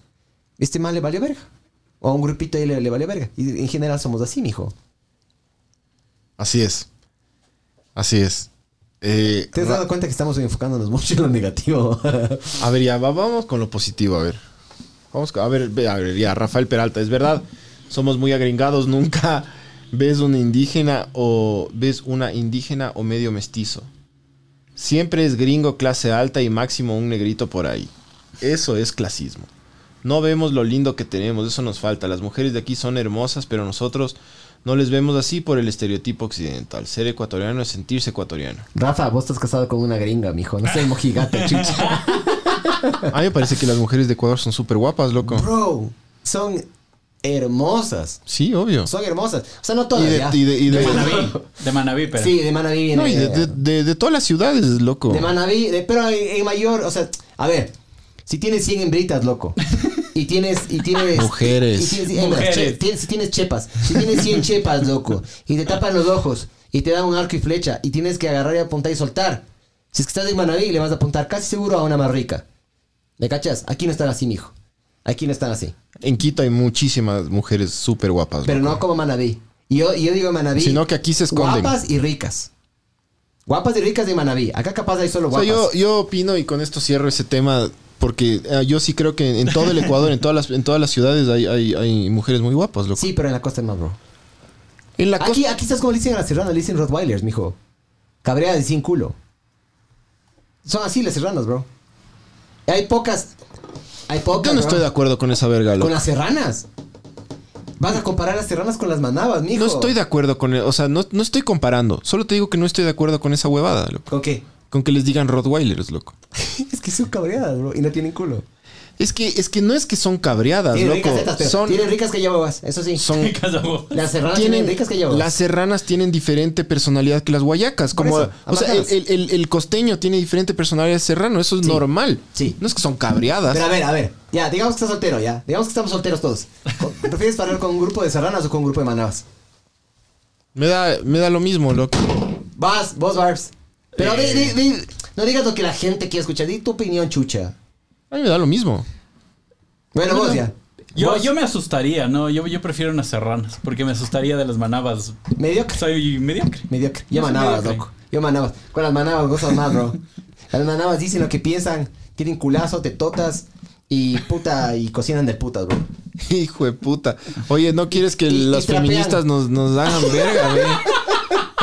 Este man le valió verga. O a un grupito ahí le, le valió verga. Y en general somos así, mijo. Así es. Así es. Eh, ¿Te has dado cuenta que estamos enfocándonos mucho en lo negativo? <laughs> A ver, ya, va- vamos con lo positivo, a ver. Vamos, con- a ver, ve- a ver, ya, Rafael Peralta, es verdad, somos muy agringados, <laughs> nunca ves una indígena o ves una indígena o medio mestizo. Siempre es gringo, clase alta y máximo un negrito por ahí. Eso es clasismo. No vemos lo lindo que tenemos, eso nos falta. Las mujeres de aquí son hermosas, pero nosotros no les vemos así por el estereotipo occidental. Ser ecuatoriano es sentirse ecuatoriano. Rafa, vos estás casado con una gringa, mijo. No soy <laughs> mojigata, chucha. A mí me parece que las mujeres de Ecuador son súper guapas, loco. Bro, son hermosas. Sí, obvio. Son hermosas. O sea, no Y todas, de, ya. y de- y de- De Manaví. <laughs> De Manaví, pero. Sí, de Manaví viene. no, y de, de- de- de todas las ciudades, loco. de Manaví, de- pero en mayor, o sea, a ver, si tienes 100 hembritas, loco. Y tienes, y tienes... Mujeres. Y tienes, hembras, Mujeres. che- tienes- si tienes chepas, si tienes 100 chepas, loco, y te tapan los ojos, y te dan un arco y flecha, y tienes que agarrar y apuntar y soltar. Si es que estás en Manaví, le vas a apuntar casi seguro a una más rica. ¿Me cachas? Aquí no están así, mijo. Aquí no están así. En Quito hay muchísimas mujeres súper guapas. Pero loco. no como Manaví. Y yo, y yo digo Manaví. Sino que aquí se esconden. Guapas y ricas. Guapas y ricas de Manaví. Acá capaz hay solo O sea, guapas. yo, yo opino y con esto cierro ese tema porque eh, yo sí creo que en todo el Ecuador, en todas las, en todas las ciudades hay, hay, hay mujeres muy guapas, loco. Sí, pero en la costa más, bro. En la Aquí, costa. aquí estás como le dicen a la serrana, le dicen Rottweilers, mijo. Cabreadas y sin culo. Son así las serranas, bro. Hay pocas. Hay pocas. Yo no bro. estoy de acuerdo con esa verga, loco. Con las serranas. Vas a comparar las serranas con las manabas, mijo. No estoy de acuerdo con... O sea, no, no estoy comparando. Solo te digo que no estoy de acuerdo con esa huevada, loco. ¿Con qué? Con que les digan Rottweilers, loco. <laughs> es que son cabreadas, bro. Y no tienen culo. Es que, es que no es que son cabreadas, Tienen loco. ricas tetas, pero son, tienen ricas que llevas, eso sí. son. <laughs> Las serranas tienen, tienen, ricas que llevas. las serranas tienen diferente personalidad que las guayacas. Como, eso, o sea, el, el- el- el costeño tiene diferente personalidad de serrano. Eso es Sí. normal. Sí. No es que son cabreadas. Pero a ver, a ver. Ya, digamos que estás soltero, ya. Digamos que estamos solteros todos. <laughs> ¿Prefieres parar con un grupo de serranas o con un grupo de manabas? Me da, me da lo mismo, loco. Vas, vos, Barbs. Pero Eh. di- di- di- no digas lo que la gente quiere escuchar. Di tu opinión, chucha. A mí me da lo mismo. Bueno, vos ya. Yo, Vos, yo me asustaría, ¿no? Yo, yo prefiero unas serranas, porque me asustaría de las manabas. Mediocre. Soy mediocre. Mediocre. Yo manabas, mediocre. loco. Yo manabas. Con las manabas gozas más, bro. Las manabas dicen lo que piensan. Tienen culazo, tetotas. Y puta, y cocinan de putas, bro. <laughs> Hijo de puta. Oye, ¿no quieres que Y- las feministas nos, nos hagan verga, güey? <laughs>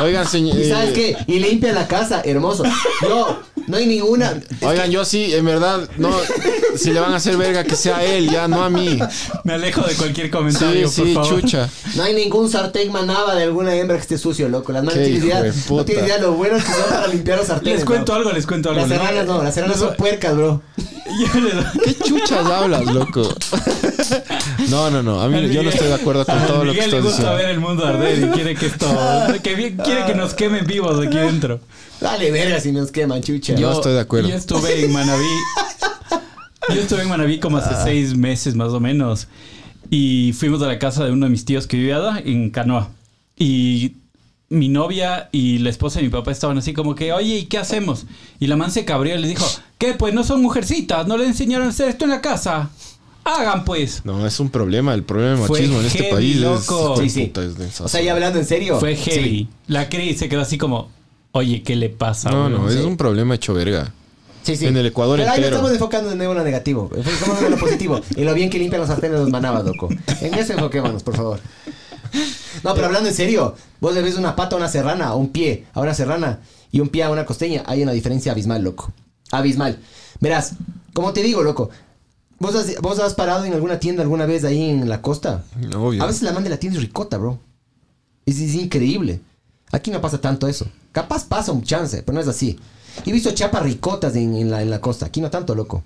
Oigan, señor. ¿Y sabes qué? Y limpian la casa, hermoso. No, no hay ninguna. Oigan, yo sí, en verdad, no. Si le van a hacer verga, que sea él, ya, no a mí. Me alejo de cualquier comentario, sí, por favor. chucha. No hay ningún sartén manaba de alguna hembra que esté sucio, loco. Las manos Qué tienen idea, no puta. tienen idea lo buenos que son para limpiar los sartenes. Les cuento bro. algo, les cuento algo. Las serranas no, las serranas son puercas, bro. ¿Qué chuchas hablas, loco? No, no, no. A mí yo no estoy de acuerdo con todo lo que Miguel le estás gusta diciendo. ver el mundo arder y quiere que esto. que quiere que nos quemen vivos aquí dentro. Dale verga si nos queman, chucha. Yo- estoy de acuerdo. Yo estuve en Manaví. Yo estuve en Manaví como hace Ah. seis meses más o menos. Y fuimos a la casa de uno de mis tíos que vivía allá, en Canoa. Y mi novia y la esposa de mi papá estaban así como que, oye, ¿y qué hacemos? Y la man se cabrió y le dijo, ¿qué? Pues no son mujercitas, no le enseñaron a hacer esto en la casa. Hagan pues. No, es un problema. El problema del Fue machismo en este heavy, país loco. es. Sí, sí. puta, es. O sea, ya hablando en serio. Fue heavy. Sí. La Cris se quedó así como, oye, ¿qué le pasa? No, weón?" no, es sí. un problema hecho verga. Sí, sí. En el Ecuador Pero ahí no entero. estamos enfocando de nuevo en lo negativo. Enfocémonos en lo positivo. En lo bien que limpian los sartenes los manabas, loco. En eso enfoquémonos, por favor. No, pero hablando en serio, vos le ves una pata a una serrana, o un pie a una serrana y un pie a una costeña, hay una diferencia abismal, loco. Abismal. Verás, como te digo, loco, ¿vos has, vos has parado en alguna tienda alguna vez ahí en la costa? Obvio. A veces la man de la tienda es ricota, bro. Es, es increíble. Aquí no pasa tanto eso. Capaz pasa un chance, pero no es así. He visto chapas ricotas en, en la, en la costa. Aquí no tanto, loco.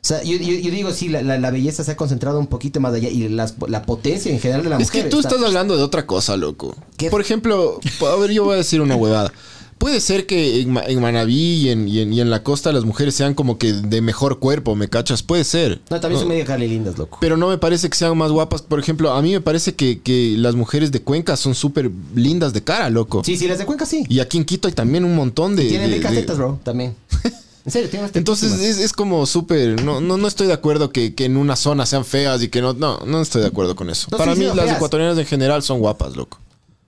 O sea, yo, yo- yo digo, sí, la, la- la belleza se ha concentrado un poquito más allá y las- la potencia en general de la Es mujer. que tú está- estás hablando de otra cosa, loco. ¿Qué? Por ejemplo, a ver, yo voy a decir una huevada. Puede ser que en, en Manabí y en, y en- y en la costa las mujeres sean como que de mejor cuerpo, ¿me cachas? Puede ser. No, también son medio lindas, loco. Pero no me parece que sean más guapas. Por ejemplo, a mí me parece que, que las mujeres de Cuenca son súper lindas de cara, loco. Sí, sí, las de Cuenca sí. Y aquí en Quito hay también un montón de... Tienen de- bro, también. <laughs> En serio, tienen unas Entonces es, es como súper... No, no, no estoy de acuerdo que, que en una zona sean feas y que no... No, no estoy de acuerdo con eso. No, Para sí, mí sí, las feas. ecuatorianas en general son guapas, loco.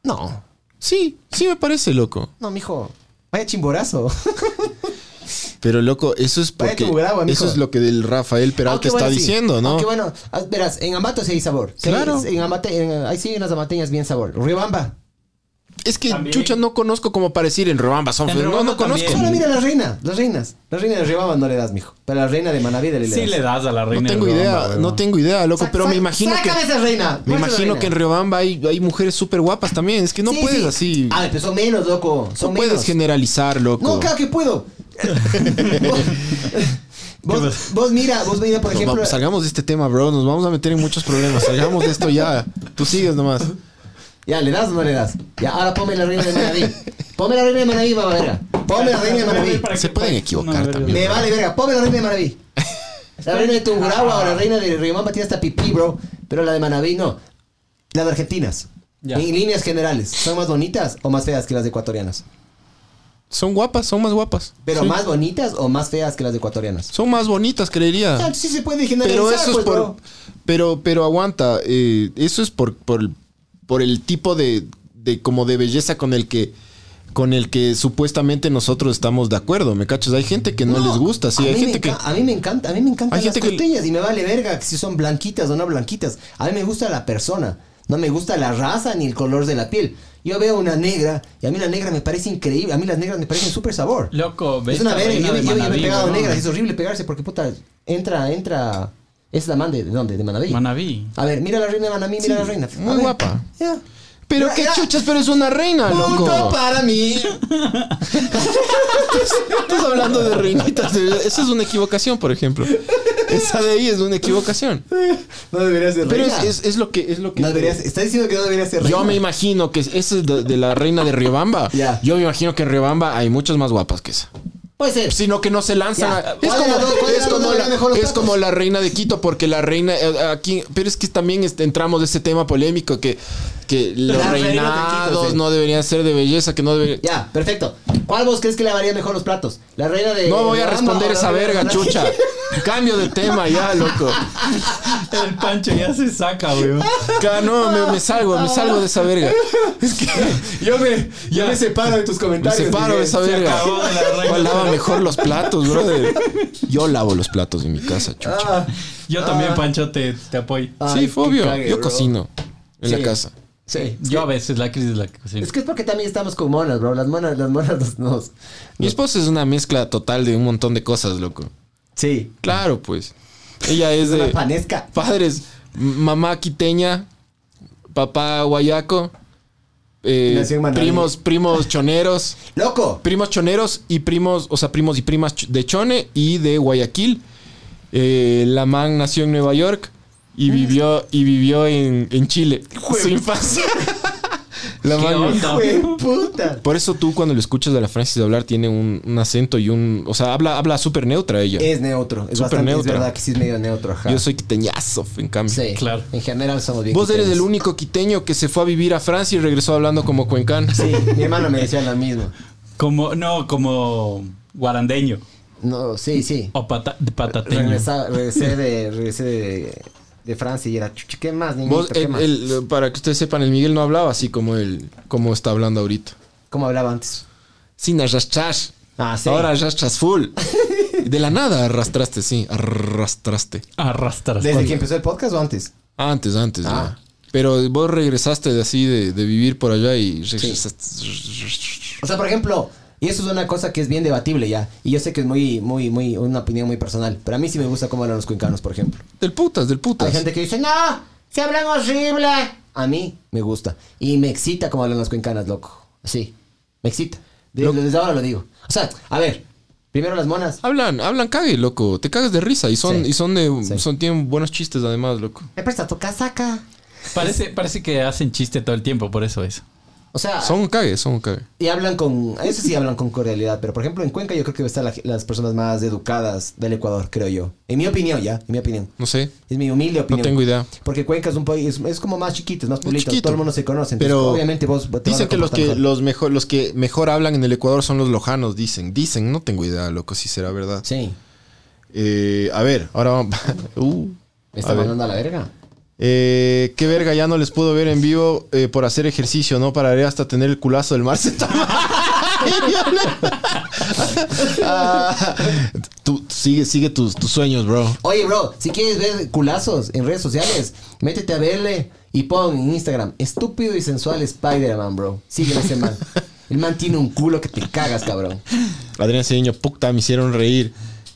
No, Sí, sí me parece, loco. no, mijo. Vaya chimborazo. Pero loco, eso es porque... bravo, eso es lo que el Rafael Peralta está bueno, sí. diciendo, ¿no? Aunque bueno, ah, verás, en Ambato sí hay sabor. Sí, Claro. En Amate, en- ahí sí hay unas amateñas bien sabor. Riobamba. Es que, También. chucha, no conozco como para decir en Robamba son En. No, no conozco. Solo mira la reina, las reinas. La reina de Riobamba no le das, mijo. Pero la reina de Manaví le das. Sí le das a la No reina. tengo de idea, Riobamba, no tengo idea, loco, Sa- pero me imagino que... sácame esa reina. Me imagino reina. que en Riobamba hay, hay mujeres súper guapas también. Es que no Sí, puedes sí. así. A ver, pero son menos, loco. Son no puedes menos. generalizar, loco. No, claro que puedo. <laughs> vos, mira, vos mira, por No, ejemplo. vamos, salgamos de este tema, bro. Nos vamos a meter en muchos problemas. Salgamos de esto ya. Tú sigues nomás. Ya, ¿le das o no le das? Ya, ahora ponme la reina de Manaví. Ponme la reina de Manaví, mamá verga. Ponme la reina de Manaví. Se pueden equivocar no, también. Me vale verga, ponme la reina de Manaví. <laughs> La reina de Tungurahua o la reina de Riobamba tiene hasta pipí, bro. Pero la de Manaví no. Las de argentinas. Ya. En líneas generales, ¿son más bonitas o más feas que las ecuatorianas? Son guapas, son más guapas. Pero Sí. más bonitas o más feas que las ecuatorianas. Son más bonitas, creería. Ah, sí se puede generalizar, Pero eso es pues, por. bro. Pero, pero aguanta. eh, eso es por, por, por el tipo de, de como de belleza con el que con el que supuestamente nosotros estamos de acuerdo, ¿me cachas? Hay gente que no, les gusta, sí, a hay mí me gente que A mí me encanta, a mí me encantan Hay las gente que- y me vale verga si son blanquitas o no blanquitas. A mí me gusta la persona, no me gusta la raza ni el color de la piel. Yo veo una negra y a mí la negra me parece increíble, a mí las negras me parecen súper sabor. Loco, ves Es una verga, yo, yo- yo me he pegado negras, es horrible pegarse porque puta, entra, entra... Es la man de, ¿de dónde? ¿De Manaví? Manabí. A ver, mira la reina de Manaví, mira la reina. A muy ver. guapa. Ya. Pero Ya, qué ya. chuchas, pero es una reina, Punto loco. para mí. <laughs> Estás hablando de reinitas. de- Eso es una equivocación, por ejemplo. Esa de ahí es una equivocación. No debería ser Pero reina. es, es- es lo que es lo que No debería ser- ¿Estás diciendo que no debería ser reina? Yo me imagino que esa es de, de la reina de Riobamba. Ya. Yo me imagino que en Riobamba hay muchas más guapas que esa. Puede ser. Sino que no se lanzan. A- es ¿Cuál de como, de es como la, es como la reina de Quito, porque la reina eh, aquí. Pero es que también este, entramos de ese tema polémico que, que los reinados no deberían ser de belleza, que no deberían. Ya, perfecto. ¿Cuál vos crees que le varía mejor los platos? ¿La reina de. No voy a responder esa verga, chucha. <laughs> Cambio de tema ya, loco. El Pancho ya se saca, weón. Ca- No, me, me salgo, me salgo de esa verga. Es que Yo me, yo me separo de tus me comentarios. separo de esa verga. ¿Cuál lava mejor los platos, brother? Yo lavo los platos en mi casa, chucha. Ah, Yo también, Pancho, te, te apoyo. Ay, sí, fobio. cague, Yo bro. cocino en la casa. Sí. Yo a veces la crisis la. Es que es porque también estamos con monas, bro. Las monas, las monas nos. nos- Mi esposa es una mezcla total de un montón de cosas, loco. Sí. Claro, pues. Ella es Es una de panesca. padres, mamá quiteña, papá guayaco, eh, Nació en Manaví. primos, primos choneros, <laughs> ¡Loco! primos choneros y primos, o sea, primos y primas de Chone y de Guayaquil. Eh, la man nació en Nueva York y vivió, y vivió en, en Chile. Su infancia. <laughs> la ¿Qué man- onda? ¡Jue puta! Por eso tú cuando lo escuchas de la Francis hablar tiene un, un acento y un... O sea, habla, habla súper neutra ella. Es neutro. Es Súper bastante. neutra. Es verdad que sí es medio neutro, ajá. Yo soy quiteñazo, en cambio. Sí, Claro. En general somos bien. Vos eres el único quiteño que se fue a vivir a Francia y regresó hablando como cuencano. Sí, mi hermano me decía lo mismo. Como, no, como guarandeño. No, sí, sí. O pata, patateño. Regresa- regresé de, regresé de, de Francia y era, ¿qué más, niñito? Vos, ¿Qué el- más? el- para que ustedes sepan, el Miguel no hablaba así como él, como está hablando ahorita. ¿Cómo hablaba antes? Sin arrastrar. Ah, sí. Ahora arrastras full. De la nada arrastraste, sí, arrastraste. Arrastras. ¿Desde que empezó el podcast o antes? Antes, antes, Ah. ya. Pero vos regresaste de así, de, de vivir por allá y O sea, por ejemplo, y eso es una cosa que es bien debatible ya. Y yo sé que es muy, muy, muy, una opinión muy personal. Pero a mí sí me gusta cómo hablan los cuencanos, por ejemplo. Del putas, del putas. Hay gente que dice, no, se hablan horrible. A mí me gusta. Y me excita cómo hablan las cuencanas, loco. Sí, me excita. Desde ahora lo digo. O sea, a ver, Primero las monas. Hablan, hablan cague, loco. Te cagas de risa. Y son, Sí. y son de. Sí. Son, tienen buenos chistes además, loco. Me presta tu casaca. Parece, parece que hacen chiste todo el tiempo, por eso es. O sea, Son un cague, son y hablan con. A veces sí hablan con cordialidad, pero por ejemplo en Cuenca yo creo que están la- las personas más educadas del Ecuador, creo yo. En mi opinión, ya, en mi opinión. No sé. Es mi humilde No opinión. tengo idea. Porque Cuenca es un país, es, es como más chiquito, es más pueblito, todo el mundo se conoce. Entonces, Pero obviamente vos Dicen que los que mejor. los mejor los que mejor hablan en el Ecuador son los lojanos, dicen. Dicen, no tengo idea, loco, si será verdad. Sí. Eh, a ver, ahora vamos. <laughs> Uh, Me a está ver. mandando a la verga. Eh, qué verga, ya no les puedo ver en vivo eh, por hacer ejercicio, ¿no? Pararé hasta tener el culazo del Tamayo. <laughs> Ah, tú sigue, sigue tus, tus sueños, bro. Oye, bro, si quieres ver culazos en redes sociales, métete a verle y pon en Instagram estúpido y sensual Spider-Man, bro. Sigue ese man. El man tiene un culo que te cagas, cabrón. Adrián Cedeño, puta, me hicieron reír.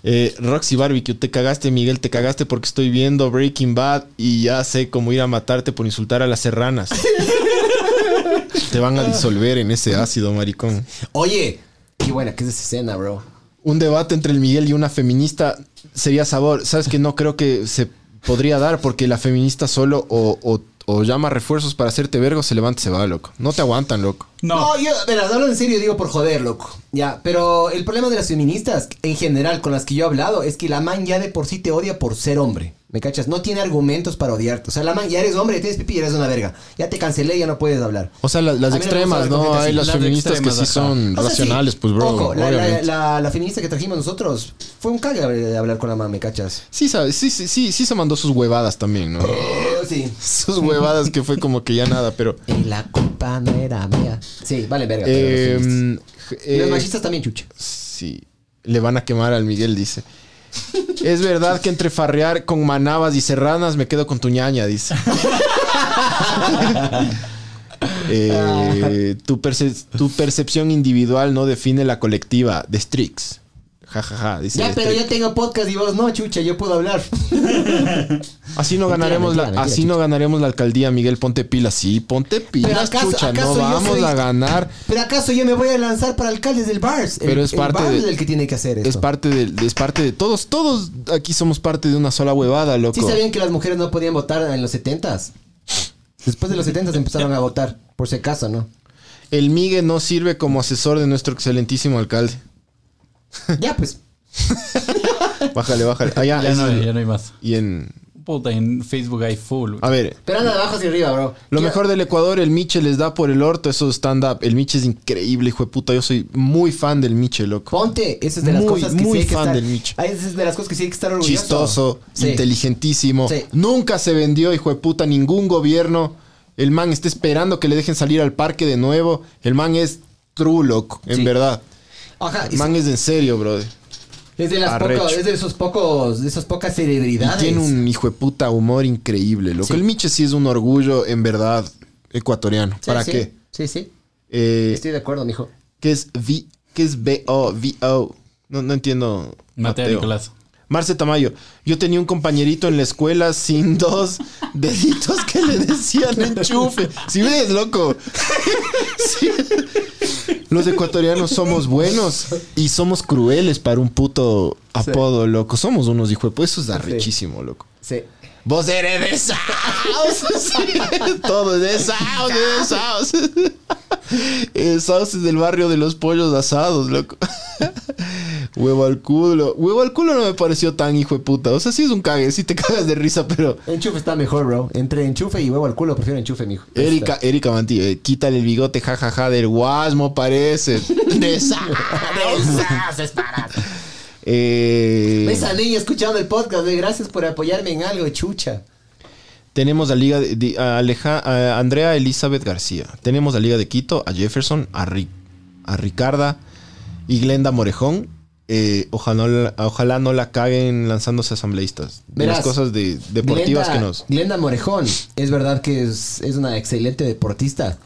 Eh, Roxy Barbecue, te cagaste, Miguel, te cagaste porque estoy viendo Breaking Bad y ya sé cómo ir a matarte por insultar a las serranas. <laughs> te van a disolver en ese ácido, maricón. Oye, qué buena que es esa escena, bro. Un debate entre el Miguel y una feminista sería sabor. Sabes que no creo que se podría dar porque la feminista solo o, o- o llama refuerzos para hacerte vergo, se levanta y se va, loco. No te aguantan, loco. No. No, yo, verás, hablo en serio, digo por joder, loco. Ya, pero el problema de las feministas, en general, con las que yo he hablado, es que la man ya de por sí te odia por ser hombre. ¿Me cachas? No tiene argumentos para odiarte. O sea, la man, ya eres hombre, tienes pipí, eres una verga. Ya te cancelé, ya no puedes hablar. O sea, la- las A extremas, ¿no? Hay las Las feministas que sí son O sea, racionales, sí, pues, bro. Ojo, la, la- obviamente. la- la feminista que trajimos nosotros fue un cague de hablar con la man, ¿me cachas? Sí, sabe- sí, sí, sí, sí se mandó sus huevadas también, ¿no? Eh, sí. <laughs> sus huevadas que fue como que ya nada, pero... Y la culpa no era mía. Sí, vale, verga. pero los eh, los eh, machistas también, chucha. sí, le van a quemar al Miguel, dice. Es verdad que entre farrear con manabas y serranas me quedo con tu ñaña, dice. <laughs> Eh, tu, perce- tu percepción individual no define la colectiva de Strix. Ja, ja, ja, dice Ya, pero Strix. ya tengo podcast y vos no, chucha, yo puedo hablar. <laughs> Así no ganaremos mentira, la, mentira, así no ganaremos la alcaldía, Miguel, ponte pilas. Sí, ponte pilas, acaso- chucha, acaso no vamos soy- a ganar. Pero acaso yo me voy a lanzar para alcaldes del Bars. El- Pero es el parte Bars de- el que tiene que hacer esto. Es parte de, es parte de todos, todos aquí somos parte de una sola huevada, loco. ¿Sí sabían que las mujeres no podían votar en los 70s? Después de los 70s empezaron a votar, por si acaso, ¿no? El Migue no sirve como asesor de nuestro excelentísimo alcalde. Ya, pues. <laughs> Bájale, bájale. Allá, ya, no, ya no hay más. y en, Puta, en Facebook hay full. a ver, Pero anda de abajo hacia arriba, bro. lo mejor del Ecuador, el Miche les da por el orto, eso stand up. El Miche es increíble, hijo de puta. Yo soy muy fan del Miche, loco. Ponte, esa es de las Muy, cosas que muy sí hay que fan estar... del Micho. Esa es de las cosas que sí hay que estar orgulloso. chistoso, Sí. inteligentísimo. Sí. Nunca se vendió, hijo de puta, ningún gobierno. El man está esperando que le dejen salir al parque de nuevo. El man es true, loco, en Sí. verdad. Ajá, El man es en serio, brother. Es de las es de esos pocos, de esas pocas Y celebridades. tiene un hijo de puta humor increíble, loco. Sí. El Miche sí es un orgullo, en verdad, ecuatoriano. Sí, ¿Para sí. qué? Sí, sí. Eh, Estoy de acuerdo, mijo. ¿Qué es V? ¿Qué es B-O? V-O. No, no entiendo. Mateo Nicolás. Marce Tamayo, yo tenía un compañerito en la escuela sin <laughs> dos deditos que le decían enchufe. Si ves, loco. <laughs> Sí. Los ecuatorianos somos buenos y somos crueles para un puto apodo, loco. Somos unos hijos de... Eso es arrechísimo, loco. Sí. Vos eres de. Sí, <laughs> Todo es de Saus, de Saus. <laughs> Eh, Saus es del barrio de los pollos asados, loco. <laughs> Huevo al culo. Huevo al culo no me pareció tan hijo de puta. O sea, sí es un cague, sí te cagas de risa, pero. Enchufe está mejor, bro. Entre enchufe y huevo al culo, prefiero enchufe, mijo. Erika, Erika Manti, eh, quítale el bigote, jajaja, del guasmo parece. De Saus. Eh, Esa niña escuchando el podcast, eh, gracias por apoyarme en algo, chucha. Tenemos a Liga de, de- a Aleja- a Andrea Elizabeth García. Tenemos a Liga de Quito, a Jefferson, a, a Ricarda y Glenda Morejón. Eh, ojalá, no la- ojalá no la caguen lanzándose asambleístas. De las Verás, cosas de, deportivas Glenda, que nos. Glenda Morejón, es verdad que es, es una excelente deportista,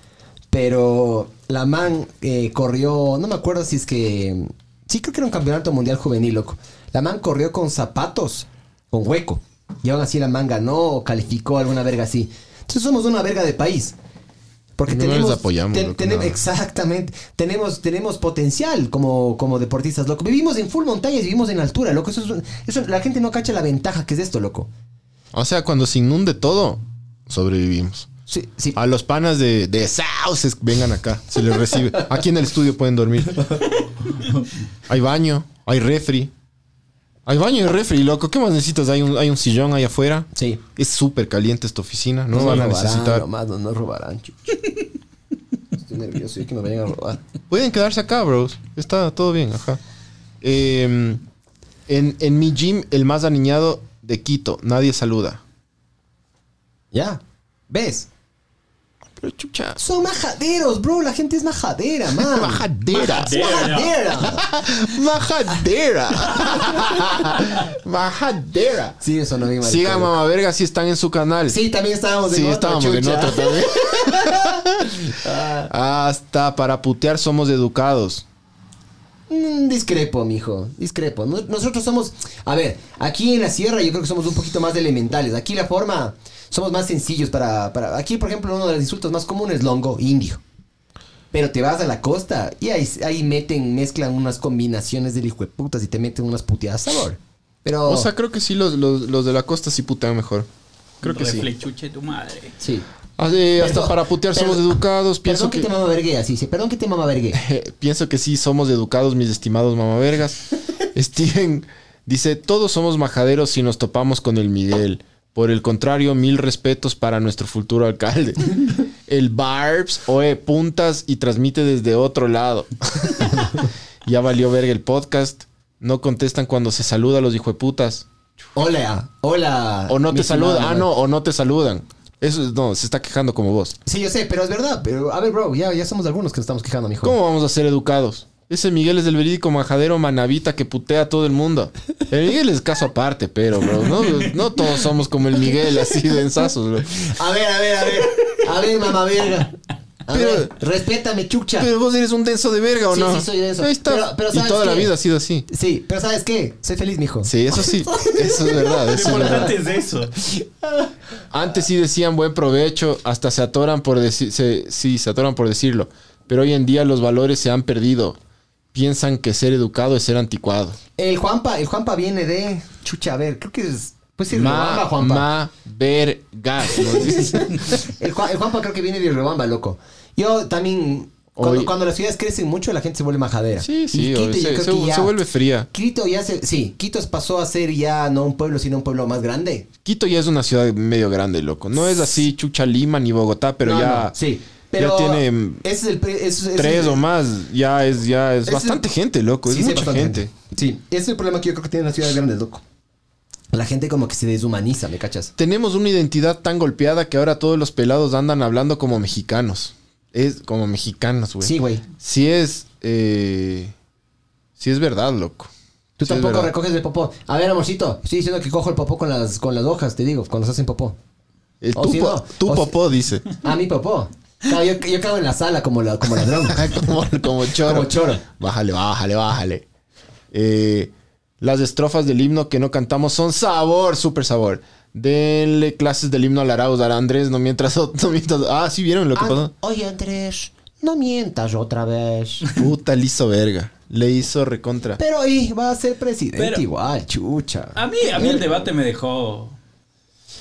pero la man eh, corrió, no me acuerdo si es que... Sí, creo que era un campeonato mundial juvenil, loco. La man corrió con zapatos, con hueco. Y aún así la man ganó o calificó alguna verga así. Entonces somos una verga de país. Porque No les tenemos, apoyamos, ten- loco, tenemos- no. exactamente, tenemos, tenemos potencial como, como deportistas, loco. Vivimos en full montañas, vivimos en altura, loco. Eso es un- eso- la gente no cacha la ventaja que es esto, loco. O sea, cuando se inunde todo, sobrevivimos. Sí, sí. A los panas de, de Sauces, vengan acá, se les recibe. Aquí en el estudio pueden dormir. Hay baño, hay refri. Hay baño y refri, loco. ¿Qué más necesitas? Hay un, hay un sillón ahí afuera. Sí. Es súper caliente esta oficina. No Nos van a necesitar. nomás, no nos robarán, chucha. Estoy nervioso y que nos vayan a robar. Pueden quedarse acá, bros. Está todo bien, ajá. Eh, en, en mi gym, el más aniñado de Quito, nadie saluda. Ya. ¿Ves? Pero chucha. Son majaderos, bro. La gente es majadera, man. <laughs> Majadera. Majadera. <laughs> Majadera. <laughs> Majadera. Sí, eso no vi mal. Sigan Mamá Verga si están en su canal. Sí, también estábamos en Sí, otro, estábamos en otro también. Hasta para putear somos educados. Mm, discrepo, mijo. Discrepo. No- Nosotros somos. A ver, aquí en la sierra yo creo que somos un poquito más elementales. Aquí la forma. Somos más sencillos para. para aquí, por ejemplo, uno de los insultos más comunes es longo, indio. Pero te vas a la costa y ahí, ahí meten, mezclan unas combinaciones del hijo de putas y te meten unas puteadas sabor. Pero. O sea, creo que sí, los, los, los de la costa sí putean mejor. Creo que sí. Reflechuche tu madre. sí. Ah, eh, hasta para putear somos educados. Pienso Perdón que, que, te mama vergué, así. Sí, perdón que te mama vergué. <laughs> Eh, pienso que sí somos educados, mis estimados mamavergas. <laughs> Steven dice, todos somos majaderos si nos topamos con el Miguel. Por el contrario, mil respetos para nuestro futuro alcalde. <laughs> El Barbs, oe, puntas y transmite desde otro lado. <laughs> ya valió verga el podcast. No contestan cuando se saluda a los hijueputas. Hola, hola. O no te saludan. Ah, no, o no te saludan. Eso es- no, se está quejando como vos. Sí, yo sé, pero es verdad. Pero a ver, bro, ya, ya somos algunos que nos estamos quejando, mijo. ¿Cómo vamos a ser educados? Ese Miguel es el verídico majadero manavita que putea a todo el mundo. El Miguel es caso aparte, pero, bro, no, no todos somos como el Miguel, así de ensazos, bro. A ver, a ver, a ver. A ver, mamá verga. A Pero- ver, respétame, chucha. Pero vos eres un denso de verga, ¿o Sí, no? sí, soy denso. Ahí está. Pero- pero y ¿sabes toda la vida ha sido así. Sí, pero ¿sabes qué? Soy feliz, mijo. Sí, eso sí. Eso es verdad. Lo Eso es verdad. importante es eso. Antes sí decían buen provecho, hasta se atoran por decir, sí, se atoran por decirlo. Pero hoy en día los valores se han perdido. Piensan que ser educado es ser anticuado. El Juanpa, el Juanpa viene de. Chucha, a ver, creo que es. Pues sí, Ma, Riobamba, Juanpa. ma, vergas. ¿no? <laughs> El, Juan- el Juanpa creo que viene de Riobamba, loco. Yo también. Cuando, las ciudades crecen mucho, la gente se vuelve majadera. Sí, sí, Quito, se, vuelve fría. Quito ya se. Sí, Quito pasó a ser ya no un pueblo, sino un pueblo más grande. Quito ya es una ciudad medio grande, loco. No es así Chucha Lima ni Bogotá, pero No, ya, no, sí. Pero ya tiene es el. es- tres o más. Ya es, ya es bastante gente, loco. Sí, es mucha gente. Sí, ese es el problema que yo creo que tienen las ciudades grandes, loco. La gente como que se deshumaniza, ¿me cachas? Tenemos una identidad tan golpeada que ahora todos los pelados andan hablando como mexicanos. Es como mexicanos, güey. Sí, güey. Sí es. Eh, sí es verdad, loco. Tú Sí tampoco recoges el popó. A ver, amorcito, estoy diciendo que cojo el popó con las, con las hojas, te digo, cuando se hacen popó. El O tu, si po- no, tu o si- popó, dice. Ah, mi popó. Claro, yo, yo cago en la sala como, la, como ladrón. <laughs> como, como choro. Como choro. Bájale, bájale, bájale. Eh, las estrofas del himno que no cantamos son sabor, súper sabor. Denle clases del himno al Arauz, a Andrés, no mientras, no mientras. Ah, sí vieron lo que Ah, pasó. oye, Andrés, no mientas otra vez. Puta, le hizo verga. Le hizo recontra. Pero ahí va a ser presidente Pero- igual, chucha. A mí, a mí el debate me dejó.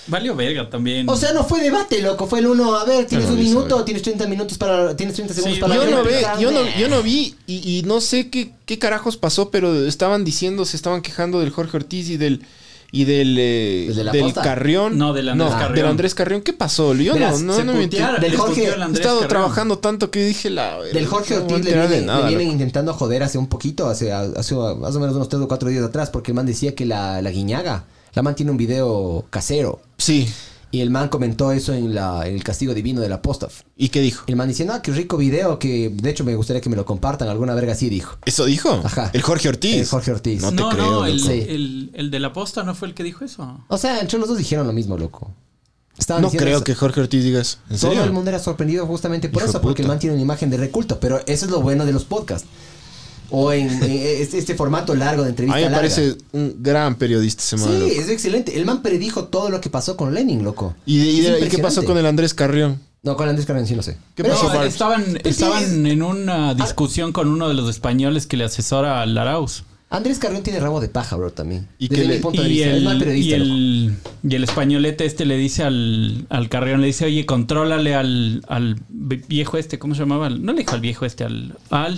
Valió verga también. O sea, no fue debate, loco. Fue el uno, a ver, tienes un minuto, tienes 30 minutos para. Tienes 30 segundos Sí, para Yo la no, ve, yo, no, yo no vi y, y no sé qué, qué carajos pasó, pero estaban diciendo, se estaban quejando del Jorge Ortiz y del y del, eh, ¿Desde la del posta? Carrión. No, del Andrés Carrión. del Andrés Carrión. ¿Qué pasó? Yo Verás, no, no, se no me Del Jorge- He estado Carrión. trabajando tanto que dije la. Del Jorge no Ortiz le, viene- nada, le vienen loco. intentando joder hace un poquito, hace, hace más o menos unos 3 o 4 días atrás, porque el man decía que la, la guiñaga, la man tiene un video casero. Sí. Y el man comentó eso en, la, en el castigo divino de la Postaf. ¿Y qué dijo? El man diciendo, ah, qué rico video, que de hecho me gustaría que me lo compartan, alguna verga así dijo. ¿Eso dijo? Ajá. El Jorge Ortiz. El Jorge Ortiz. No te no, creo, no, el. Sí. el, el de la posta no fue el que dijo eso. O sea, entre los dos dijeron lo mismo, loco. Estaban No creo eso. que Jorge Ortiz diga eso. ¿En Todo serio? el mundo era sorprendido justamente por Hijo eso, porque el man tiene una imagen de reculto. Pero eso es lo bueno de los podcasts. O en, este, este formato largo de A entrevista mí me larga. parece un gran periodista ese man. Sí, loco. es excelente. El man predijo todo lo que pasó con Lenin, loco. ¿Y, de- y de- ¿y qué pasó con el Andrés Carrión? No, con Andrés Carmen sí no sé. ¿Qué Pero pasó, No, Barbs? estaban, sí, estaban es- en una discusión con uno de los españoles que le asesora al Arauz. Andrés Carrión tiene rabo de paja, bro, también. ¿Y Desde qué mi le- punto de Y vista. es mal el, y, periodista, loco. el, y el españolete este le dice al, al Carrión, le dice, oye, contrólale al, al viejo este, ¿cómo se llamaba? No le dijo al viejo este, al... Al,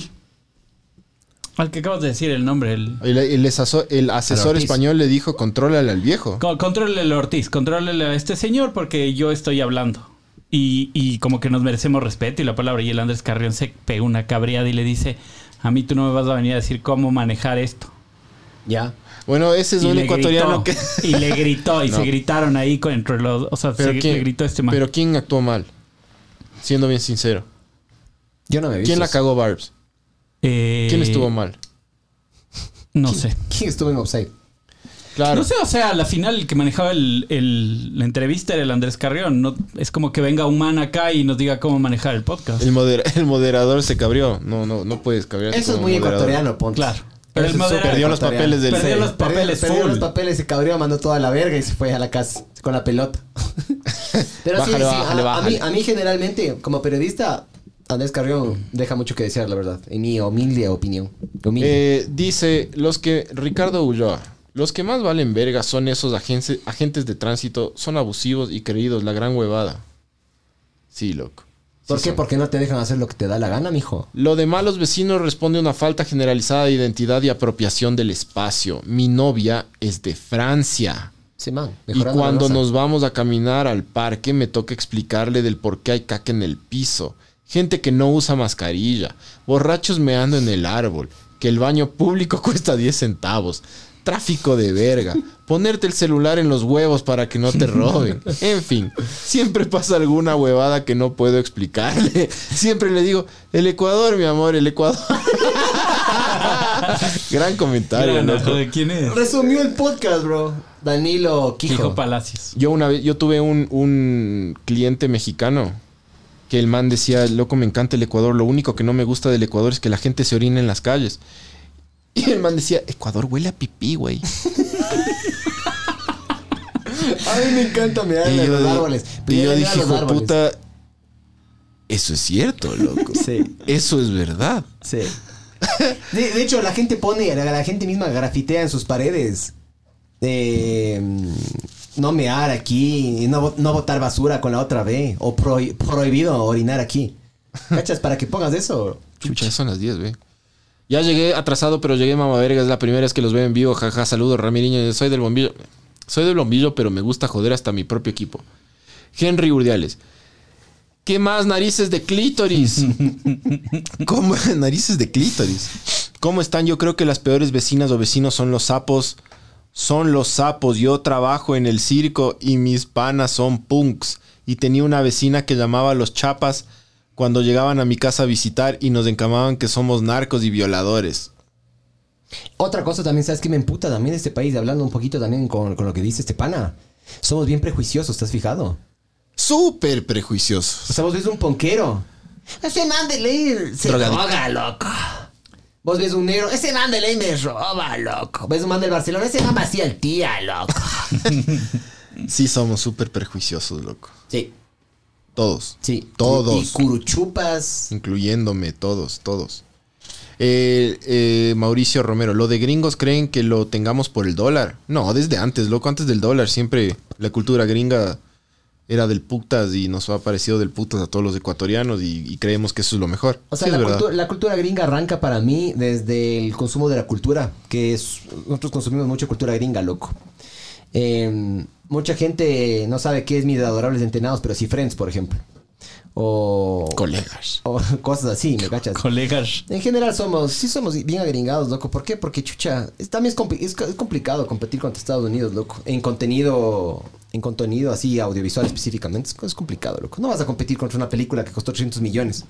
al que acabas de decir el nombre, el... El, el aseso- el asesor español le dijo, contrólale al viejo. Con- Contrólele al Ortiz, contrólele a este señor porque yo estoy hablando. Y, y como que nos merecemos respeto y la palabra. Y el Andrés Carrión se pega una cabreada y le dice, a mí tú no me vas a venir a decir cómo manejar esto. Ya. Bueno, ese es y un ecuatoriano gritó, que... Y le gritó y <laughs> No. se gritaron ahí con, entre los... O sea, pero, se, ¿quién, le gritó este man. pero ¿quién actuó mal? Siendo bien sincero. Yo no me visto. ¿Quién la cagó Barbs? Eh, ¿Quién estuvo mal? No sé. ¿Quién estuvo en Offside? Claro. No sé, o sea, al final el que manejaba el, el- la entrevista era el Andrés Carrión. No, es como que venga un man acá y nos diga cómo manejar el podcast. El, moder- el moderador se cabrió. No, no, no puedes cabrear. Eso es muy ecuatoriano, ponte. Claro. Pero el moderador- Perdió los papeles del Perdió los papeles perdió full. los papeles, se cabrió, mandó toda la verga y se fue a la casa con la pelota. <laughs> Pero sí, Bájale, sí, bájale, a, a mí, a mí generalmente, como periodista, Andrés Carrión deja mucho que desear, la verdad. En mi humilde opinión. Humilde. Eh, dice, los que... Ricardo Ulloa. Los que más valen verga son esos agentes, agentes de tránsito. Son abusivos y creídos. La gran huevada. Sí, loco. ¿Por Sí qué? son. Porque no te dejan hacer lo que te da la gana, mijo. Lo de malos vecinos responde a una falta generalizada de identidad y apropiación del espacio. Mi novia es de Francia. Sí, man. Y cuando nos vamos a caminar al parque me toca explicarle del por qué hay caca en el piso. Gente que no usa mascarilla. Borrachos meando en el árbol. Que el baño público <laughs> cuesta 10 centavos. Tráfico de verga. Ponerte el celular en los huevos para que no te <laughs> roben. En fin, siempre pasa alguna huevada que no puedo explicarle. Siempre le digo, el Ecuador, mi amor, el Ecuador. <laughs> Gran comentario, Gran, loco. ¿de ¿Quién es? Resumió el podcast, bro. Danilo Quijo. Quijo Palacios. Yo una vez, yo tuve un, un cliente mexicano que el man decía, loco, me encanta el Ecuador, lo único que no me gusta del Ecuador es que la gente se orina en las calles. <laughs> Y el man decía, Ecuador huele a pipí, güey. <laughs> A mí me encanta mirar Y los yo, árboles. y yo dije, los hijo de árboles". puta, eso es cierto, loco. <laughs> Sí. Eso es verdad. Sí. De, de hecho, la gente pone, la, la gente misma grafitea en sus paredes. eh, no mear aquí, no, bo- no botar basura con la otra B. O prohi- prohibido orinar aquí. ¿Cachas? Para que pongas eso. Chucha, ya son las 10, ve. Ya llegué atrasado, pero llegué, mamá verga. Es la primera vez que los veo en vivo. Jaja, saludos, Ramiriño. Soy del bombillo. Soy del bombillo, pero me gusta joder hasta mi propio equipo. Henry Urdiales. ¿Qué más narices de clítoris? <laughs> ¿Cómo? <laughs> Narices de clítoris. ¿Cómo están? Yo creo que las peores vecinas o vecinos son los sapos. Son los sapos. Yo trabajo en el circo y mis panas son punks. Y tenía una vecina que llamaba a los chapas cuando llegaban a mi casa a visitar y nos encamaban que somos narcos y violadores. Otra cosa también, ¿sabes qué me emputa también este país? Hablando un poquito también con, con lo que dice este pana. Somos bien prejuiciosos, ¿te has fijado? Súper O prejuiciosos. sea, vos ves un ponquero. Ese man de ley se droga, loco. Vos ves un negro. Ese man de ley me roba, loco. Ves un man del Barcelona. Ese man vacía el tía, loco. <laughs> Sí, somos súper prejuiciosos, loco. Sí, Todos. sí. Todos. Y curuchupas. Incluyéndome, todos, todos. Eh, eh, Mauricio Romero, lo de gringos creen que lo tengamos por el dólar. No, desde antes, loco, antes del dólar. Siempre la cultura gringa era del putas y nos ha parecido del putas a todos los ecuatorianos y, y creemos que eso es lo mejor. O sea, Sí, la, es verdad. cultu- la cultura gringa arranca para mí desde el consumo de la cultura, que es, nosotros consumimos mucha cultura gringa, loco. Eh, mucha gente no sabe qué es mis adorables entrenados, pero sí Friends, por ejemplo. O, Colegas. o <laughs> cosas así, ¿me cachas? Colegas. En general somos, sí somos bien agringados, loco. ¿Por qué? Porque chucha, es, también es, compli- es co- es complicado competir contra Estados Unidos, loco. En contenido, en contenido así audiovisual específicamente, es, es complicado, loco. No vas a competir contra una película que costó 300 millones.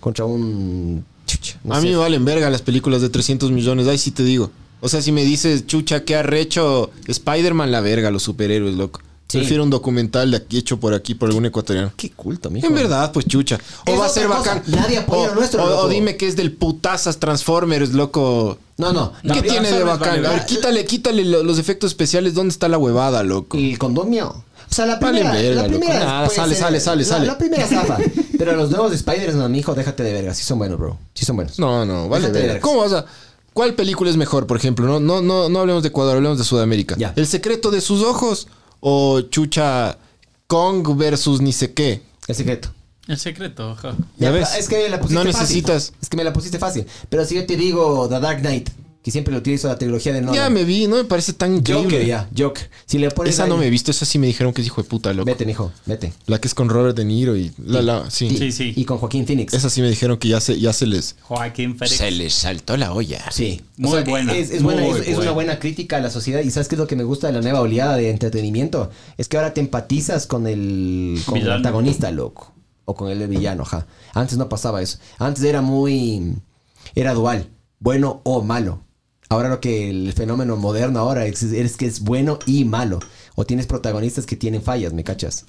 Contra un... Chucha, no a sé. mí me valen verga las películas de 300 millones. Ahí sí te digo. O sea, si me dices, chucha, ¿qué arrecho Spider-Man? La verga, los superhéroes, loco. Sí. Prefiero un documental de aquí hecho por aquí por algún ecuatoriano. Qué culto, mijo. En verdad, pues chucha. O Es va a ser cosa. bacán. Nadie apoya o, nuestro, o- loco. o dime que es del putazas Transformers, loco. No, no. ¿Qué tiene de bacán? vale, A ver, vale. quítale, quítale lo- los efectos especiales. ¿Dónde está la huevada, loco? El condomio. O sea, la Vale primera. verga, la primera Nada, puede sale, ser- sale, sale, sale. La primera zafa. <laughs> Pero los nuevos Spiders, no, mijo, déjate de verga. Sí son buenos, bro. Sí son buenos. No, no, vale. Déjate de verga. vergas. ¿Cómo vas a.? ¿Cuál película es mejor, por ejemplo? No, no, no, no hablemos de Ecuador, hablemos de Sudamérica. Ya. ¿El secreto de sus ojos? ¿O chucha Kong versus ni sé qué? El secreto. El secreto, ajá. ¿Ya Ya, ves? Es que la pusiste No fácil. necesitas- Es que me la pusiste fácil. Pero si yo te digo The Dark Knight, que siempre lo utilizo la trilogía de Nolan. Ya me vi, no me parece tan increíble. Joker, ya. Joker. Si le pones Esa ahí- no me he visto, esa sí me dijeron que es hijo de puta, loco. Vete, mijo. Vete. La que es con Robert De Niro y la, la, sí. Y- Sí, sí. Y con Joaquín Phoenix. Esa sí me dijeron que ya se, ya se les... Joaquín Félix. Se les saltó la olla. Sí. Muy buena, Es, es buena, muy es, es una buena. crítica a la sociedad. Y ¿sabes qué es lo que me gusta de la nueva oleada de entretenimiento? Es que ahora te empatizas con el, con el antagonista, loco. O con el villano, ajá. Antes no pasaba eso. Antes era muy... Era dual. Bueno o malo. Ahora lo que el fenómeno moderno ahora es, es que es bueno y malo. O tienes protagonistas que tienen fallas, ¿me cachas?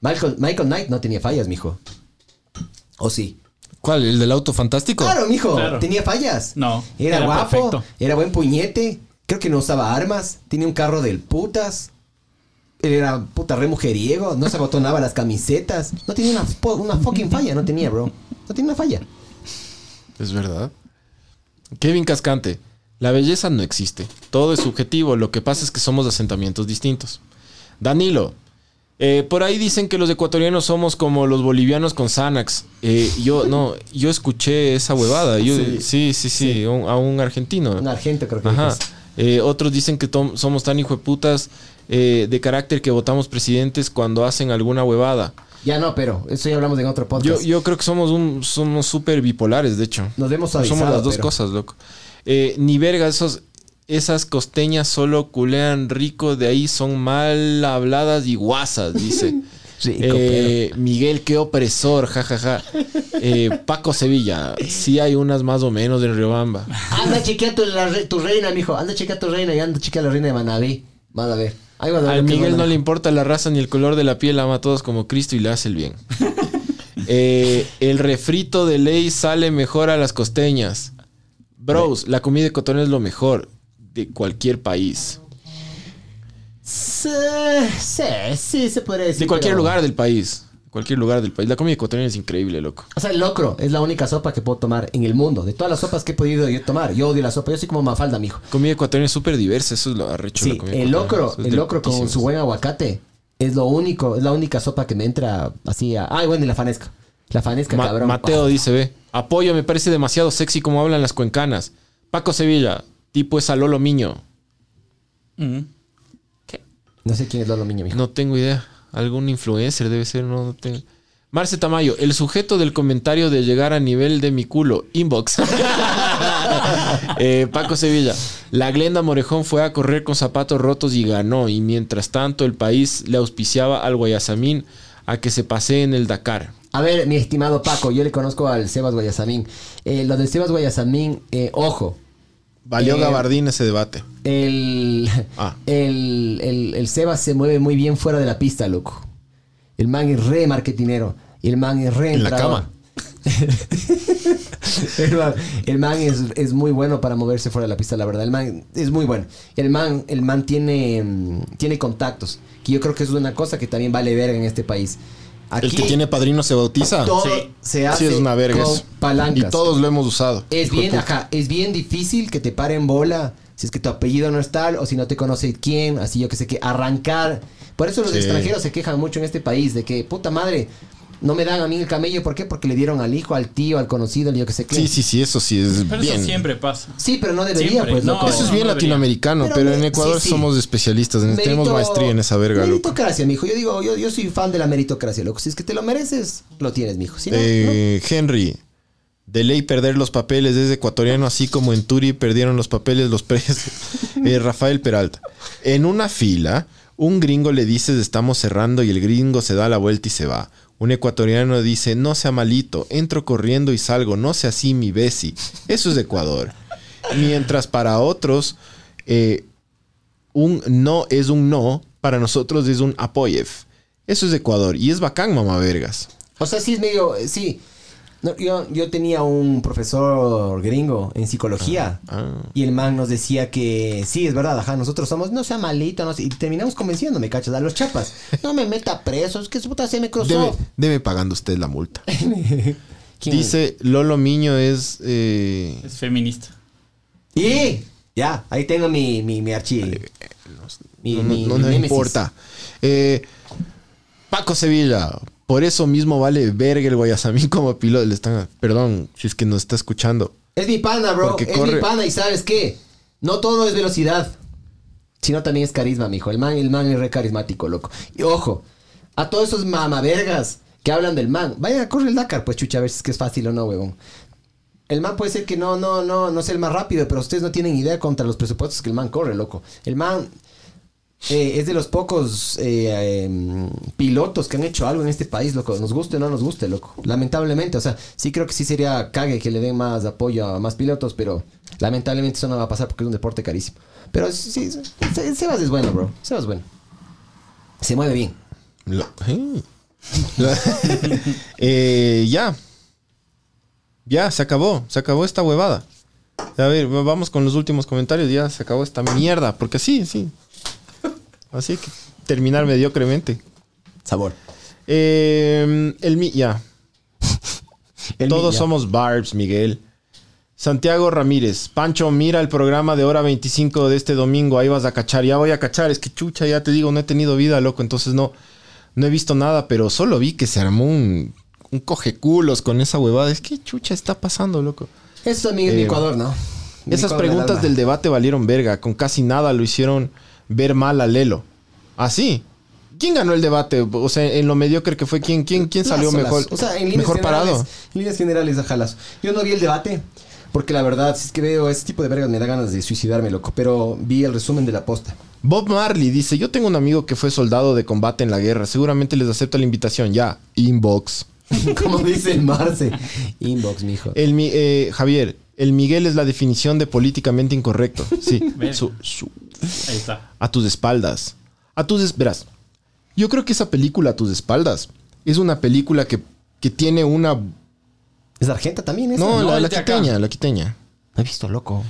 Michael, Michael Knight no tenía fallas, mijo. ¿O sí? ¿Cuál? ¿El del auto fantástico? Claro, mijo. Claro. Tenía fallas. No, Era, era guapo. perfecto. Era buen puñete. Creo que no usaba armas. Tenía un carro del putas. Era puta re mujeriego. No se abotonaba las camisetas. No tenía una, una fucking falla. No tenía, bro. No tenía una falla. Es verdad. Kevin Cascante. La belleza no existe. Todo es subjetivo. Lo que pasa es que somos de asentamientos distintos. Danilo. eh, por ahí dicen que los ecuatorianos somos como los bolivianos con Xanax. Eh, yo no, yo escuché esa huevada. Yo, sí, Sí. sí, sí, un- a un argentino. Un argento creo que Ajá. Eh, otros dicen que somos tan hijueputas eh, de carácter que votamos presidentes cuando hacen alguna huevada. Ya no, pero eso ya hablamos en otro Yo, podcast. yo creo que somos un, somos súper bipolares, de hecho. Nos vemos Somos suavizado, las dos pero- cosas, loco. Eh, ni verga, esos, esas costeñas solo culean rico, de ahí son mal habladas y guasas, dice. <laughs> Rico, Eh, Miguel, qué opresor, jajaja. Eh, Paco Sevilla, sí hay unas más o menos en Riobamba. Anda a chequear tu, la tu reina, mijo. Anda a chequear tu reina y anda a chequear la reina de Manaví. Vas a ver. Ahí vas a ver Al Miguel van no le importa la raza ni el color de la piel, ama a todos como Cristo y le hace el bien. <laughs> Eh, el refrito de ley sale mejor a las costeñas. Bros, la comida ecuatoriana es lo mejor de cualquier país. Sí, sí, sí, se podría decir. De cualquier pero- lugar del país. Cualquier lugar del país. La comida ecuatoriana es increíble, loco. O sea, el locro es la única sopa que puedo tomar en el mundo. De todas las sopas que he podido yo tomar, yo odio la sopa. Yo soy como Mafalda, mijo. Comida ecuatoriana es súper diversa, eso es lo arrecho de Sí, la comida el ecuatoriana. locro, Eso es el locro con su buen aguacate es lo único, es la única sopa que me entra así a... Ay, bueno, y la fanesca. La fanesca, Ma- cabrón. Mateo Ah, dice, ve, apoyo, me parece demasiado sexy como hablan las cuencanas. Paco Sevilla, tipo es a Lolo Miño. Ujú. No sé quién es Lolo Miño, mijo. No tengo idea. Algún influencer debe ser, no, no tengo. Marce Tamayo, el sujeto del comentario de llegar a nivel de mi culo, inbox. <laughs> Eh, Paco Sevilla, la Glenda Morejón fue a correr con zapatos rotos y ganó. Y mientras tanto, el país le auspiciaba al Guayasamín a que se pasee en el Dakar. A ver, mi estimado Paco, yo le conozco al Sebas Guayasamín. Eh, lo del Sebas Guayasamín, eh, ojo, Valió Eh, Gabardín ese debate. el, Ah. <laughs> el, el, el Sebas se mueve muy bien fuera de la pista, loco. El man es re marketinero. Y el man es re En la cama. <laughs> el man, el man es, es muy bueno para moverse fuera de la pista, la verdad. El man es muy bueno. El man, el man tiene, mm, tiene contactos. Que yo creo que es una cosa que también vale verga en este país. El que tiene padrino se bautiza. todo Sí. se Sí, hace es una verga con eso. palancas. Y todos lo hemos usado. Es bien, ajá, es bien difícil que te paren bola si es que tu apellido no es tal o si no te conoce quién, así yo que sé que arrancar. Por eso los Sí. extranjeros se quejan mucho en este país de que, puta madre, no me dan a mí el camello. ¿Por qué? Porque le dieron al hijo, al tío, al conocido, al yo que sé qué. Sí, sí, sí, eso sí es Pero bien. eso siempre pasa. Sí, pero no debería, Siempre, pues, no. loco. Eso es bien no latinoamericano, pero, Pero en Ecuador sí, sí. somos especialistas, tenemos Mérito- maestría en esa verga, loco. Meritocracia, mijo. Yo digo, yo, yo soy fan de la meritocracia, loco. Si es que te lo mereces, lo tienes, mijo. Si no, no. Eh, Henry, de ley perder los papeles es ecuatoriano, así como en Turi perdieron los papeles los presos. <laughs> Eh, Rafael Peralta. En una fila, un gringo le dices estamos cerrando y el gringo se da la vuelta y se va. Un ecuatoriano dice, no sea malito, entro corriendo y salgo, no sea así mi besi. Eso es de Ecuador. Mientras para otros, eh, un no es un no para nosotros es un Apoyev. Eso es Ecuador y es bacán, mamá vergas. O sea, sí es medio. Sí. No, yo, yo tenía un profesor gringo en psicología Ah. y el man nos decía que sí, es verdad, ajá, nosotros somos, no sea malito, no sé, y terminamos convenciéndome, cachas, a los chapas. No me meta preso, es que su puta se me cruzó. Debe, debe pagando usted la multa. <laughs> Dice Lolo Miño es... eh, Es feminista. Y ya, ahí tengo mi, mi, mi archivo. Mi, no, no- mi- no importa. Eh, Paco Sevilla. Por eso mismo vale verga el Guayasamín <laughs> como piloto. Le están, perdón, si es que nos está escuchando. Es mi pana, bro. Porque es corre- mi pana y sabes qué? No todo es velocidad. Sino también es carisma, mijo. El man, el man es re carismático, loco. Y ojo, a todos esos mamavergas que hablan del man, vayan a correr el Dakar, pues chucha, a ver si es que es fácil o no, huevón. El man puede ser que no, no, no, no sea el más rápido, pero ustedes no tienen idea contra los presupuestos que el man corre, loco. El man eh, es de los pocos eh, em, pilotos que han hecho algo en este país, loco. Nos guste o no nos guste, loco. Lamentablemente, o sea, sí creo que sí sería cague que le den más apoyo a más pilotos, pero lamentablemente eso no va a pasar porque es un deporte carísimo. Pero sí, sí, Se- Sebas es bueno, bro. Sebas bueno. Se mueve bien. <laughs> Eh. Ya. Ya, se acabó. Se acabó esta huevada. A ver, va- vamos con los últimos comentarios. Ya se acabó esta mierda. Porque sí, sí. Así que terminar mediocremente. Sabor. Eh, el mi- ya. <laughs> El Todos mi- ya. somos Barbs, Miguel. Santiago Ramírez. Pancho, mira el programa de hora 25 de este domingo. Ahí vas a cachar. Ya voy a cachar. Es que chucha, ya te digo, no he tenido vida, loco. Entonces no, no he visto nada, pero solo vi que se armó un, un cogeculos con esa huevada. Es que chucha está pasando, loco. Eso también es mi Eh, Ecuador, ¿no? Mi Esas Ecuador preguntas del debate valieron verga. Con casi nada lo hicieron ver mal a Lelo. Así. ¿Quién ganó el debate? O sea, en lo mediocre que fue, ¿quién, quién, quién salió Lazo, mejor, lazo. O sea, en líneas mejor generales, parado? En líneas generales, ajalas. Yo no vi el debate. Porque la verdad, si es que veo ese tipo de vergas, me da ganas de suicidarme, loco. Pero vi el resumen de la posta. Bob Marley dice, yo tengo un amigo que fue soldado de combate en la guerra. Seguramente les acepta la invitación. Ya, inbox. <laughs> Como dice Marce. Inbox, mijo. El, mi- eh, Javier, el Miguel es la definición de políticamente incorrecto. Sí, <laughs> su- su- Ahí está. a tus espaldas. A tus verás, Yo creo que esa película, a tus espaldas, es una película que, que tiene una... ¿Es Argenta también esa? No, no, la, la de acá. quiteña, la quiteña. No he visto, loco.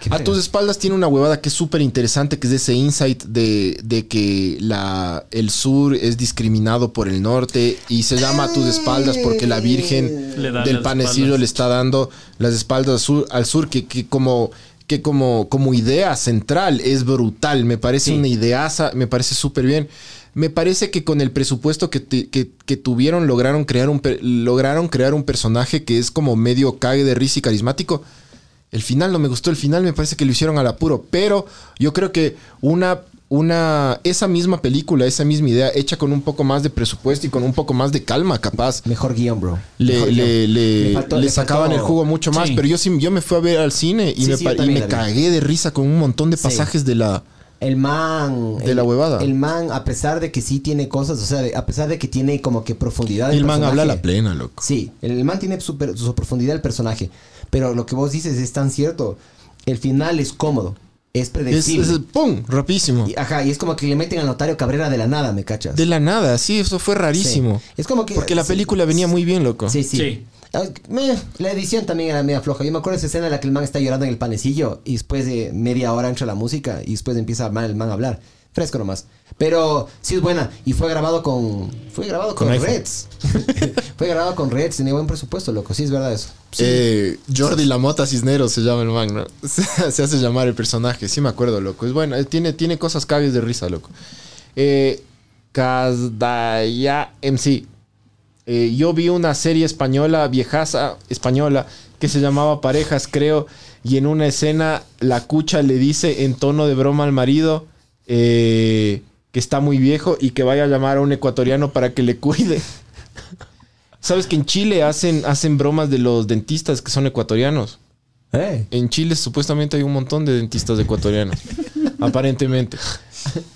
Qué A tus espaldas tiene una huevada que es súper interesante, que es ese insight de, de que la, el sur es discriminado por el norte y se llama a tus espaldas porque la Virgen del panecillo espaldas. le está dando las espaldas al sur, al sur que, que como que como, como idea central es brutal. Me parece Sí. una ideaza, me parece súper bien. Me parece que con el presupuesto que, te- que- que tuvieron lograron crear, un, lograron crear un personaje que es como medio cague de risa y carismático. El final no me gustó, el final me parece que lo hicieron al apuro, pero yo creo que una, una, esa misma película, esa misma idea, hecha con un poco más de presupuesto y con un poco más de calma, capaz, Mejor guion, bro. le, Mejor le, guion. le- Le faltó- le le sacaban faltó- el jugo mucho más, Sí. pero yo sí, yo me fui a ver al cine y Sí, me, sí, y me cagué de risa con un montón de Sí. pasajes de la... El man. De el- la huevada. El man, a pesar de que sí tiene cosas, o sea, a pesar de que tiene como que profundidad. El man habla a la plena, loco. Sí, el man tiene su, su profundidad el personaje. Pero lo que vos dices es tan cierto. El final es cómodo. Es Es, predecible. es- ¡Pum! Rapidísimo. Y, ajá, y es como que le meten al notario Cabrera de la nada, ¿me cachas? De la nada, sí, eso fue rarísimo. Sí. Es como que. Porque la sí. película venía muy bien, loco. Sí, sí. Sí. Ah, La edición también era media floja. Yo me acuerdo de esa escena en la que el man está llorando en el panecillo y después de media hora entra la música y después empieza el man, el man a hablar. Fresco nomás. Pero sí es buena y fue grabado con fue grabado con. Reds. <laughs> fue grabado con Reds, tenía buen presupuesto, loco. Sí es verdad eso. Sí. Eh, Jordi Lamota Cisneros se llama el man, ¿no? <laughs> Se, hace llamar el personaje, sí me acuerdo, loco. Es bueno, tiene, tiene cosas cagues de risa, loco. Eh, Kazdaya MC. Eh, yo vi una serie española, viejaza española, que se llamaba Parejas, creo, y en una escena la cucha le dice en tono de broma al marido eh, que está muy viejo y que vaya a llamar a un ecuatoriano para que le cuide. ¿Sabes que en Chile hacen, hacen bromas de los dentistas que son ecuatorianos? Eh. En Chile supuestamente hay un montón de dentistas ecuatorianos. <laughs> aparentemente.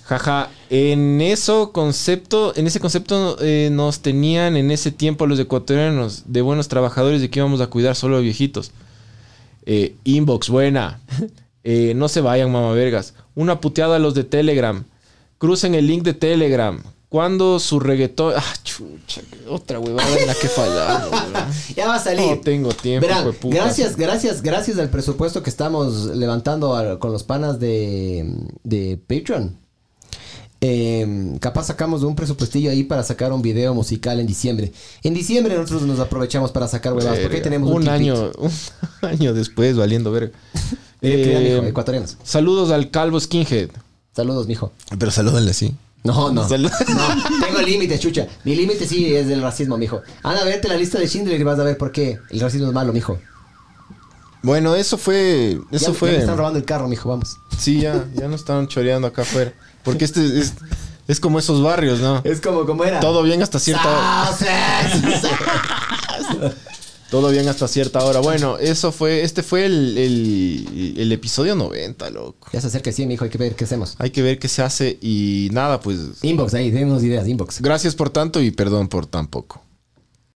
Jaja. En eso concepto, en ese concepto eh, nos tenían en ese tiempo los ecuatorianos de buenos trabajadores de que íbamos a cuidar solo a viejitos. Eh, inbox, buena. <laughs> Eh, no se vayan, mamá vergas. Una puteada a los de Telegram. Crucen el link de Telegram. Cuando su reggaetón. Ah, chucha, otra huevada en la que fallamos. <laughs> Ya va a salir. No tengo tiempo, Verán, hueputa. gracias, gracias, gracias al presupuesto que estamos levantando a- con los panas de, de Patreon. Eh, capaz sacamos un presupuestillo ahí para sacar un video musical en diciembre. En diciembre nosotros nos aprovechamos para sacar huevadas porque ahí tenemos un, un año, <laughs> un año después, valiendo verga. Eh, mijo, ecuatorianos. saludos al calvo skinhead. Saludos, mijo. Pero salúdenle así. No, no. <laughs> Salud. No, tengo límites, chucha. Mi límite sí es del racismo, mijo. Anda a verte la lista de Schindler y vas a ver por qué el racismo es malo, mijo. Bueno, eso fue. Eso ya fue. me están robando el carro, mijo, vamos. Sí, ya, ya nos estaban choreando acá afuera. Porque este es, es como esos barrios, ¿no? Es como, como era. Todo bien hasta cierta. <laughs> <laughs> Todo bien hasta cierta hora. Bueno, eso fue. Este fue el, el, el episodio 90, loco. Ya se acerca el 100, mijo, hay que ver qué hacemos. Hay que ver qué se hace y nada, pues. Inbox, ahí, denos ideas, inbox. Gracias por tanto y perdón por tan poco.